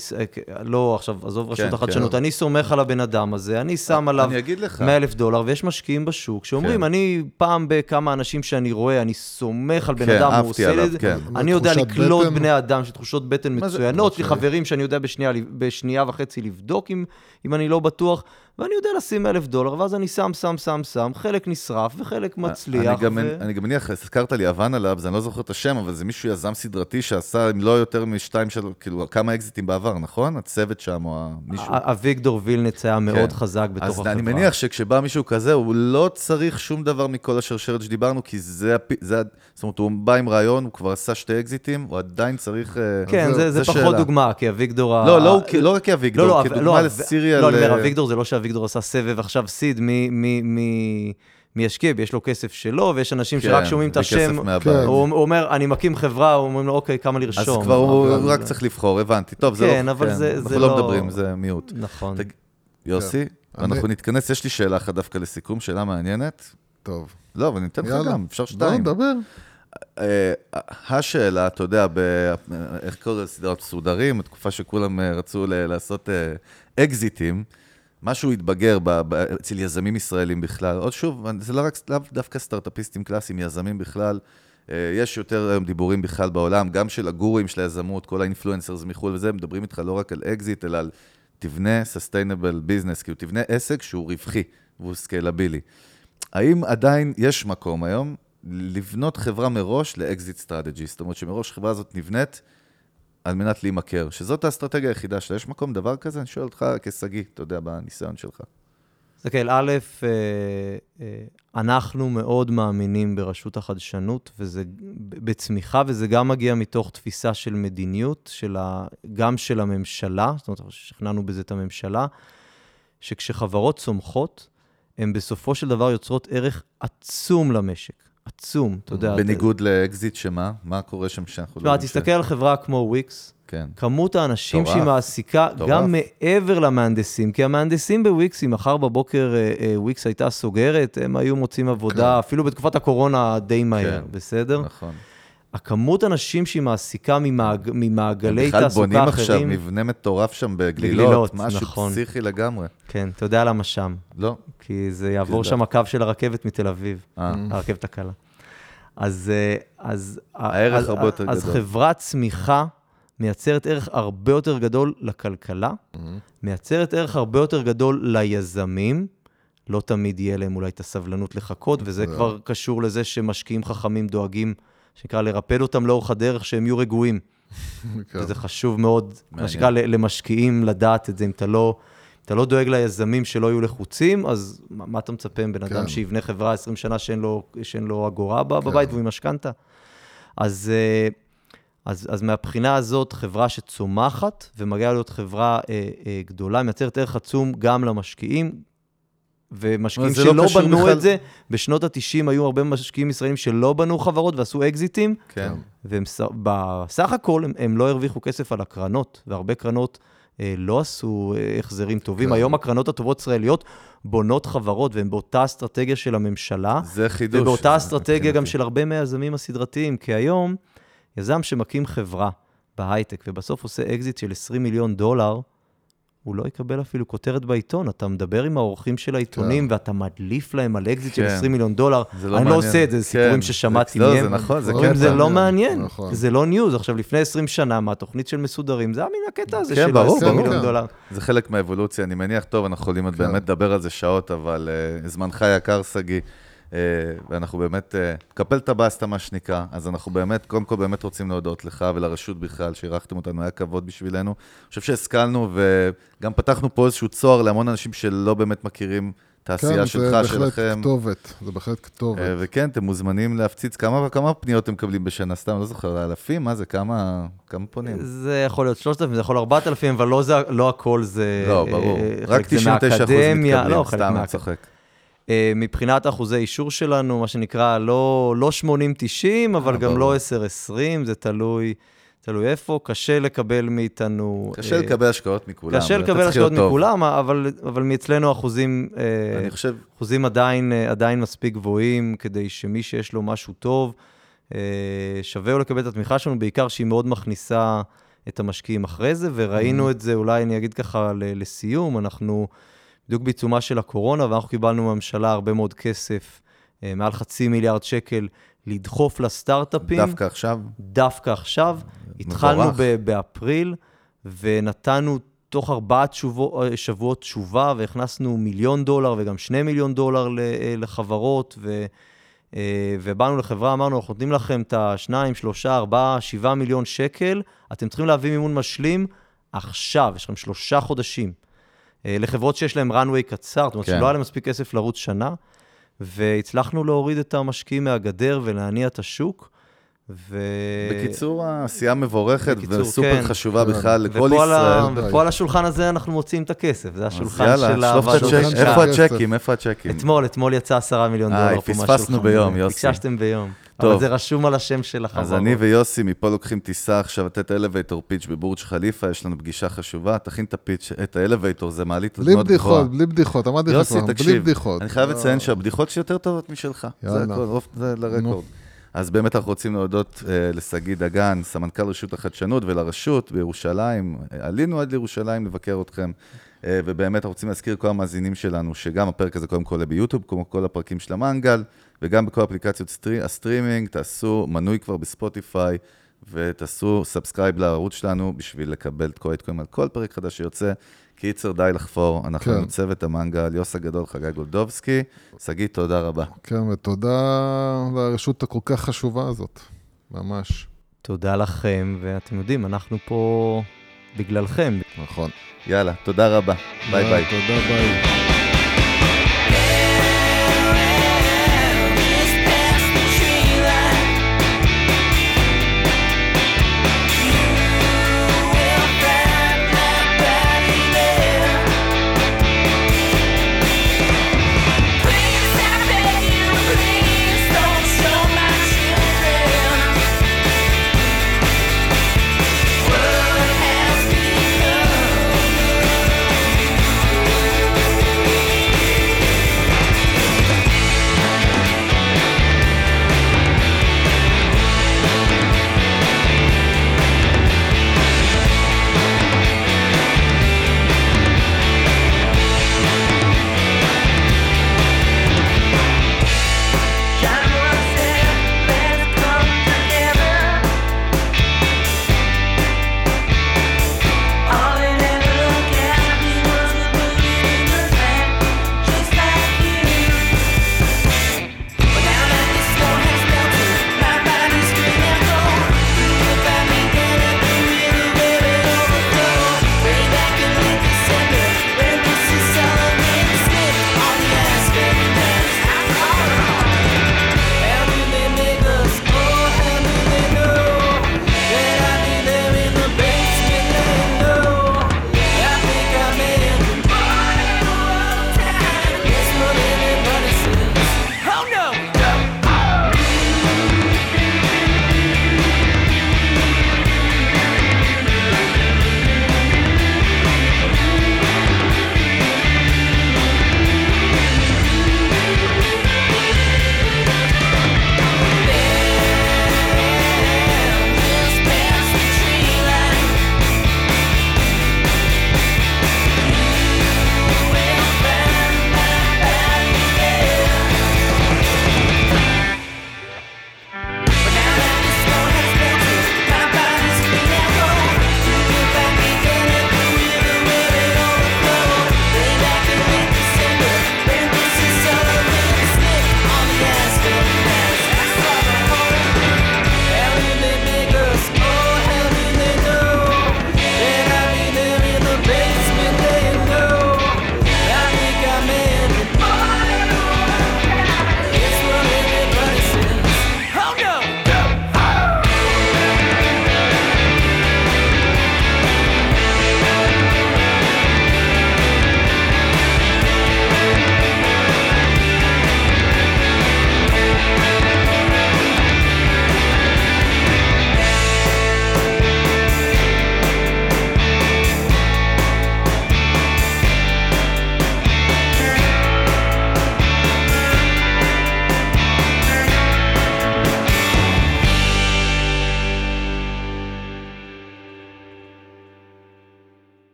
לא, עכשיו, עזוב רשות כן, החדשנות, כן. אני סומך על הבן אדם הזה, אני שם עליו אני אגיד לך. 100 אלף דולר, ויש משקיעים בשוק שאומרים, כן. אני פעם בכמה אנשים שאני רואה, אני סומך על בן כן, אדם, הוא עושה את זה, כן. אני יודע לקלוט בטן. בני אדם, שתחושות בטן מצוינות, לי. חברים שאני יודע בשנייה, בשנייה וחצי לבדוק אם, אם אני לא בטוח, ואני יודע לשים אלף דולר, ואז אני שם, שם, שם, שם, חלק נשרף וחלק מצליח. אני גם, ו... אני גם מניח, הזכרת לי הוואנה לאבס, אני לא זוכר את השם, אבל זה מישהו יזם סדרתי שעשה, אם לא יותר משתיים של, כאילו, כמה אקזיטים בעבר, נכון? הצוות שם, או מישהו. אביגדור וילנץ היה מאוד כן. חזק בתוך אז החברה. אני מניח שכשבא מישהו כזה, הוא לא צריך שום דבר מכל השרשרת שדיברנו, כי זה. זה, זאת אומרת, הוא בא עם רעיון, הוא כבר עשה שתי אקזיטים, הוא עדיין צריך... אה, כן, זהו, זה, זה זו פחות שאלה. דוגמה, כי אביגדור... ה- לא, לא, לא רק כאביגדור, לא, לא, כדוגמה לא, לסיריאל... לא, אני אומר, אה, אביגדור זה לא שאביגדור עשה סבב עכשיו סיד מי- מי- מי- מי ישקיע, יש לו כסף שלו, ויש אנשים כן, שרק שומעים את השם. כן. הוא הוא אומר, אני מקים חברה, אומרים לו, אוקיי, כמה אז לרשום. כבר הוא אבל- רק צריך לבחור, הבנתי. טוב, זה לא... כן, אבל זה- אנחנו זה לא לא- מדברים, זה מיעוט. נכון. תג- יוסי, אני- אנחנו נתכנס, יש לי שאלה אחת דווקא לסיכום, שאלה מעניינת. טוב. לא, אבל אני אתן לך. גם, אפשר לא, שתיים. נדבר. אה, השאלה, אתה יודע, ב- איך קוראים לזה, סדרת מסודרים, בתקופה שכולם אה, רצו ל- לעשות אה, אקזיטים, משהו התבגר ב- ב- אצל יזמים ישראלים בכלל. עוד שוב, זה לא רק, לאו דווקא סטארט-אפיסטים קלאסיים, יזמים בכלל. אה, יש יותר היום דיבורים בכלל בעולם, גם של הגורואים של היזמות, כל ה influencers מחו"ל וזה, מדברים איתך לא רק על אקזיט, אלא על תבנה sustainable business, כאילו תבנה עסק שהוא רווחי והוא סקיילבילי. האם עדיין יש מקום היום לבנות חברה מראש ל exit strategy? זאת אומרת שמראש החברה הזאת נבנית על מנת להימכר, שזאת האסטרטגיה היחידה שלה. יש מקום דבר כזה? אני שואל אותך כשגיא, אתה יודע, בניסיון שלך. תסתכל, א', אה, אה, אנחנו מאוד מאמינים ברשות החדשנות, וזה בצמיחה, וזה גם מגיע מתוך תפיסה של מדיניות, של ה, גם של הממשלה, זאת אומרת, שכנענו בזה את הממשלה, שכשחברות צומחות, הן בסופו של דבר יוצרות ערך עצום למשק. עצום, אתה יודע. בניגוד לאקזיט שמה? מה קורה שם שאנחנו תשמע, יודעים ש- תסתכל על חברה כמו וויקס, כן. כמות האנשים. שהיא מעסיקה. גם מעבר למהנדסים, כי המהנדסים בוויקס, אם מחר בבוקר אה, אה, וויקס הייתה סוגרת, הם היו מוצאים עבודה, אפילו בתקופת הקורונה די מהר, כן. בסדר? נכון. הכמות אנשים שהיא מעסיקה ממעג, ממעגלי בכלל תעסוקה בונים אחרים... עכשיו מבנה מטורף שם בגלילות, בגלילות, משהו נכון. פסיכי לגמרי. כן, אתה יודע למה שם? לא? כי זה יעבור שם הקו של הרכבת מתל אביב, אה. הרכבת הקלה. אז... אה, אז הערך אז- הרבה יותר אז גדול. חברת צמיחה מייצרת ערך הרבה יותר גדול לכלכלה, מייצרת ערך הרבה יותר גדול ליזמים. לא תמיד יהיה להם אולי את הסבלנות לחכות, וזה כבר קשור לזה שמשקיעים חכמים דואגים, שנקרא לרפד אותם לאורך הדרך, שהם יהיו רגועים. כן. וזה חשוב מאוד, מה. שנקרא, למשקיעים לדעת את זה. אם אתה לא, אם אתה לא דואג ליזמים שלא יהיו לחוצים, אז מה, מה אתה מצפה מבן אדם כן. שיבנה חברה 20 שנה שאין לו, שאין לו אגורה ב- בבית והוא עם משכנתה? אז, אה, אז, אז מהבחינה הזאת, חברה שצומחת ומגיעה להיות חברה אה, אה, גדולה, מייצרת ערך עצום גם למשקיעים, ומשקיעים לא שלא קשור בנו בכלל- את זה, בשנות ה-90 היו הרבה משקיעים ישראלים שלא בנו חברות ועשו אקזיטים, כן. והם ס- בסך הכל הם, הם לא הרוויחו כסף על הקרנות, והרבה קרנות אה, לא עשו אה, החזרים טובים. כן. היום הקרנות הטובות ישראליות בונות חברות, והן באותה אסטרטגיה של הממשלה, זה חידוש. ובאותה אסטרטגיה מתקן גם אותי. של הרבה מהיזמים הסדרתיים, כי היום יזם שמקים חברה בהייטק ובסוף עושה אקזיט של 20 מיליון דולר, הוא לא יקבל אפילו כותרת בעיתון. אתה מדבר עם העורכים של העיתונים, ואתה מדליף להם על אקזיט של כן. 20 מיליון דולר. זה לא אני לא. עושה את זה, זה סיפורים כן, ששמעתי זה- לא, מהם. זה נכון, זה קטע. זה לא מעניין. נכון. זה לא news. עכשיו, לפני 20 שנה, מהתוכנית של מסודרים, זה היה מן הקטע הזה כן, של ברור, 20 ברור. מיליון כן. דולר. זה חלק מהאבולוציה, אני מניח, טוב, אנחנו יכולים כן. באמת לדבר על זה שעות, אבל uh, זמנך יקר, שגיא. אה, ואנחנו באמת, אה, קפל את הבסטה, מה שנקרא. אז אנחנו באמת, קודם כל באמת רוצים להודות לך ולרשות בכלל, שאירחתם אותנו, היה כבוד בשבילנו. אני חושב שהשכלנו, וגם פתחנו פה איזשהו צוהר להמון אנשים שלא באמת מכירים את העשייה שלך, כן, זה שלכם. בהחלט כתובת, זה בהחלט כתובת. אה, וכן, אתם מוזמנים להפציץ. כמה, כמה פניות אתם מקבלים בשנה? סתם, לא זוכר, אלפים? מה זה? כמה, כמה פונים? זה יכול להיות 3,000, זה יכול להיות 4,000, אבל לא, זה, לא הכל זה... לא, ברור. רק חלק זה 99 אחוז מהאקדמיה, מתקבלים, לא, סתם, אני צוחק. אה, מבחינת אחוזי אישור שלנו, מה שנקרא, לא, לא 80-90, אבל אה, גם. לא 10-20, זה תלוי, תלוי איפה. קשה לקבל מאיתנו... קשה אה, לקבל השקעות מכולם. קשה לקבל השקעות. מכולם, אבל, אבל מאצלנו אחוזים, אה, אני חושב, אחוזים עדיין, עדיין מספיק גבוהים, כדי שמי שיש לו משהו טוב, אה, שווה לו לקבל את התמיכה שלנו, בעיקר שהיא מאוד מכניסה את המשקיעים אחרי זה, וראינו את זה, אולי אני אגיד ככה לסיום, אנחנו בדיוק בעיצומה של הקורונה, ואנחנו קיבלנו מהממשלה הרבה מאוד כסף, אה, מעל חצי מיליארד שקל, לדחוף לסטארט-אפים. דווקא עכשיו, דווקא עכשיו. התחלנו מבורך. ב- באפריל, ונתנו תוך ארבעה תשובו, שבועות תשובה, והכנסנו מיליון דולר וגם שני מיליון דולר אה, לחברות, ו, אה, ובאנו לחברה, אמרנו, אנחנו נותנים לכם את השניים, שלושה, ארבעה, שבעה מיליון שקל, אתם צריכים להביא מימון משלים עכשיו, יש לכם שלושה חודשים. אה, לחברות שיש להן runway קצר, זאת אומרת כן. שלא היה להם מספיק כסף לרוץ שנה, והצלחנו להוריד את המשקיעים מהגדר ולהניע את השוק. ו... בקיצור, העשייה מבורכת בקיצור, וסופר כן. חשובה כן. בכלל לכל על ה- ישראל. ופה על השולחן הזה אנחנו מוצאים את הכסף, זה השולחן יאללה, של הוועדות. איפה. הצ'קים? איפה הצ'קים? אתמול, אתמול יצא עשרה מיליון איי, דולר פה פספסנו מהשולחן. ביום, יוסי. ביקשתם ביום. טוב. אבל זה רשום על השם של החברות. אז אני ויוסי מפה לוקחים טיסה עכשיו לתת אלווייטור פיץ' בבורג' חליפה, יש לנו פגישה חשובה, תכין את הפיץ', את האלווייטור, זה מעלית בלי מאוד גבוהה. בדיחות, בלי בדיחות, אמרתי לך כבר, בלי בדיחות. אני חייב לא. לציין שהבדיחות שלי יותר טובות משלך. זה. הכל, זה לרקורד. אז באמת אנחנו רוצים להודות אה, לשגיא דגן, סמנכ"ל רשות החדשנות ולרשות בירושלים. עלינו עד לירושלים לבקר אתכם, אה, ובאמת אנחנו רוצים להזכיר לכל המאזינים שלנו, שגם הפרק הזה קודם כל עולה ביוטיוב, כמו כל הפרקים של המנגל, וגם בכל אפליקציות סטרי, הסטרימינג, תעשו מנוי כבר בספוטיפיי, ותעשו subscribe לערוץ שלנו בשביל לקבל את כל העדכונים על כל פרק חדש שיוצא. קיצר, די לחפור, אנחנו כן. עם צוות המנגל, יוס הגדול, חגי גולדובסקי. שגיא, תודה רבה. כן, ותודה לרשות הכל כך חשובה הזאת, ממש. תודה לכם, ואתם יודעים, אנחנו פה בגללכם. נכון. יאללה, תודה רבה. ביי ביי. תודה, ביי.